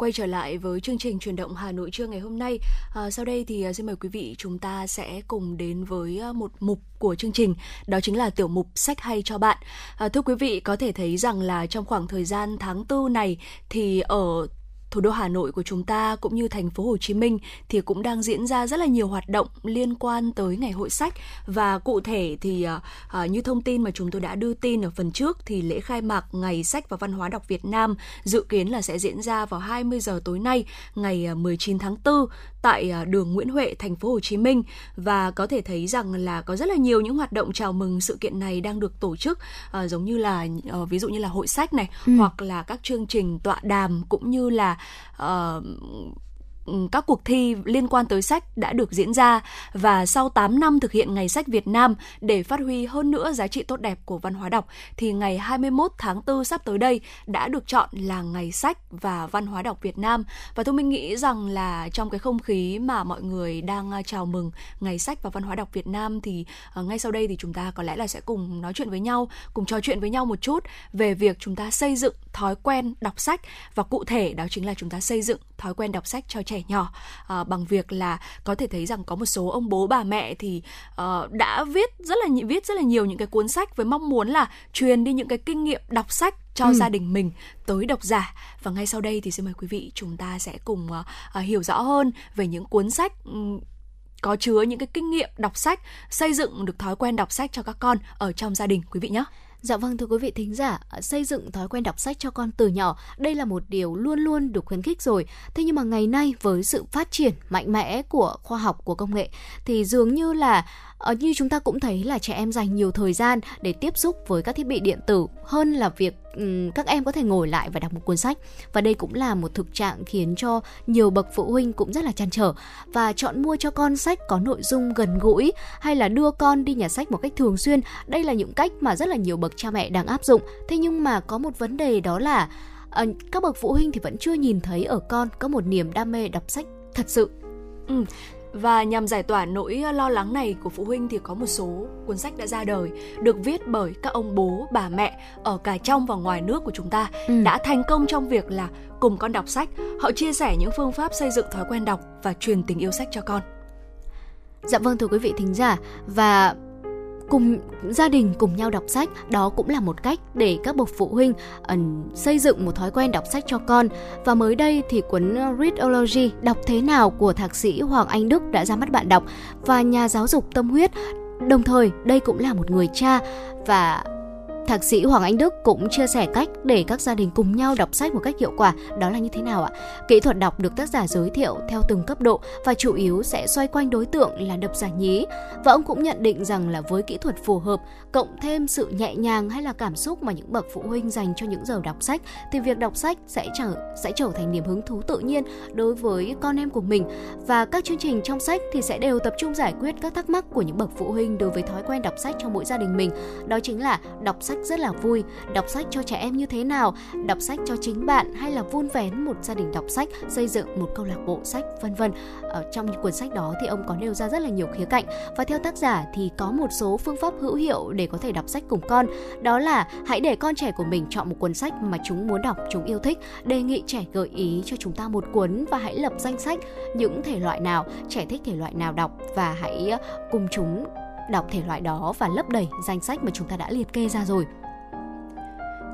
quay trở lại với chương trình truyền động Hà Nội trưa ngày hôm nay. À, sau đây thì à, xin mời quý vị chúng ta sẽ cùng đến với à, một mục của chương trình, đó chính là tiểu mục sách hay cho bạn. À, thưa quý vị có thể thấy rằng là trong khoảng thời gian tháng tư này thì ở thủ đô Hà Nội của chúng ta cũng như thành phố Hồ Chí Minh thì cũng đang diễn ra rất là nhiều hoạt động liên quan tới ngày hội sách. Và cụ thể thì uh, như thông tin mà chúng tôi đã đưa tin ở phần trước thì lễ khai mạc ngày sách và văn hóa đọc Việt Nam dự kiến là sẽ diễn ra vào 20 giờ tối nay ngày à, 19 tháng 4 tại à, đường Nguyễn Huệ thành phố Hồ Chí Minh và có thể thấy rằng là có rất là nhiều những hoạt động chào mừng sự kiện này đang được tổ chức à, giống như là ờ, ví dụ như là hội sách này Ừ. hoặc là các chương trình tọa đàm cũng như là ừm, Ừ, các cuộc thi liên quan tới sách đã được diễn ra và sau 8 năm thực hiện Ngày sách Việt Nam để phát huy hơn nữa giá trị tốt đẹp của văn hóa đọc thì ngày 21 tháng 4 sắp tới đây đã được chọn là Ngày sách và văn hóa đọc Việt Nam. Và tôi mình nghĩ rằng là trong cái không khí mà mọi người đang à, chào mừng Ngày sách và văn hóa đọc Việt Nam thì à, ngay sau đây thì chúng ta có lẽ là sẽ cùng nói chuyện với nhau, cùng trò chuyện với nhau một chút về việc chúng ta xây dựng thói quen đọc sách. Và cụ thể đó chính là chúng ta xây dựng thói quen đọc sách cho trẻ nhỏ. À, bằng việc là có thể thấy rằng có một số ông bố bà mẹ thì ờ, đã viết rất là viết rất là nhiều những cái cuốn sách với mong muốn là truyền đi những cái kinh nghiệm đọc sách cho Ừ. gia đình mình tới độc giả. Và ngay sau đây thì xin mời quý vị chúng ta sẽ cùng ờ, ờ, hiểu rõ hơn về những cuốn sách có chứa những cái kinh nghiệm đọc sách xây dựng được thói quen đọc sách cho các con ở trong gia đình quý vị nhé Dạ vâng thưa quý vị thính giả, à, xây dựng thói quen đọc sách cho con từ nhỏ, đây là một điều luôn luôn được khuyến khích rồi. Thế nhưng mà ngày nay với sự phát triển mạnh mẽ của khoa học của công nghệ thì dường như là Ờ, như chúng ta cũng thấy là trẻ em dành nhiều thời gian để tiếp xúc với các thiết bị điện tử hơn là việc um, các em có thể ngồi lại và đọc một cuốn sách. Và đây cũng là một thực trạng khiến cho nhiều bậc phụ huynh cũng rất là chăn trở. Và chọn mua cho con sách có nội dung gần gũi hay là đưa con đi nhà sách một cách thường xuyên đây là những cách mà rất là nhiều bậc cha mẹ đang áp dụng. Thế nhưng mà có một vấn đề đó là uh, các bậc phụ huynh thì vẫn chưa nhìn thấy ở con có một niềm đam mê đọc sách thật sự. Ừ, và nhằm giải tỏa nỗi lo lắng này của phụ huynh thì có một số cuốn sách đã ra đời được viết bởi các ông bố, bà mẹ ở cả trong và ngoài nước của chúng ta ừ. đã thành công trong việc là cùng con đọc sách. Họ chia sẻ những phương pháp xây dựng thói quen đọc và truyền tình yêu sách cho con. Dạ vâng thưa quý vị thính giả và cùng gia đình cùng nhau đọc sách đó cũng là một cách để các bậc phụ huynh uh, xây dựng một thói quen đọc sách cho con. Và mới đây thì cuốn Readology đọc thế nào của thạc sĩ Hoàng Anh Đức đã ra mắt bạn đọc. Và nhà giáo dục tâm huyết đồng thời đây cũng là một người cha. Và Thạc sĩ Hoàng Anh Đức cũng chia sẻ cách để các gia đình cùng nhau đọc sách một cách hiệu quả, đó là như thế nào ạ? Kỹ thuật đọc được tác giả giới thiệu theo từng cấp độ và chủ yếu sẽ xoay quanh đối tượng là độc giả nhí. Và ông cũng nhận định rằng là với kỹ thuật phù hợp, cộng thêm sự nhẹ nhàng hay là cảm xúc mà những bậc phụ huynh dành cho những giờ đọc sách thì việc đọc sách sẽ trở sẽ trở thành niềm hứng thú tự nhiên đối với con em của mình và các chương trình trong sách thì sẽ đều tập trung giải quyết các thắc mắc của những bậc phụ huynh đối với thói quen đọc sách trong mỗi gia đình mình. Đó chính là đọc sách sách rất là vui, đọc sách cho trẻ em như thế nào, đọc sách cho chính bạn hay là vun vén một gia đình đọc sách, xây dựng một câu lạc bộ sách vân vân. Ở trong những cuốn sách đó thì ông có nêu ra rất là nhiều khía cạnh và theo tác giả thì có một số phương pháp hữu hiệu để có thể đọc sách cùng con. Đó là hãy để con trẻ của mình chọn một cuốn sách mà chúng muốn đọc, chúng yêu thích, đề nghị trẻ gợi ý cho chúng ta một cuốn và hãy lập danh sách những thể loại nào trẻ thích thể loại nào đọc và hãy ờ, cùng chúng đọc thể loại đó và lấp đầy danh sách mà chúng ta đã liệt kê ra rồi.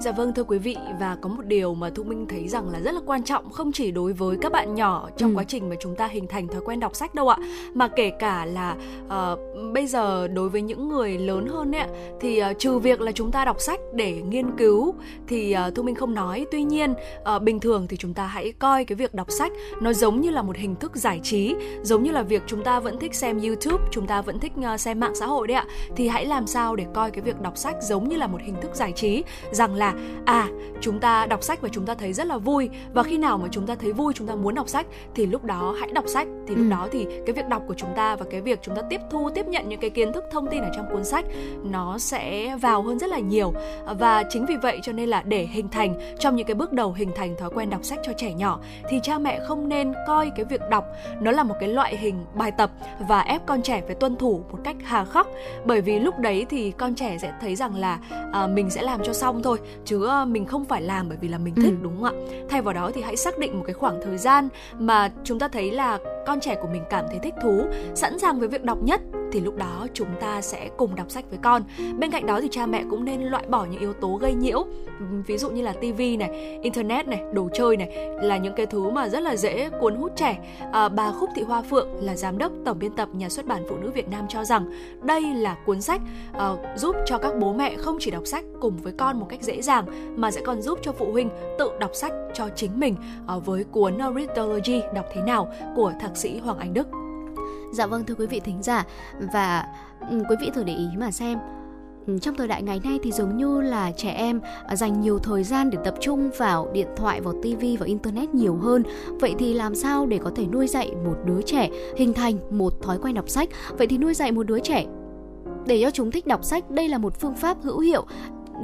Dạ vâng thưa quý vị và có một điều mà Thu Minh thấy rằng là rất là quan trọng không chỉ đối với các bạn nhỏ trong ừ. quá trình mà chúng ta hình thành thói quen đọc sách đâu ạ mà kể cả là uh, bây giờ đối với những người lớn hơn ấy thì uh, trừ việc là chúng ta đọc sách để nghiên cứu thì uh, Thu Minh không nói tuy nhiên uh, bình thường thì chúng ta hãy coi cái việc đọc sách nó giống như là một hình thức giải trí giống như là việc chúng ta vẫn thích xem YouTube chúng ta vẫn thích uh, xem mạng xã hội đấy ạ thì hãy làm sao để coi cái việc đọc sách giống như là một hình thức giải trí rằng là là à chúng ta đọc sách và chúng ta thấy rất là vui. Và khi nào mà chúng ta thấy vui chúng ta muốn đọc sách thì lúc đó hãy đọc sách. Thì lúc ừ. đó thì cái việc đọc của chúng ta và cái việc chúng ta tiếp thu tiếp nhận những cái kiến thức thông tin ở trong cuốn sách nó sẽ vào hơn rất là nhiều. Và chính vì vậy cho nên là để hình thành trong những cái bước đầu hình thành thói quen đọc sách cho trẻ nhỏ thì cha mẹ không nên coi cái việc đọc nó là một cái loại hình bài tập và ép con trẻ phải tuân thủ một cách hà khắc. Bởi vì lúc đấy thì con trẻ sẽ thấy rằng là à, mình sẽ làm cho xong thôi chứ ờ, mình không phải làm bởi vì là mình thích ừ. đúng không ạ thay vào đó thì hãy xác định một cái khoảng thời gian mà chúng ta thấy là con trẻ của mình cảm thấy thích thú sẵn sàng với việc đọc nhất thì lúc đó chúng ta sẽ cùng đọc sách với con. Bên cạnh đó thì cha mẹ cũng nên loại bỏ những yếu tố gây nhiễu ví dụ như là tivi này internet này đồ chơi này là những cái thứ mà rất là dễ cuốn hút trẻ. À, bà khúc thị hoa phượng là giám đốc tổng biên tập nhà xuất bản phụ nữ việt nam cho rằng đây là cuốn sách à, giúp cho các bố mẹ không chỉ đọc sách cùng với con một cách dễ dàng mà sẽ còn giúp cho phụ huynh tự đọc sách cho chính mình ờ, với cuốn ờ, Ritology đọc thế nào của thạc sĩ Hoàng Anh Đức Dạ vâng thưa quý vị thính giả và ừ, quý vị thử để ý mà xem ừ, trong thời đại ngày nay thì dường như là trẻ em ờ, dành nhiều thời gian để tập trung vào điện thoại, vào tivi, vào internet nhiều hơn. Vậy thì làm sao để có thể nuôi dạy một đứa trẻ hình thành một thói quen đọc sách? Vậy thì nuôi dạy một đứa trẻ để cho chúng thích đọc sách đây là một phương pháp hữu hiệu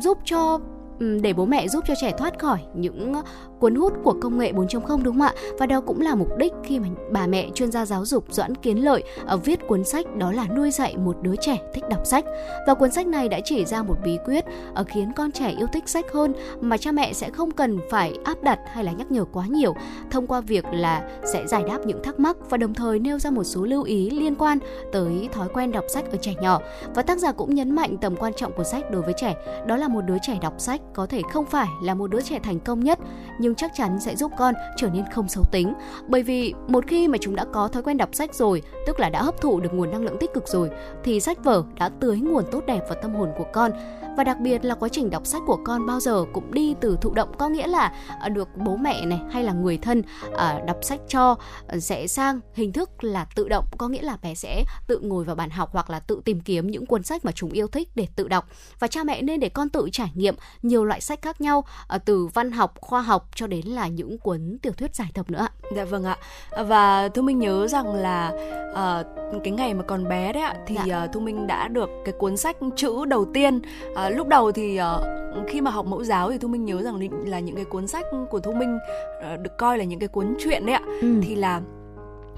giúp cho Ừ, để bố mẹ giúp cho trẻ thoát khỏi những ờ, cuốn hút của công nghệ 4.0 đúng không ạ? Và đó cũng là mục đích khi mà bà mẹ chuyên gia giáo dục Doãn Kiến Lợi ờ, viết cuốn sách đó là nuôi dạy một đứa trẻ thích đọc sách. Và cuốn sách này đã chỉ ra một bí quyết ở khiến con trẻ yêu thích sách hơn mà cha mẹ sẽ không cần phải áp đặt hay là nhắc nhở quá nhiều thông qua việc là sẽ giải đáp những thắc mắc và đồng thời nêu ra một số lưu ý liên quan tới thói quen đọc sách ở trẻ nhỏ. Và tác giả cũng nhấn mạnh tầm quan trọng của sách đối với trẻ, đó là một đứa trẻ đọc sách có thể không phải là một đứa trẻ thành công nhất, nhưng chắc chắn sẽ giúp con trở nên không xấu tính. Bởi vì một khi mà chúng đã có thói quen đọc sách rồi, tức là đã hấp thụ được nguồn năng lượng tích cực rồi, thì sách vở đã tưới nguồn tốt đẹp vào tâm hồn của con và đặc biệt là quá trình đọc sách của con bao giờ cũng đi từ thụ động có nghĩa là à, được bố mẹ này hay là người thân à, đọc sách cho sẽ sang hình thức là tự động có nghĩa là bé sẽ tự ngồi vào bàn học hoặc là tự tìm kiếm những cuốn sách mà chúng yêu thích để tự đọc. Và cha mẹ nên để con tự trải nghiệm nhiều loại sách khác nhau từ văn học khoa học cho đến là những cuốn tiểu thuyết giải tập nữa dạ vâng ạ. Và thu minh nhớ rằng là uh, cái ngày mà còn bé đấy ạ thì dạ. uh, thu minh đã được cái cuốn sách chữ đầu tiên uh, lúc đầu thì uh, khi mà học mẫu giáo thì thu minh nhớ rằng là những cái cuốn sách của thu minh uh, được coi là những cái cuốn truyện đấy ạ ừ. thì là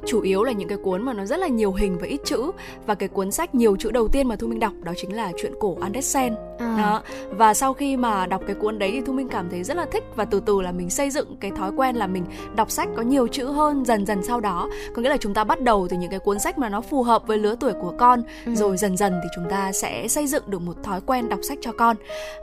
chủ yếu là những cái cuốn mà nó rất là nhiều hình và ít chữ. Và cái cuốn sách nhiều chữ đầu tiên mà thu minh đọc đó chính là chuyện cổ Andersen. À. đó. Và sau khi mà đọc cái cuốn đấy thì thu minh cảm thấy rất là thích và từ từ là mình xây dựng cái thói quen là mình đọc sách có nhiều chữ hơn dần dần sau đó. Có nghĩa là chúng ta bắt đầu từ những cái cuốn sách mà nó phù hợp với lứa tuổi của con ừ. rồi dần dần thì chúng ta sẽ xây dựng được một thói quen đọc sách cho con.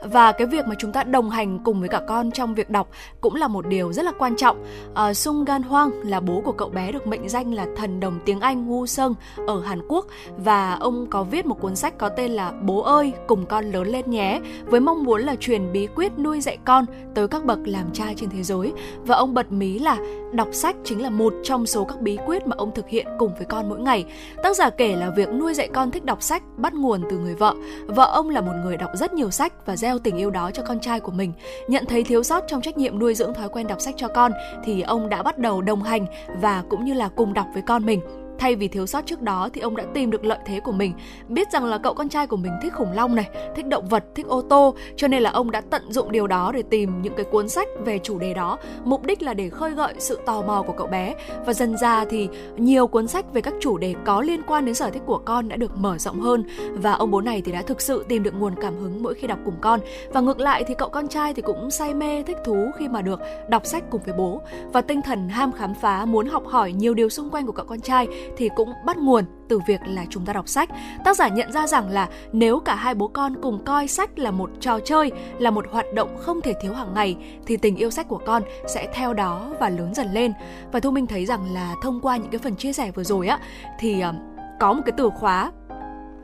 Và cái việc mà chúng ta đồng hành cùng với cả con trong việc đọc cũng là một điều rất là quan trọng. Uh, Sung Gan Hoang là bố của cậu bé được mệnh danh là thần đồng tiếng Anh Wu Sung ở Hàn Quốc và ông có viết một cuốn sách có tên là Bố ơi, cùng con lớn lên nhé, với mong muốn là truyền bí quyết nuôi dạy con tới các bậc làm cha trên thế giới và ông bật mí là đọc sách chính là một trong số các bí quyết mà ông thực hiện cùng với con mỗi ngày. Tác giả kể là việc nuôi dạy con thích đọc sách bắt nguồn từ người vợ. Vợ ông là một người đọc rất nhiều sách và gieo tình yêu đó cho con trai của mình. Nhận thấy thiếu sót trong trách nhiệm nuôi dưỡng thói quen đọc sách cho con thì ông đã bắt đầu đồng hành và cũng như là cùng đọc với con mình. Thay vì thiếu sót trước đó thì ông đã tìm được lợi thế của mình, biết rằng là cậu con trai của mình thích khủng long này, thích động vật, thích ô tô, cho nên là ông đã tận dụng điều đó để tìm những cái cuốn sách về chủ đề đó, mục đích là để khơi gợi sự tò mò của cậu bé. Và dần ra thì nhiều cuốn sách về các chủ đề có liên quan đến sở thích của con đã được mở rộng hơn. Và ông bố này thì đã thực sự tìm được nguồn cảm hứng mỗi khi đọc cùng con. Và ngược lại thì cậu con trai thì cũng say mê thích thú khi mà được đọc sách cùng với bố. Và tinh thần ham khám phá muốn học hỏi nhiều điều xung quanh của cậu con trai thì cũng bắt nguồn từ việc là chúng ta đọc sách. Tác giả nhận ra rằng là nếu cả hai bố con cùng coi sách là một trò chơi, là một hoạt động không thể thiếu hàng ngày thì tình yêu sách của con sẽ theo đó và lớn dần lên. Và Thu Minh thấy rằng là thông qua những cái phần chia sẻ vừa rồi á thì ờ, có một cái từ khóa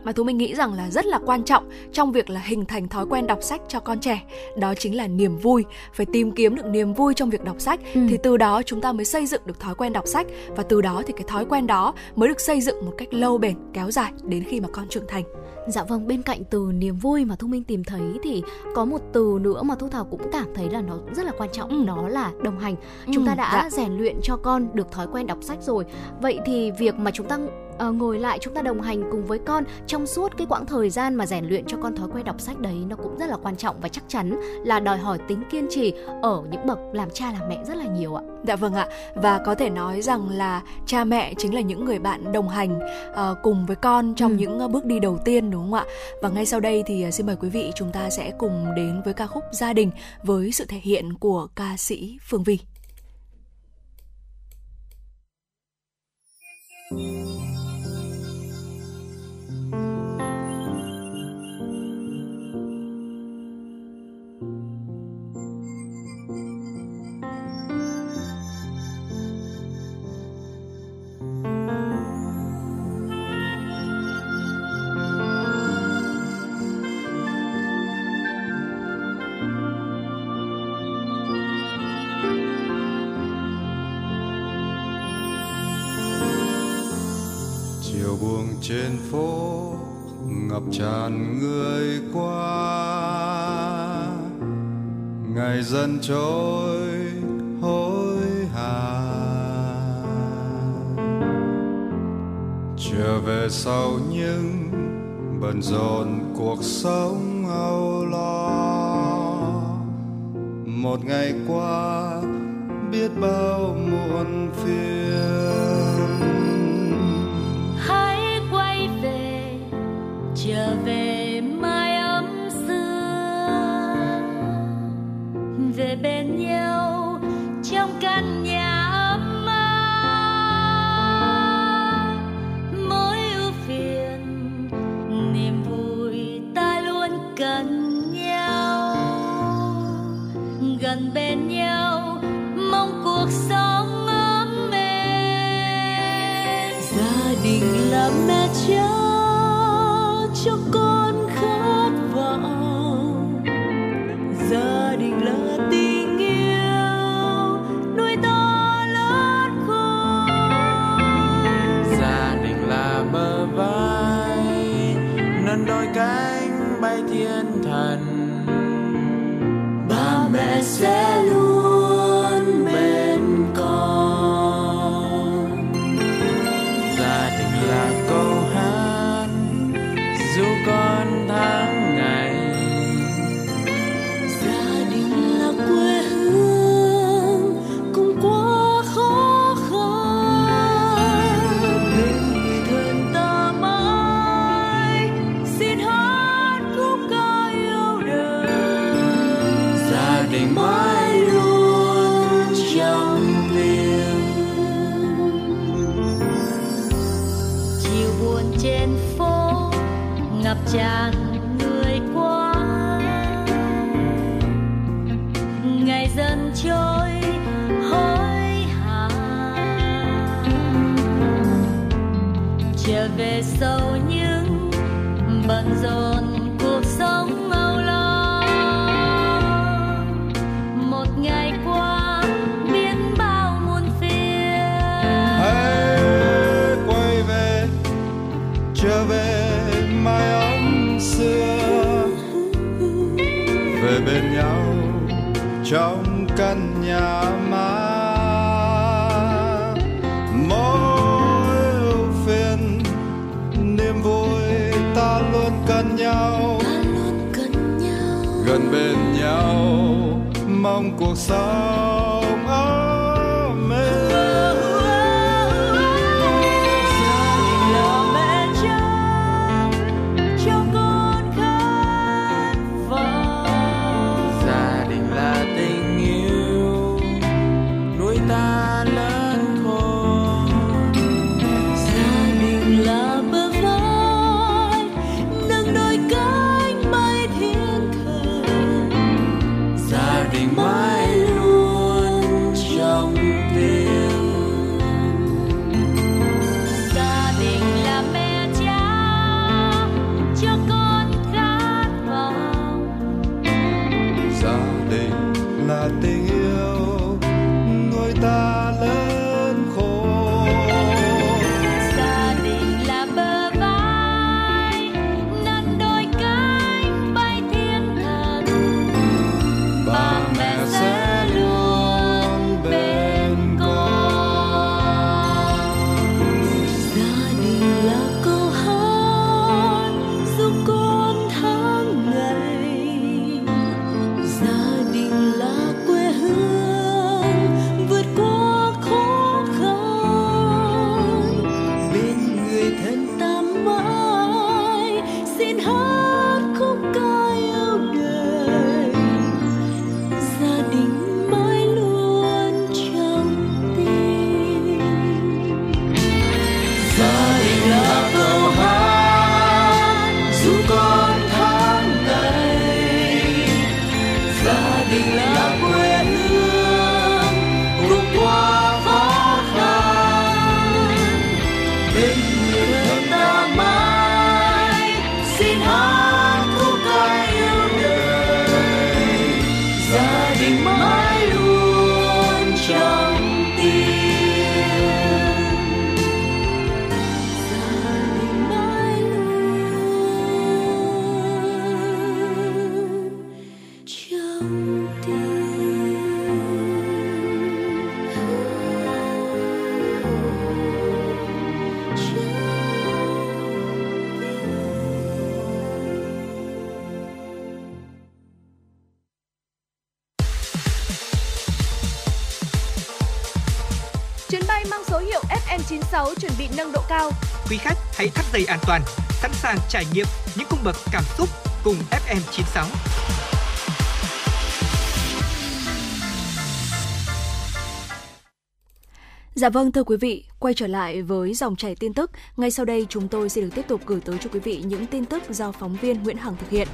mà Thu Minh nghĩ rằng là rất là quan trọng trong việc là hình thành thói quen đọc sách cho con trẻ. Đó chính là niềm vui phải tìm kiếm được niềm vui trong việc đọc sách. Ừ. thì từ đó chúng ta mới xây dựng được thói quen đọc sách và từ đó thì cái thói quen đó mới được xây dựng một cách lâu bền kéo dài đến khi mà con trưởng thành Dạ vâng, bên cạnh từ niềm vui mà Thu Minh tìm thấy thì có một từ nữa mà Thu Thảo cũng cảm thấy là nó rất là quan trọng, ừ. đó là đồng hành. Chúng ừ, ta đã dạ. rèn luyện cho con được thói quen đọc sách rồi. Vậy thì việc mà chúng ta uh, ngồi lại chúng ta đồng hành cùng với con trong suốt cái quãng thời gian mà rèn luyện cho con thói quen đọc sách đấy nó cũng rất là quan trọng và chắc chắn là đòi hỏi tính kiên trì ở những bậc làm cha làm mẹ rất là nhiều ạ. Dạ vâng ạ và có thể nói rằng là cha mẹ chính là những người bạn đồng hành uh, cùng với con trong ừ. những bước đi đầu tiên đúng không ạ? Và ngay sau đây thì à, xin mời quý vị chúng ta sẽ cùng đến với ca khúc Gia đình với sự thể hiện của ca sĩ Phương Vi. Thank you. Ngập tràn người qua. Ngày dần trôi, hối hả. Trở về sau những bận rộn cuộc sống âu lo. Một ngày qua, biết bao muộn phiền. Trở 96 chuẩn bị nâng độ cao. Quý khách hãy thắt dây an toàn, sẵn sàng trải nghiệm những cung bậc cảm xúc cùng FM 96. Dạ vâng thưa quý vị, quay trở lại với dòng chảy tin tức, ngay sau đây chúng tôi sẽ được tiếp tục gửi tới cho quý vị những tin tức do phóng viên Nguyễn Hằng thực hiện.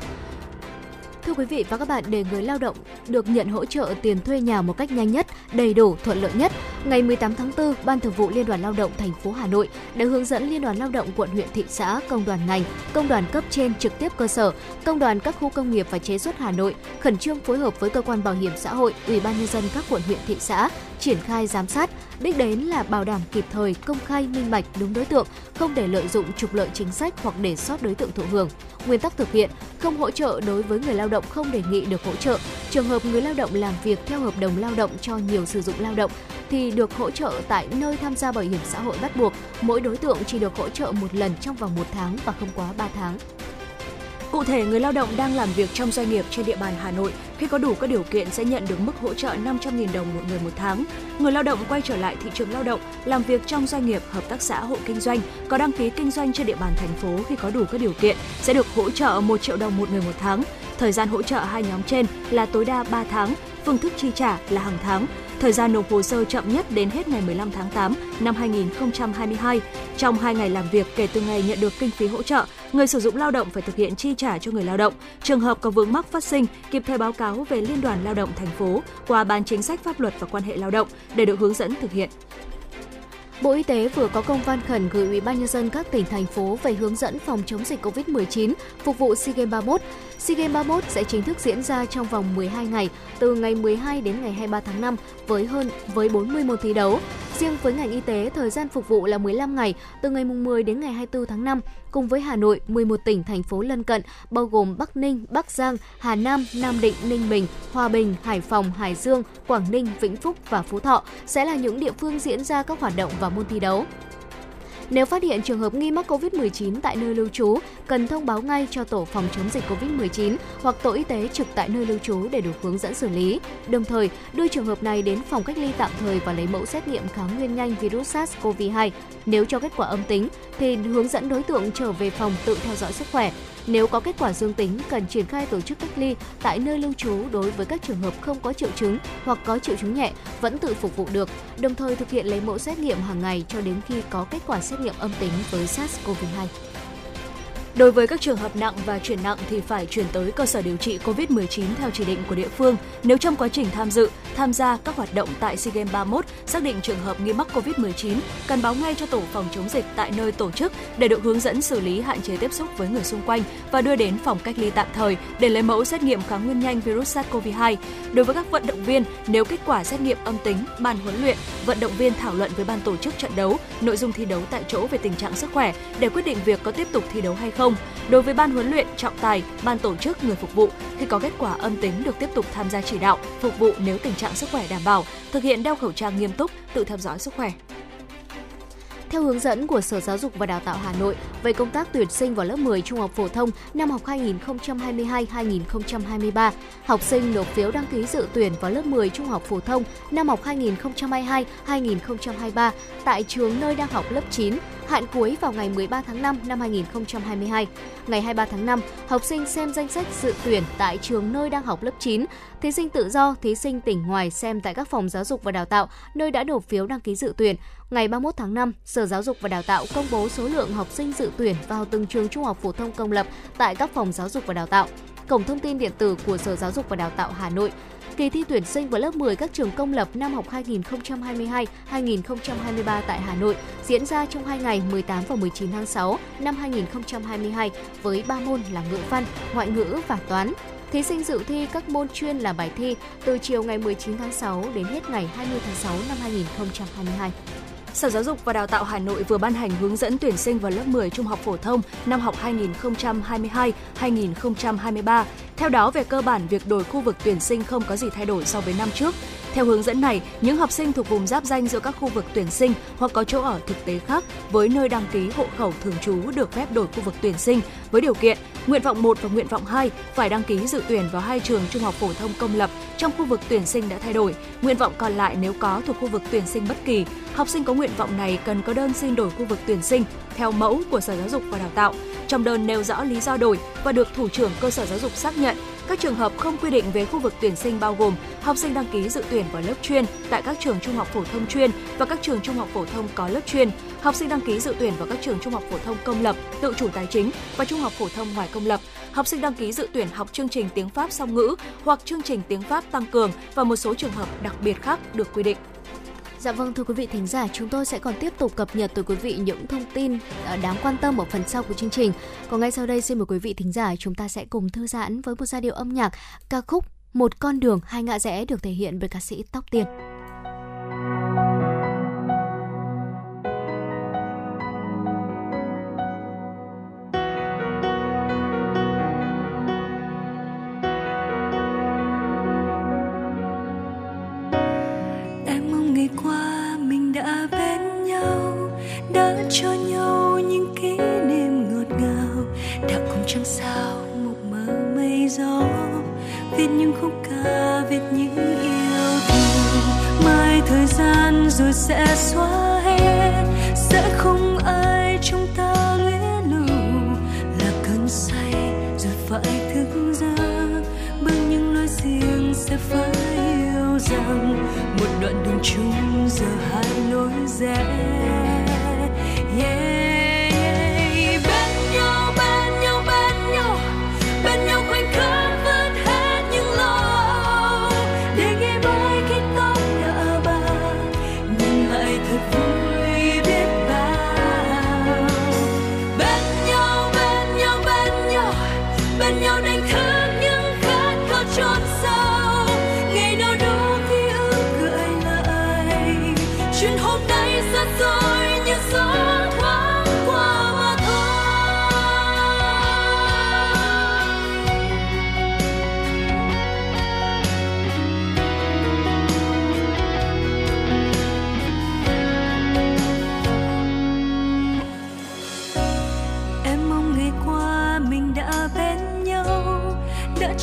Thưa quý vị và các bạn, để người lao động được nhận hỗ trợ tiền thuê nhà một cách nhanh nhất, đầy đủ, thuận lợi nhất, ngày 18 tháng 4, Ban Thường vụ Liên đoàn Lao động thành phố Hà Nội đã hướng dẫn Liên đoàn Lao động quận huyện thị xã, công đoàn ngành, công đoàn cấp trên trực tiếp cơ sở, công đoàn các khu công nghiệp và chế xuất Hà Nội khẩn trương phối hợp với cơ quan bảo hiểm xã hội, Ủy ban nhân dân các quận huyện thị xã triển khai giám sát, đích đến là bảo đảm kịp thời, công khai, minh bạch, đúng đối tượng, không để lợi dụng trục lợi chính sách hoặc để sót đối tượng thụ hưởng. Nguyên tắc thực hiện không hỗ trợ đối với người lao động không đề nghị được hỗ trợ. Trường hợp người lao động làm việc theo hợp đồng lao động cho nhiều sử dụng lao động thì được hỗ trợ tại nơi tham gia bảo hiểm xã hội bắt buộc. Mỗi đối tượng chỉ được hỗ trợ một lần trong vòng một tháng và không quá 3 tháng. Cụ thể, người lao động đang làm việc trong doanh nghiệp trên địa bàn Hà Nội khi có đủ các điều kiện sẽ nhận được mức hỗ trợ 500.000 đồng một người một tháng. Người lao động quay trở lại thị trường lao động, làm việc trong doanh nghiệp, hợp tác xã, hộ kinh doanh, có đăng ký kinh doanh trên địa bàn thành phố khi có đủ các điều kiện sẽ được hỗ trợ 1 triệu đồng một người một tháng. Thời gian hỗ trợ hai nhóm trên là tối đa 3 tháng, phương thức chi trả là hàng tháng. Thời gian nộp hồ sơ chậm nhất đến hết ngày 15 tháng 8 năm 2022. Trong 2 ngày làm việc kể từ ngày nhận được kinh phí hỗ trợ, người sử dụng lao động phải thực hiện chi trả cho người lao động. Trường hợp có vướng mắc phát sinh, kịp thời báo cáo về Liên đoàn Lao động thành phố qua Ban chính sách pháp luật và quan hệ lao động để được hướng dẫn thực hiện. Bộ Y tế vừa có công văn khẩn gửi Ủy ban nhân dân các tỉnh thành phố về hướng dẫn phòng chống dịch COVID-19 phục vụ SEA Games 31. SEA Games 31 sẽ chính thức diễn ra trong vòng 12 ngày, từ ngày 12 đến ngày 23 tháng 5 với hơn với 40 môn thi đấu. Riêng với ngành y tế, thời gian phục vụ là 15 ngày, từ ngày mùng 10 đến ngày 24 tháng 5, cùng với Hà Nội, 11 tỉnh thành phố lân cận bao gồm Bắc Ninh, Bắc Giang, Hà Nam, Nam Định, Ninh Bình, Hòa Bình, Hải Phòng, Hải Dương, Quảng Ninh, Vĩnh Phúc và Phú Thọ sẽ là những địa phương diễn ra các hoạt động và môn thi đấu. Nếu phát hiện trường hợp nghi mắc COVID-19 tại nơi lưu trú, cần thông báo ngay cho tổ phòng chống dịch COVID-19 hoặc tổ y tế trực tại nơi lưu trú để được hướng dẫn xử lý. Đồng thời, đưa trường hợp này đến phòng cách ly tạm thời và lấy mẫu xét nghiệm kháng nguyên nhanh virus SARS-CoV-2. Nếu cho kết quả âm tính, thì hướng dẫn đối tượng trở về phòng tự theo dõi sức khỏe. Nếu có kết quả dương tính, cần triển khai tổ chức cách ly tại nơi lưu trú đối với các trường hợp không có triệu chứng hoặc có triệu chứng nhẹ vẫn tự phục vụ được, đồng thời thực hiện lấy mẫu xét nghiệm hàng ngày cho đến khi có kết quả xét nghiệm âm tính với SARS-CoV-2. Đối với các trường hợp nặng và chuyển nặng thì phải chuyển tới cơ sở điều trị COVID-19 theo chỉ định của địa phương. Nếu trong quá trình tham dự, tham gia các hoạt động tại SEA Games 31 xác định trường hợp nghi mắc COVID-19, cần báo ngay cho tổ phòng chống dịch tại nơi tổ chức để được hướng dẫn xử lý hạn chế tiếp xúc với người xung quanh và đưa đến phòng cách ly tạm thời để lấy mẫu xét nghiệm kháng nguyên nhanh virus SARS-CoV-2. Đối với các vận động viên, nếu kết quả xét nghiệm âm tính, ban huấn luyện, vận động viên thảo luận với ban tổ chức trận đấu nội dung thi đấu tại chỗ về tình trạng sức khỏe để quyết định việc có tiếp tục thi đấu hay không không. Đối với ban huấn luyện, trọng tài, ban tổ chức, người phục vụ, khi có kết quả âm tính được tiếp tục tham gia chỉ đạo, phục vụ nếu tình trạng sức khỏe đảm bảo, thực hiện đeo khẩu trang nghiêm túc, tự theo dõi sức khỏe. Theo hướng dẫn của Sở Giáo dục và Đào tạo Hà Nội về công tác tuyển sinh vào lớp 10 trung học phổ thông năm học 2022-2023, học sinh nộp phiếu đăng ký dự tuyển vào lớp 10 trung học phổ thông năm học 2022-2023 tại trường nơi đang học lớp 9 hạn cuối vào ngày 13 tháng 5 năm 2022. Ngày 23 tháng 5, học sinh xem danh sách dự tuyển tại trường nơi đang học lớp 9. Thí sinh tự do, thí sinh tỉnh ngoài xem tại các phòng giáo dục và đào tạo nơi đã nộp phiếu đăng ký dự tuyển. Ngày 31 tháng 5, Sở Giáo dục và Đào tạo công bố số lượng học sinh dự tuyển vào từng trường trung học phổ thông công lập tại các phòng giáo dục và đào tạo. Cổng thông tin điện tử của Sở Giáo dục và Đào tạo Hà Nội Kỳ thi tuyển sinh vào lớp 10 các trường công lập năm học 2022-2023 tại Hà Nội diễn ra trong 2 ngày 18 và 19 tháng 6 năm 2022 với 3 môn là ngữ văn, ngoại ngữ và toán. Thí sinh dự thi các môn chuyên là bài thi từ chiều ngày 19 tháng 6 đến hết ngày 20 tháng 6 năm 2022. Sở Giáo dục và Đào tạo Hà Nội vừa ban hành hướng dẫn tuyển sinh vào lớp 10 trung học phổ thông năm học 2022-2023. Theo đó, về cơ bản, việc đổi khu vực tuyển sinh không có gì thay đổi so với năm trước. Theo hướng dẫn này, những học sinh thuộc vùng giáp danh giữa các khu vực tuyển sinh hoặc có chỗ ở thực tế khác với nơi đăng ký hộ khẩu thường trú được phép đổi khu vực tuyển sinh với điều kiện nguyện vọng 1 và nguyện vọng 2 phải đăng ký dự tuyển vào hai trường trung học phổ thông công lập trong khu vực tuyển sinh đã thay đổi. Nguyện vọng còn lại nếu có thuộc khu vực tuyển sinh bất kỳ, học sinh có nguyện vọng này cần có đơn xin đổi khu vực tuyển sinh theo mẫu của Sở Giáo dục và Đào tạo. Trong đơn nêu rõ lý do đổi và được thủ trưởng cơ sở giáo dục xác nhận các trường hợp không quy định về khu vực tuyển sinh bao gồm học sinh đăng ký dự tuyển vào lớp chuyên tại các trường trung học phổ thông chuyên và các trường trung học phổ thông có lớp chuyên, học sinh đăng ký dự tuyển vào các trường trung học phổ thông công lập, tự chủ tài chính và trung học phổ thông ngoài công lập, học sinh đăng ký dự tuyển học chương trình tiếng Pháp song ngữ hoặc chương trình tiếng Pháp tăng cường và một số trường hợp đặc biệt khác được quy định. Dạ vâng thưa quý vị thính giả, chúng tôi sẽ còn tiếp tục cập nhật tới quý vị những thông tin ờ, đáng quan tâm ở phần sau của chương trình. Còn ngay sau đây xin mời quý vị thính giả chúng ta sẽ cùng thư giãn với một giai điệu âm nhạc ca khúc Một con đường hai ngã rẽ được thể hiện bởi ca sĩ Tóc Tiên. Cho nhau những kỷ niệm ngọt ngào. Đã cùng trăng sao, một mơ mây gió. Viết những khúc ca, viết những yêu thương. Mai thời gian rồi sẽ xóa hết. Sẽ không ai trong ta luyến lù. Là cơn say rồi phải thức giấc. Bằng những lối riêng sẽ phải yêu rằng một đoạn đường chung giờ hai lối rẽ.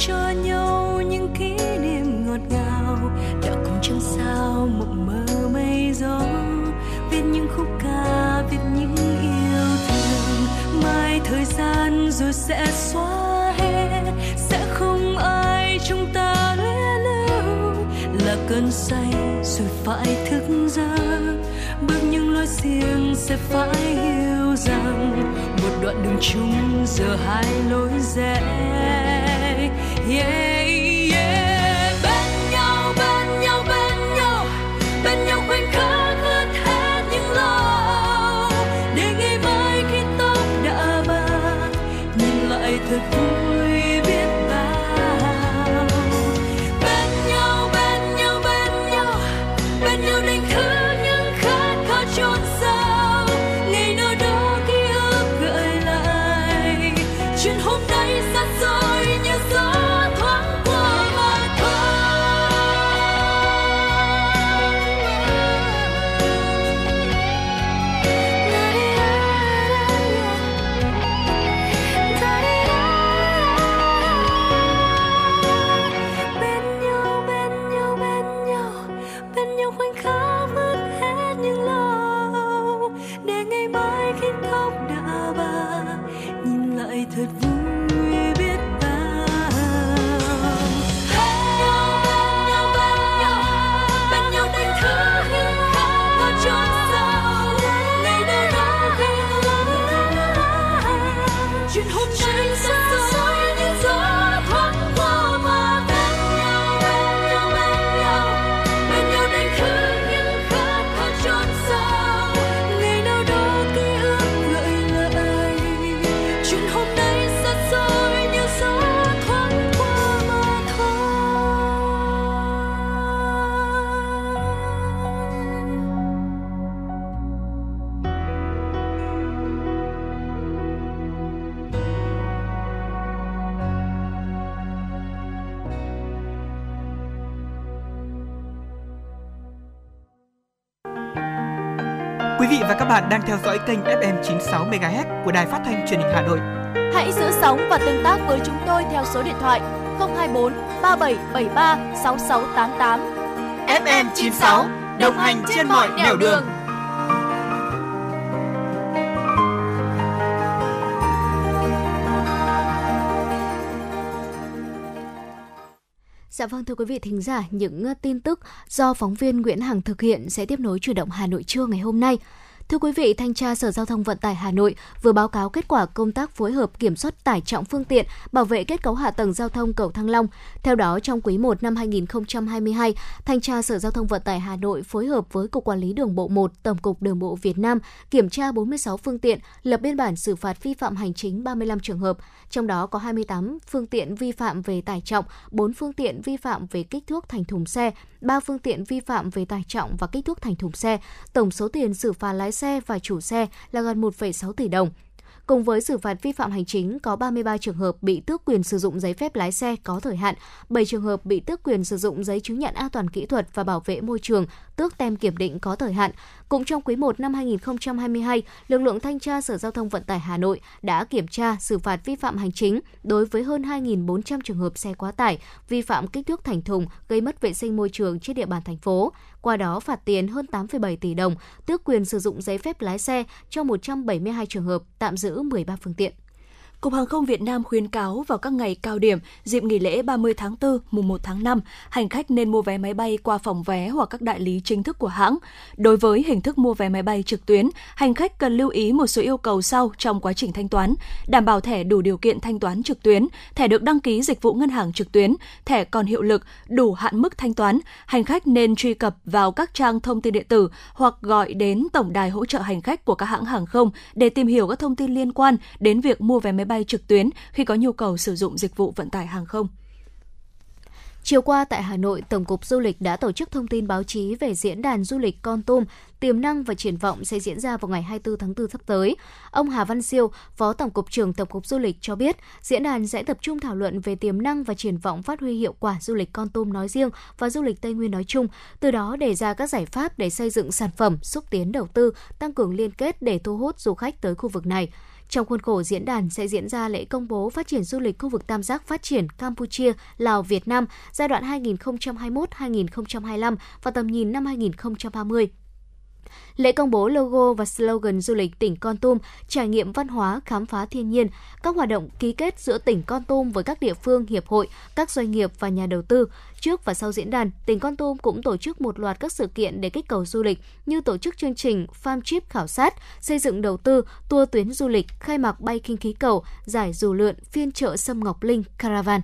Cho nhau những kỷ niệm ngọt ngào. Đã cùng trăng sao mộng mơ mây gió Viết những khúc ca, viết những yêu thương. Mai thời gian rồi sẽ xóa hết Sẽ không ai trong ta luyến lưu. Là cơn say rồi phải thức giấc Bước những lối riêng sẽ phải hiểu rằng một đoạn đường chung giờ hai lối rẽ. Yeah. Bạn đang theo dõi kênh FM 96 MHz của đài phát thanh truyền hình Hà Nội. Hãy giữ sóng và tương tác với chúng tôi theo số điện thoại 024 3773 6688. FM 96 đồng hành trên mọi nẻo đường. Dạ vâng thưa quý vị thính giả, những tin tức do phóng viên Nguyễn Hằng thực hiện sẽ tiếp nối chuyển động Hà Nội trưa ngày hôm nay. Thưa quý vị, Thanh tra Sở Giao thông Vận tải Hà Nội vừa báo cáo kết quả công tác phối hợp kiểm soát tải trọng phương tiện, bảo vệ kết cấu hạ tầng giao thông cầu Thăng Long. Theo đó, trong quý 1 năm 2022, Thanh tra Sở Giao thông Vận tải Hà Nội phối hợp với Cục Quản lý Đường bộ 1, Tổng cục Đường bộ Việt Nam kiểm tra 46 phương tiện, lập biên bản xử phạt vi phạm hành chính 35 trường hợp, trong đó có 28 phương tiện vi phạm về tải trọng, 4 phương tiện vi phạm về kích thước thành thùng xe, 3 phương tiện vi phạm về tải trọng và kích thước thành thùng xe. Tổng số tiền xử phạt lái xe và chủ xe là gần 1,6 tỷ đồng. Cùng với xử phạt vi phạm hành chính, có 33 trường hợp bị tước quyền sử dụng giấy phép lái xe có thời hạn, 7 trường hợp bị tước quyền sử dụng giấy chứng nhận an toàn kỹ thuật và bảo vệ môi trường, tước tem kiểm định có thời hạn. Cũng trong quý 1 năm 2022, lực lượng thanh tra Sở Giao thông Vận tải Hà Nội đã kiểm tra xử phạt vi phạm hành chính đối với hơn 2.400 trường hợp xe quá tải, vi phạm kích thước thành thùng, gây mất vệ sinh môi trường trên địa bàn thành phố. Qua đó phạt tiền hơn 8,7 tỷ đồng, tước quyền sử dụng giấy phép lái xe cho 172 trường hợp, tạm giữ 13 phương tiện. Cục Hàng không Việt Nam khuyến cáo vào các ngày cao điểm, dịp nghỉ lễ 30 tháng 4, mùng 1 tháng 5, hành khách nên mua vé máy bay qua phòng vé hoặc các đại lý chính thức của hãng. Đối với hình thức mua vé máy bay trực tuyến, hành khách cần lưu ý một số yêu cầu sau trong quá trình thanh toán: đảm bảo thẻ đủ điều kiện thanh toán trực tuyến, thẻ được đăng ký dịch vụ ngân hàng trực tuyến, thẻ còn hiệu lực, đủ hạn mức thanh toán. Hành khách nên truy cập vào các trang thông tin điện tử hoặc gọi đến tổng đài hỗ trợ hành khách của các hãng hàng không để tìm hiểu các thông tin liên quan đến việc mua vé máy bay trực tuyến khi có nhu cầu sử dụng dịch vụ vận tải hàng không. Chiều qua tại Hà Nội, Tổng cục Du lịch đã tổ chức thông tin báo chí về diễn đàn du lịch Con Tum, tiềm năng và triển vọng sẽ diễn ra vào ngày 24 tháng 4 sắp tới. Ông Hà Văn Siêu, Phó Tổng cục trưởng Tổng cục Du lịch cho biết, diễn đàn sẽ tập trung thảo luận về tiềm năng và triển vọng phát huy hiệu quả du lịch Con Tum nói riêng và du lịch Tây Nguyên nói chung, từ đó đề ra các giải pháp để xây dựng sản phẩm, xúc tiến đầu tư, tăng cường liên kết để thu hút du khách tới khu vực này. Trong khuôn khổ diễn đàn sẽ diễn ra lễ công bố phát triển du lịch khu vực Tam giác phát triển Campuchia, Lào, Việt Nam giai đoạn 2021-2025 và tầm nhìn năm 2030. Lễ công bố logo và slogan du lịch tỉnh Con Tum, trải nghiệm văn hóa, khám phá thiên nhiên, các hoạt động ký kết giữa tỉnh Con Tum với các địa phương, hiệp hội, các doanh nghiệp và nhà đầu tư. Trước và sau diễn đàn, tỉnh Con Tum cũng tổ chức một loạt các sự kiện để kích cầu du lịch như tổ chức chương trình farm trip khảo sát, xây dựng đầu tư, tour tuyến du lịch, khai mạc bay kinh khí cầu, giải dù lượn, phiên chợ Sâm Ngọc Linh, Caravan.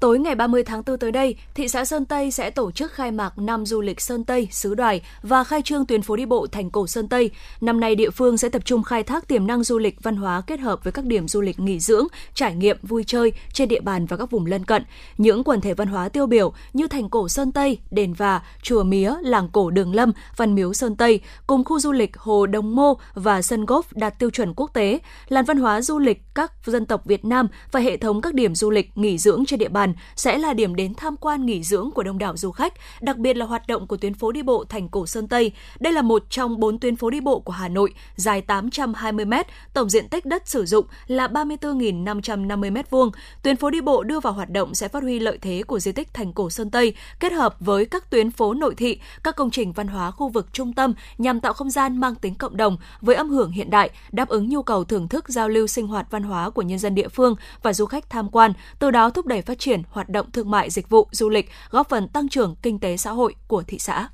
Tối ngày 30 tháng 4 tới đây, thị xã Sơn Tây sẽ tổ chức khai mạc năm du lịch Sơn Tây, xứ Đoài và khai trương tuyến phố đi bộ thành cổ Sơn Tây. Năm nay địa phương sẽ tập trung khai thác tiềm năng du lịch văn hóa kết hợp với các điểm du lịch nghỉ dưỡng, trải nghiệm vui chơi trên địa bàn và các vùng lân cận. Những quần thể văn hóa tiêu biểu như thành cổ Sơn Tây, đền Và, chùa Mía, làng cổ Đường Lâm, văn miếu Sơn Tây cùng khu du lịch Hồ Đồng Mô và sân golf đạt tiêu chuẩn quốc tế, làn văn hóa du lịch các dân tộc Việt Nam và hệ thống các điểm du lịch nghỉ dưỡng trên địa bàn sẽ là điểm đến tham quan nghỉ dưỡng của đông đảo du khách, đặc biệt là hoạt động của tuyến phố đi bộ thành cổ Sơn Tây. Đây là một trong bốn tuyến phố đi bộ của Hà Nội, dài 820 m, tổng diện tích đất sử dụng là 34.550 m2. Tuyến phố đi bộ đưa vào hoạt động sẽ phát huy lợi thế của di tích thành cổ Sơn Tây, kết hợp với các tuyến phố nội thị, các công trình văn hóa khu vực trung tâm nhằm tạo không gian mang tính cộng đồng với âm hưởng hiện đại, đáp ứng nhu cầu thưởng thức giao lưu sinh hoạt văn hóa của nhân dân địa phương và du khách tham quan, từ đó thúc đẩy phát triển hoạt động thương mại dịch vụ du lịch, góp phần tăng trưởng kinh tế xã hội của thị xã.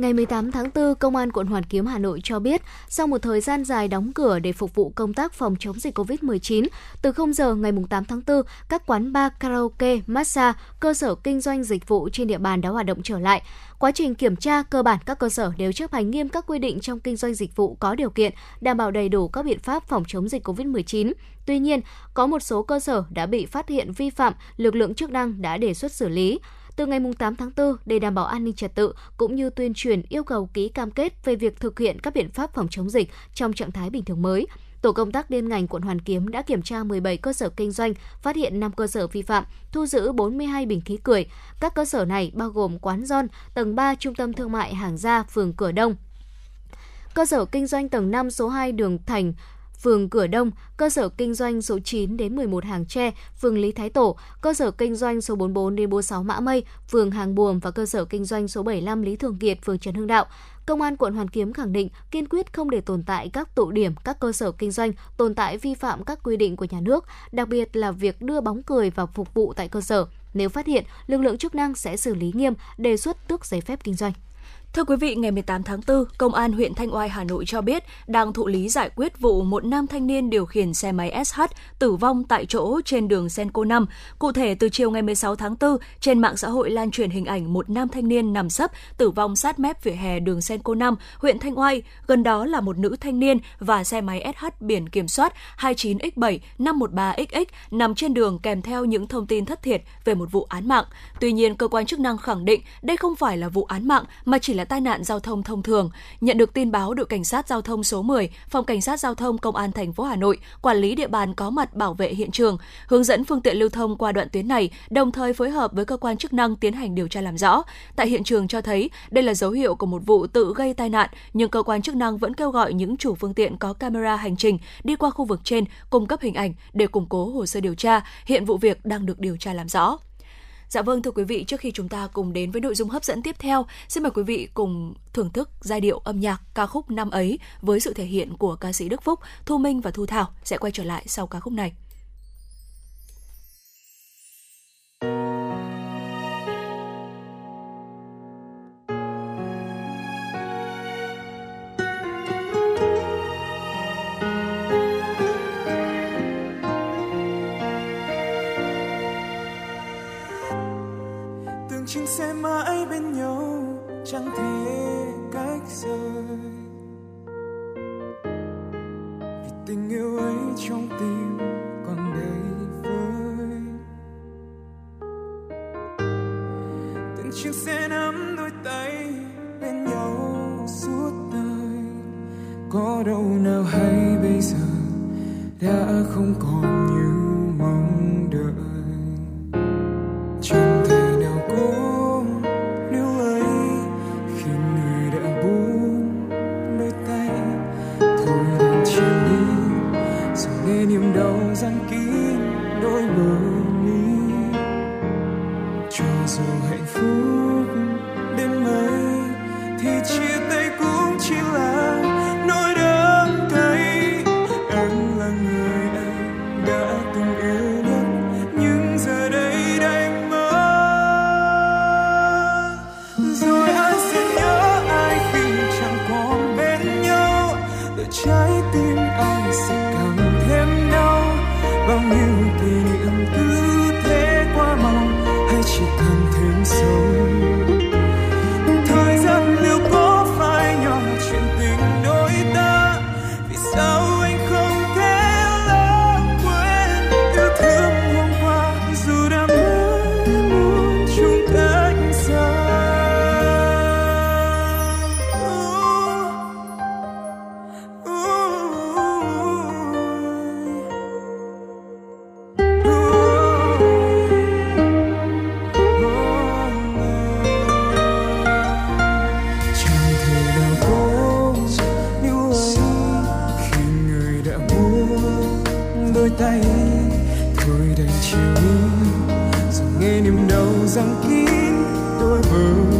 Ngày 18 tháng 4, Công an quận Hoàn Kiếm Hà Nội cho biết, sau một thời gian dài đóng cửa để phục vụ công tác phòng chống dịch COVID-19, từ 0 giờ ngày 8 tháng 4, các quán bar, karaoke, massage, cơ sở kinh doanh dịch vụ trên địa bàn đã hoạt động trở lại. Quá trình kiểm tra, cơ bản các cơ sở đều chấp hành nghiêm các quy định trong kinh doanh dịch vụ có điều kiện, đảm bảo đầy đủ các biện pháp phòng chống dịch COVID-19. Tuy nhiên, có một số cơ sở đã bị phát hiện vi phạm, lực lượng chức năng đã đề xuất xử lý. Từ ngày 8 tháng 4, để đảm bảo an ninh trật tự cũng như tuyên truyền yêu cầu ký cam kết về việc thực hiện các biện pháp phòng chống dịch trong trạng thái bình thường mới, Tổ công tác liên ngành quận Hoàn Kiếm đã kiểm tra 17 cơ sở kinh doanh, phát hiện 5 cơ sở vi phạm, thu giữ 42 bình khí cười. Các cơ sở này bao gồm quán Giòn, tầng 3 trung tâm thương mại Hàng Gia, phường Cửa Đông. Cơ sở kinh doanh tầng 5 số 2 đường Thành, phường Cửa Đông, cơ sở kinh doanh số 9 đến 11 Hàng Tre, phường Lý Thái Tổ, cơ sở kinh doanh số 44 đến 46 Mã Mây, phường Hàng Buồm và cơ sở kinh doanh số 75 Lý Thường Kiệt, phường Trần Hưng Đạo. Công an quận Hoàn Kiếm khẳng định kiên quyết không để tồn tại các tụ điểm, các cơ sở kinh doanh tồn tại vi phạm các quy định của nhà nước, đặc biệt là việc đưa bóng cười vào phục vụ tại cơ sở. Nếu phát hiện, lực lượng chức năng sẽ xử lý nghiêm, đề xuất tước giấy phép kinh doanh. Thưa quý vị, ngày 18 tháng 4, Công an huyện Thanh Oai, Hà Nội cho biết đang thụ lý giải quyết vụ một nam thanh niên điều khiển xe máy SH tử vong tại chỗ trên đường Senco 5. Cụ thể, từ chiều ngày 16 tháng 4, trên mạng xã hội lan truyền hình ảnh một nam thanh niên nằm sấp tử vong sát mép vỉa hè đường Senco 5, huyện Thanh Oai. Gần đó là một nữ thanh niên và xe máy SH biển kiểm soát 29X7513XX nằm trên đường kèm theo những thông tin thất thiệt về một vụ án mạng. Tuy nhiên, cơ quan chức năng khẳng định đây không phải là vụ án mạng mà chỉ là là tai nạn giao thông thông thường. Nhận được tin báo, đội cảnh sát giao thông số 10, phòng cảnh sát giao thông công an thành phố Hà Nội quản lý địa bàn có mặt bảo vệ hiện trường, hướng dẫn phương tiện lưu thông qua đoạn tuyến này, đồng thời phối hợp với cơ quan chức năng tiến hành điều tra làm rõ. Tại hiện trường cho thấy đây là dấu hiệu của một vụ tự gây tai nạn, nhưng cơ quan chức năng vẫn kêu gọi những chủ phương tiện có camera hành trình đi qua khu vực trên cung cấp hình ảnh để củng cố hồ sơ điều tra. Hiện vụ việc đang được điều tra làm rõ. Dạ vâng thưa quý vị, trước khi chúng ta cùng đến với nội dung hấp dẫn tiếp theo, xin mời quý vị cùng thưởng thức giai điệu âm nhạc ca khúc năm ấy với sự thể hiện của ca sĩ Đức Phúc, Thu Minh và Thu Thảo sẽ quay trở lại sau ca khúc này. sẽ mãi bên nhau, chẳng thể cách rời. Vì tình yêu ấy trong tim còn đầy vơi. Từng chiếc xe nắm đôi tay bên nhau suốt đời. Có đâu nào hay bây giờ đã không còn như phút đến mấy thì chia đôi tay. Tôi đành chịu rồi nghe niềm đau răng kín tôi bờ.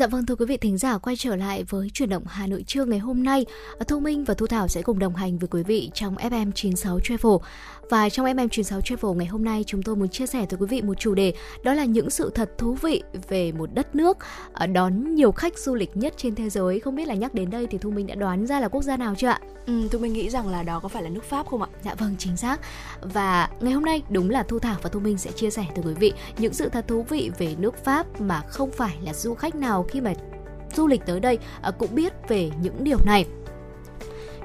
Dạ vâng thưa quý vị thính giả quay trở lại với chuyển động Hà Nội trưa ngày hôm nay. Thu Minh và Thu Thảo sẽ cùng đồng hành với quý vị trong FM 96 Travel. Và trong FM96 Travel ngày hôm nay chúng tôi muốn chia sẻ tới quý vị một chủ đề đó là những sự thật thú vị về một đất nước ờ, đón nhiều khách du lịch nhất trên thế giới. Không biết là nhắc đến đây thì Thu Minh đã đoán ra là quốc gia nào chưa ạ? Ừ, Thu Minh nghĩ rằng là đó có phải là nước Pháp không ạ? Dạ vâng, chính xác. Và ngày hôm nay đúng là Thu Thảo và Thu Minh sẽ chia sẻ tới quý vị những sự thật thú vị về nước Pháp mà không phải là du khách nào khi mà du lịch tới đây à, cũng biết về những điều này.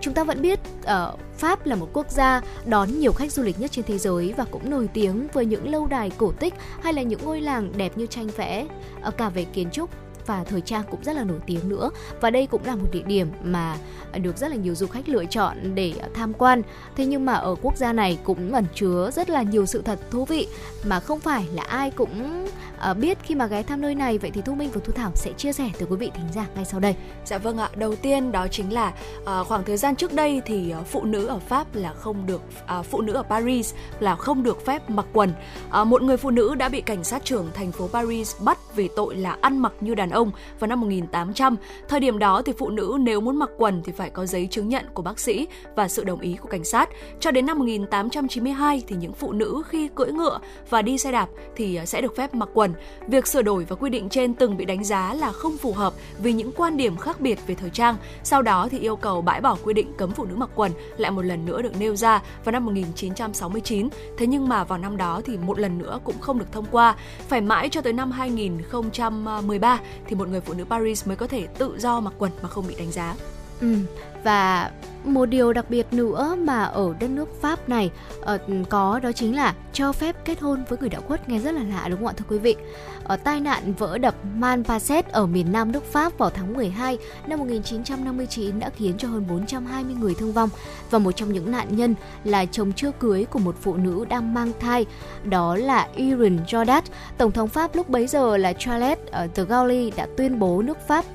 Chúng ta vẫn biết uh, Pháp là một quốc gia đón nhiều khách du lịch nhất trên thế giới và cũng nổi tiếng với những lâu đài cổ tích hay là những ngôi làng đẹp như tranh vẽ uh, cả về kiến trúc và thời trang cũng rất là nổi tiếng nữa và đây cũng là một địa điểm mà được rất là nhiều du khách lựa chọn để tham quan thế nhưng mà ở quốc gia này cũng ẩn chứa rất là nhiều sự thật thú vị mà không phải là ai cũng Ờ, biết khi mà ghé thăm nơi này vậy thì thu minh và thu thảo sẽ chia sẻ tới quý vị thính giả ngay sau đây. Dạ vâng ạ đầu tiên đó chính là à, khoảng thời gian trước đây thì à, phụ nữ ở pháp là không được à, phụ nữ ở paris là không được phép mặc quần. À, một người phụ nữ đã bị cảnh sát trưởng thành phố paris bắt vì tội là ăn mặc như đàn ông vào năm 1800 thời điểm đó thì phụ nữ nếu muốn mặc quần thì phải có giấy chứng nhận của bác sĩ và sự đồng ý của cảnh sát. Cho đến năm 1892 thì những phụ nữ khi cưỡi ngựa và đi xe đạp thì sẽ được phép mặc quần. Việc sửa đổi và quy định trên từng bị đánh giá là không phù hợp vì những quan điểm khác biệt về thời trang. Sau đó thì yêu cầu bãi bỏ quy định cấm phụ nữ mặc quần lại một lần nữa được nêu ra vào năm 1969. Thế nhưng mà vào năm đó thì một lần nữa cũng không được thông qua. Phải mãi cho tới năm 2013 thì một người phụ nữ Paris mới có thể tự do mặc quần mà không bị đánh giá. Ừ, và một điều đặc biệt nữa mà ở đất nước Pháp này uh, có đó chính là cho phép kết hôn với người đã khuất nghe rất là lạ đúng không ạ thưa quý vị. Ở tai nạn vỡ đập Manpasset ở miền Nam nước Pháp vào tháng 12 năm 1959 đã khiến cho hơn 420 người thương vong và một trong những nạn nhân là chồng chưa cưới của một phụ nữ đang mang thai, đó là Irene Jordat. Tổng thống Pháp lúc bấy giờ là Charles ờ, de Gaulle đã tuyên bố nước Pháp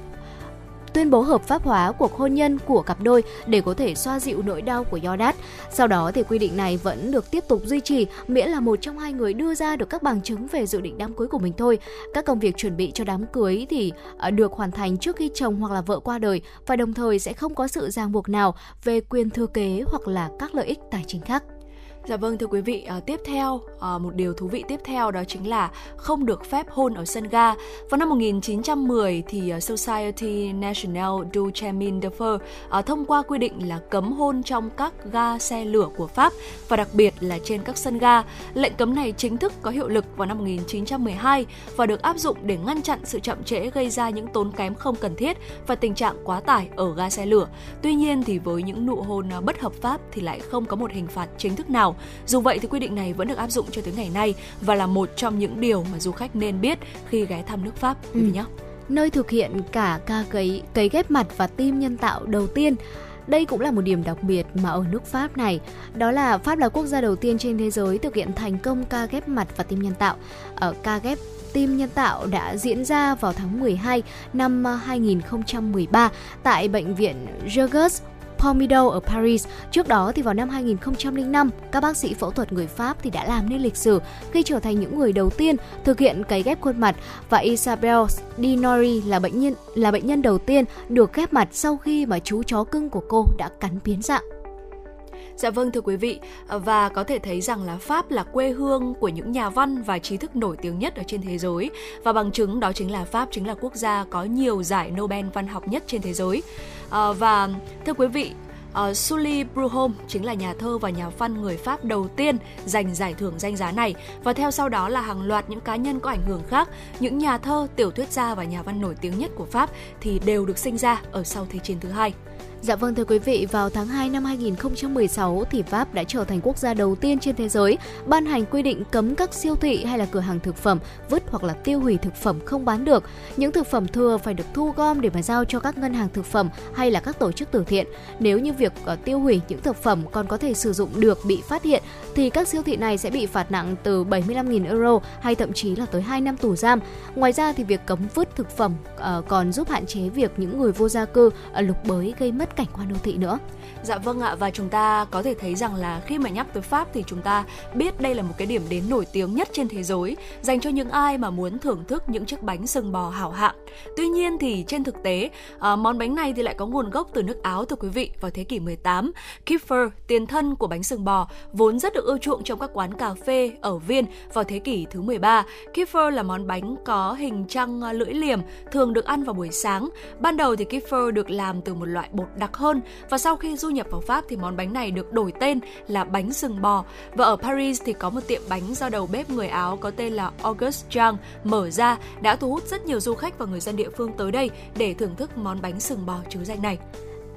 tuyên bố hợp pháp hóa cuộc hôn nhân của cặp đôi để có thể xoa dịu nỗi đau của Jordan. Sau đó thì quy định này vẫn được tiếp tục duy trì, miễn là một trong hai người đưa ra được các bằng chứng về dự định đám cưới của mình thôi. Các công việc chuẩn bị cho đám cưới thì à, được hoàn thành trước khi chồng hoặc là vợ qua đời và đồng thời sẽ không có sự ràng buộc nào về quyền thừa kế hoặc là các lợi ích tài chính khác. Dạ vâng thưa quý vị, à, tiếp theo à, một điều thú vị tiếp theo đó chính là không được phép hôn ở sân ga. Vào năm 1910 thì uh, Society Nationale du Chemin de Fer à, thông qua quy định là cấm hôn trong các ga xe lửa của Pháp và đặc biệt là trên các sân ga. Lệnh cấm này chính thức có hiệu lực vào năm 1912 và được áp dụng để ngăn chặn sự chậm trễ gây ra những tốn kém không cần thiết và tình trạng quá tải ở ga xe lửa. Tuy nhiên thì với những nụ hôn bất hợp pháp thì lại không có một hình phạt chính thức nào nào. Dù vậy thì quy định này vẫn được áp dụng cho tới ngày nay và là một trong những điều mà du khách nên biết khi ghé thăm nước Pháp quý vị nhé. Nơi thực hiện cả ca cấy cấy ghép mặt và tim nhân tạo đầu tiên đây cũng là một điểm đặc biệt mà ở nước Pháp này, đó là Pháp là quốc gia đầu tiên trên thế giới thực hiện thành công ca ghép mặt và tim nhân tạo. Ở ca ghép tim nhân tạo đã diễn ra vào tháng 12 năm 2013 tại bệnh viện Georges ở Paris. Trước đó thì vào năm 2005, các bác sĩ phẫu thuật người Pháp thì đã làm nên lịch sử khi trở thành những người đầu tiên thực hiện cấy ghép khuôn mặt và Isabel Dinori là bệnh nhân là bệnh nhân đầu tiên được ghép mặt sau khi mà chú chó cưng của cô đã cắn biến dạng. Dạ vâng thưa quý vị, và có thể thấy rằng là Pháp là quê hương của những nhà văn và trí thức nổi tiếng nhất ở trên thế giới và bằng chứng đó chính là Pháp chính là quốc gia có nhiều giải Nobel văn học nhất trên thế giới. À, và thưa quý vị, Uh, Sully Bruhom chính là nhà thơ và nhà văn người Pháp đầu tiên giành giải thưởng danh giá này và theo sau đó là hàng loạt những cá nhân có ảnh hưởng khác, những nhà thơ, tiểu thuyết gia và nhà văn nổi tiếng nhất của Pháp thì đều được sinh ra ở sau Thế chiến thứ hai. Dạ vâng thưa quý vị, vào tháng 2 năm 2016 thì Pháp đã trở thành quốc gia đầu tiên trên thế giới ban hành quy định cấm các siêu thị hay là cửa hàng thực phẩm vứt hoặc là tiêu hủy thực phẩm không bán được. Những thực phẩm thừa phải được thu gom để mà giao cho các ngân hàng thực phẩm hay là các tổ chức từ thiện. Nếu như việc ờ, tiêu hủy những thực phẩm còn có thể sử dụng được bị phát hiện thì các siêu thị này sẽ bị phạt nặng từ 75.000 euro hay thậm chí là tới 2 năm tù giam. Ngoài ra thì việc cấm vứt thực phẩm ờ, còn giúp hạn chế việc những người vô gia cư ờ, lục bới gây mất phép cảnh quan đô thị nữa. Dạ vâng ạ và chúng ta có thể thấy rằng là khi mà nhắc tới Pháp thì chúng ta biết đây là một cái điểm đến nổi tiếng nhất trên thế giới dành cho những ai mà muốn thưởng thức những chiếc bánh sừng bò hảo hạng. Tuy nhiên thì trên thực tế à, món bánh này thì lại có nguồn gốc từ nước Áo thưa quý vị vào thế kỷ 18. Kiefer, tiền thân của bánh sừng bò, vốn rất được ưa chuộng trong các quán cà phê ở Viên vào thế kỷ thứ 13. Kiefer là món bánh có hình trăng ờ, lưỡi liềm, thường được ăn vào buổi sáng. Ban đầu thì Kiefer được làm từ một loại bột đặc hơn và sau khi du nhập vào Pháp thì món bánh này được đổi tên là bánh sừng bò. Và ở Paris thì có một tiệm bánh do đầu bếp người Áo có tên là Auguste Jean mở ra, đã thu hút rất nhiều du khách và người dân địa phương tới đây để thưởng thức món bánh sừng bò chứ danh này.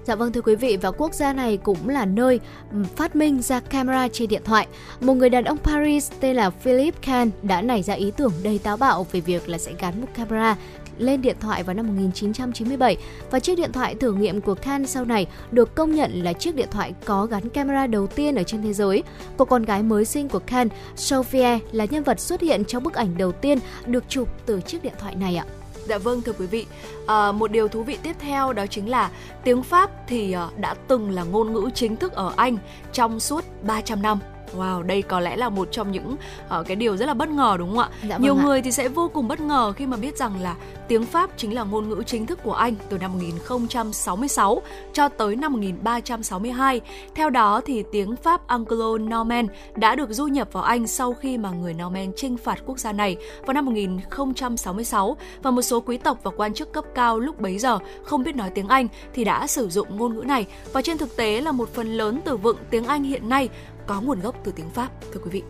Dạ vâng thưa quý vị, và quốc gia này cũng là nơi ừ, phát minh ra camera trên điện thoại. Một người đàn ông Paris tên là Philip Kahn đã nảy ra ý tưởng đầy táo bạo về việc là sẽ gắn một camera lên điện thoại vào năm 1997 và chiếc điện thoại thử nghiệm của Ken sau này được công nhận là chiếc điện thoại có gắn camera đầu tiên ở trên thế giới. Cô con gái mới sinh của Ken, Sophia là nhân vật xuất hiện trong bức ảnh đầu tiên được chụp từ chiếc điện thoại này ạ. Dạ vâng thưa quý vị, à, một điều thú vị tiếp theo đó chính là tiếng Pháp thì à, đã từng là ngôn ngữ chính thức ở Anh trong suốt 300 năm. Wow, đây có lẽ là một trong những uh, cái điều rất là bất ngờ đúng không ạ? Dạ, Nhiều vâng người thì sẽ vô cùng bất ngờ khi mà biết rằng là tiếng Pháp chính là ngôn ngữ chính thức của Anh từ năm 1066 cho tới năm 1362. Theo đó thì tiếng Pháp Anglo-Norman đã được du nhập vào Anh sau khi mà người Norman chinh phạt quốc gia này vào năm 1066 và một số quý tộc và quan chức cấp cao lúc bấy giờ không biết nói tiếng Anh thì đã sử dụng ngôn ngữ này và trên thực tế là một phần lớn từ vựng tiếng Anh hiện nay có nguồn gốc từ tiếng Pháp thưa quý vị.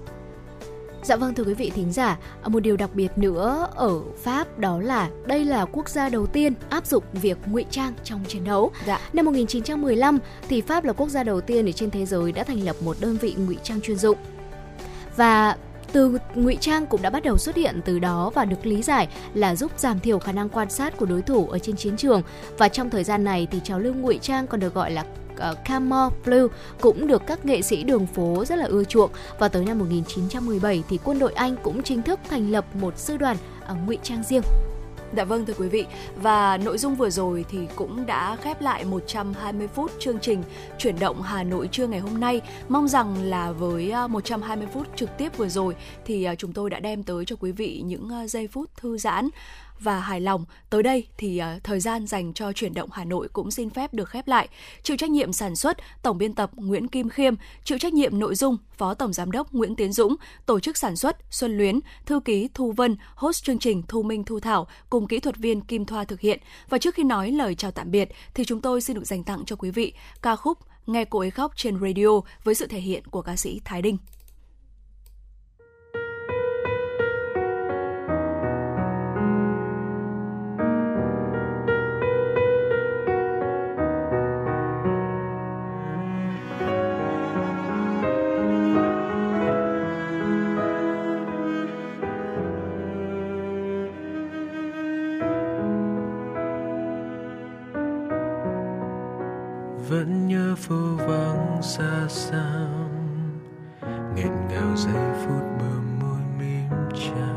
Dạ vâng thưa quý vị thính giả, một điều đặc biệt nữa ở Pháp đó là đây là quốc gia đầu tiên áp dụng việc ngụy trang trong chiến đấu. Dạ. Năm 1915 thì Pháp là quốc gia đầu tiên ở trên thế giới đã thành lập một đơn vị ngụy trang chuyên dụng. Và từ ngụy trang cũng đã bắt đầu xuất hiện từ đó và được lý giải là giúp giảm thiểu khả năng quan sát của đối thủ ở trên chiến trường và trong thời gian này thì trào lưu ngụy trang còn được gọi là ờ, Camo Blue cũng được các nghệ sĩ đường phố rất là ưa chuộng và tới năm 1917 thì quân đội Anh cũng chính thức thành lập một sư đoàn ờ, ngụy trang riêng. Dạ vâng thưa quý vị và nội dung vừa rồi thì cũng đã khép lại 120 phút chương trình chuyển động Hà Nội trưa ngày hôm nay. Mong rằng là với à, 120 phút trực tiếp vừa rồi thì à, chúng tôi đã đem tới cho quý vị những à, giây phút thư giãn và hài lòng. Tới đây thì uh, thời gian dành cho chuyển động Hà Nội cũng xin phép được khép lại. Chịu trách nhiệm sản xuất tổng biên tập Nguyễn Kim Khiêm, chịu trách nhiệm nội dung Phó Tổng Giám đốc Nguyễn Tiến Dũng, tổ chức sản xuất Xuân Luyến, thư ký Thu Vân, host chương trình Thu Minh Thu Thảo cùng kỹ thuật viên Kim Thoa thực hiện. Và trước khi nói lời chào tạm biệt thì chúng tôi xin được dành tặng cho quý vị ca khúc Nghe cô ấy khóc trên radio với sự thể hiện của ca sĩ Thái Đinh. Vẫn nhớ phố vắng xa xăm. Nghẹn ngào giây phút bờ môi mím trà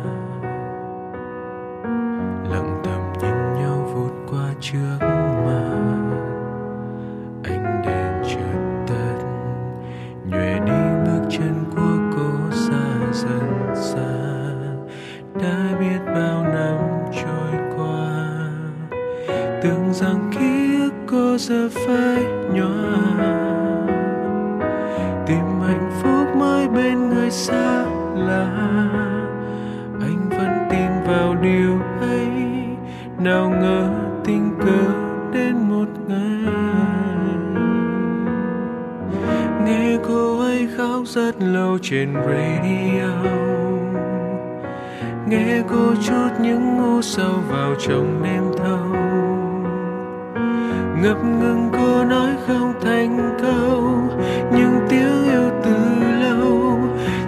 lặng thầm nhìn nhau vụt qua trước màn ánh đèn chợt tắt, nhòe đi bước chân của cô xa dần xa. Đã biết bao năm trôi qua, tưởng rằng khi có giờ phải nhỏ tìm hạnh phúc mới bên người xa lạ. Anh vẫn tin vào điều ấy. Nào ngờ tình cờ đến một ngày. Nghe cô ấy khóc rất lâu trên radio. Nghe cô chút những ngu sâu vào trong đêm thâu ngập ngừng cô nói không thành câu, nhưng tiếng yêu từ lâu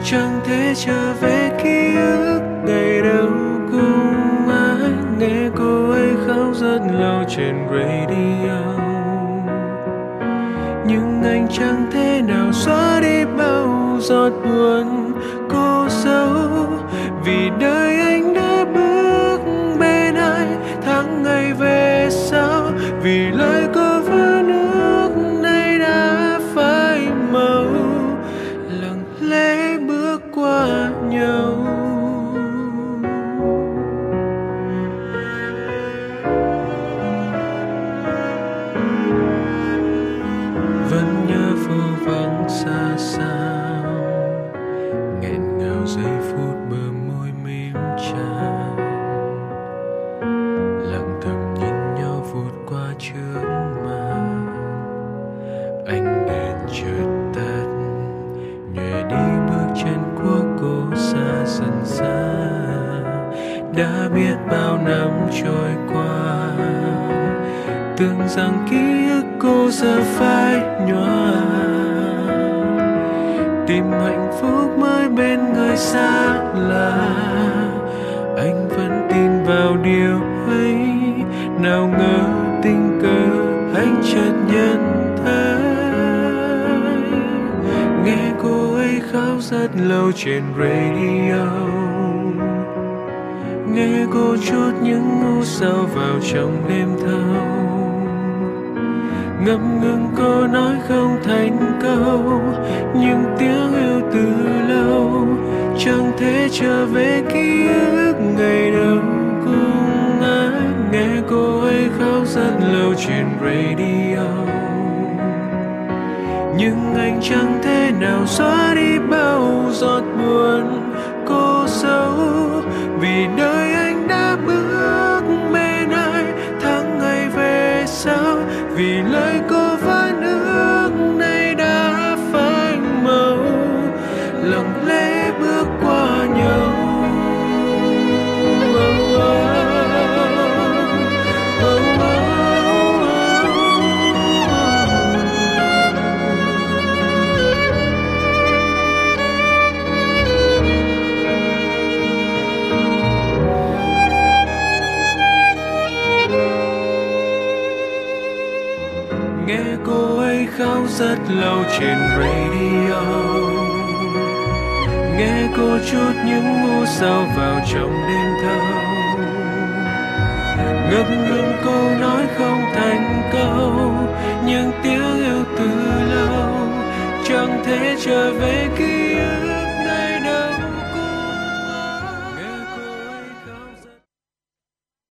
chẳng thể trở về ký ức. Ngày đâu cùng ai, nghe cô ấy khóc rất lâu trên radio. Nhưng anh chẳng thể nào xóa đi bao giọt buồn rằng ký ức cô giờ phai nhòa. Tìm hạnh phúc mới bên người xa lạ. Anh vẫn tin vào điều ấy. Nào ngờ tình cờ anh chợt nhận thấy. Nghe cô ấy khóc rất lâu trên radio. Nghe cô chút những ngu sao vào trong đêm thâu ngập ngừng cô nói không thành câu, nhưng tiếng yêu từ lâu chẳng thể trở về ký ức. Ngày đầu cùng anh nghe cô ấy khóc rất lâu trên radio. Nhưng anh chẳng thể nào xóa đi bao giọt buồn cô dấu vì đâu rất lâu trên radio. Nghe cô chút những ngu sao vào trong đêm thâu. Ngập ngừng câu nói không thành câu nhưng tiếng yêu từ lâu, chẳng thể trở về ký ức.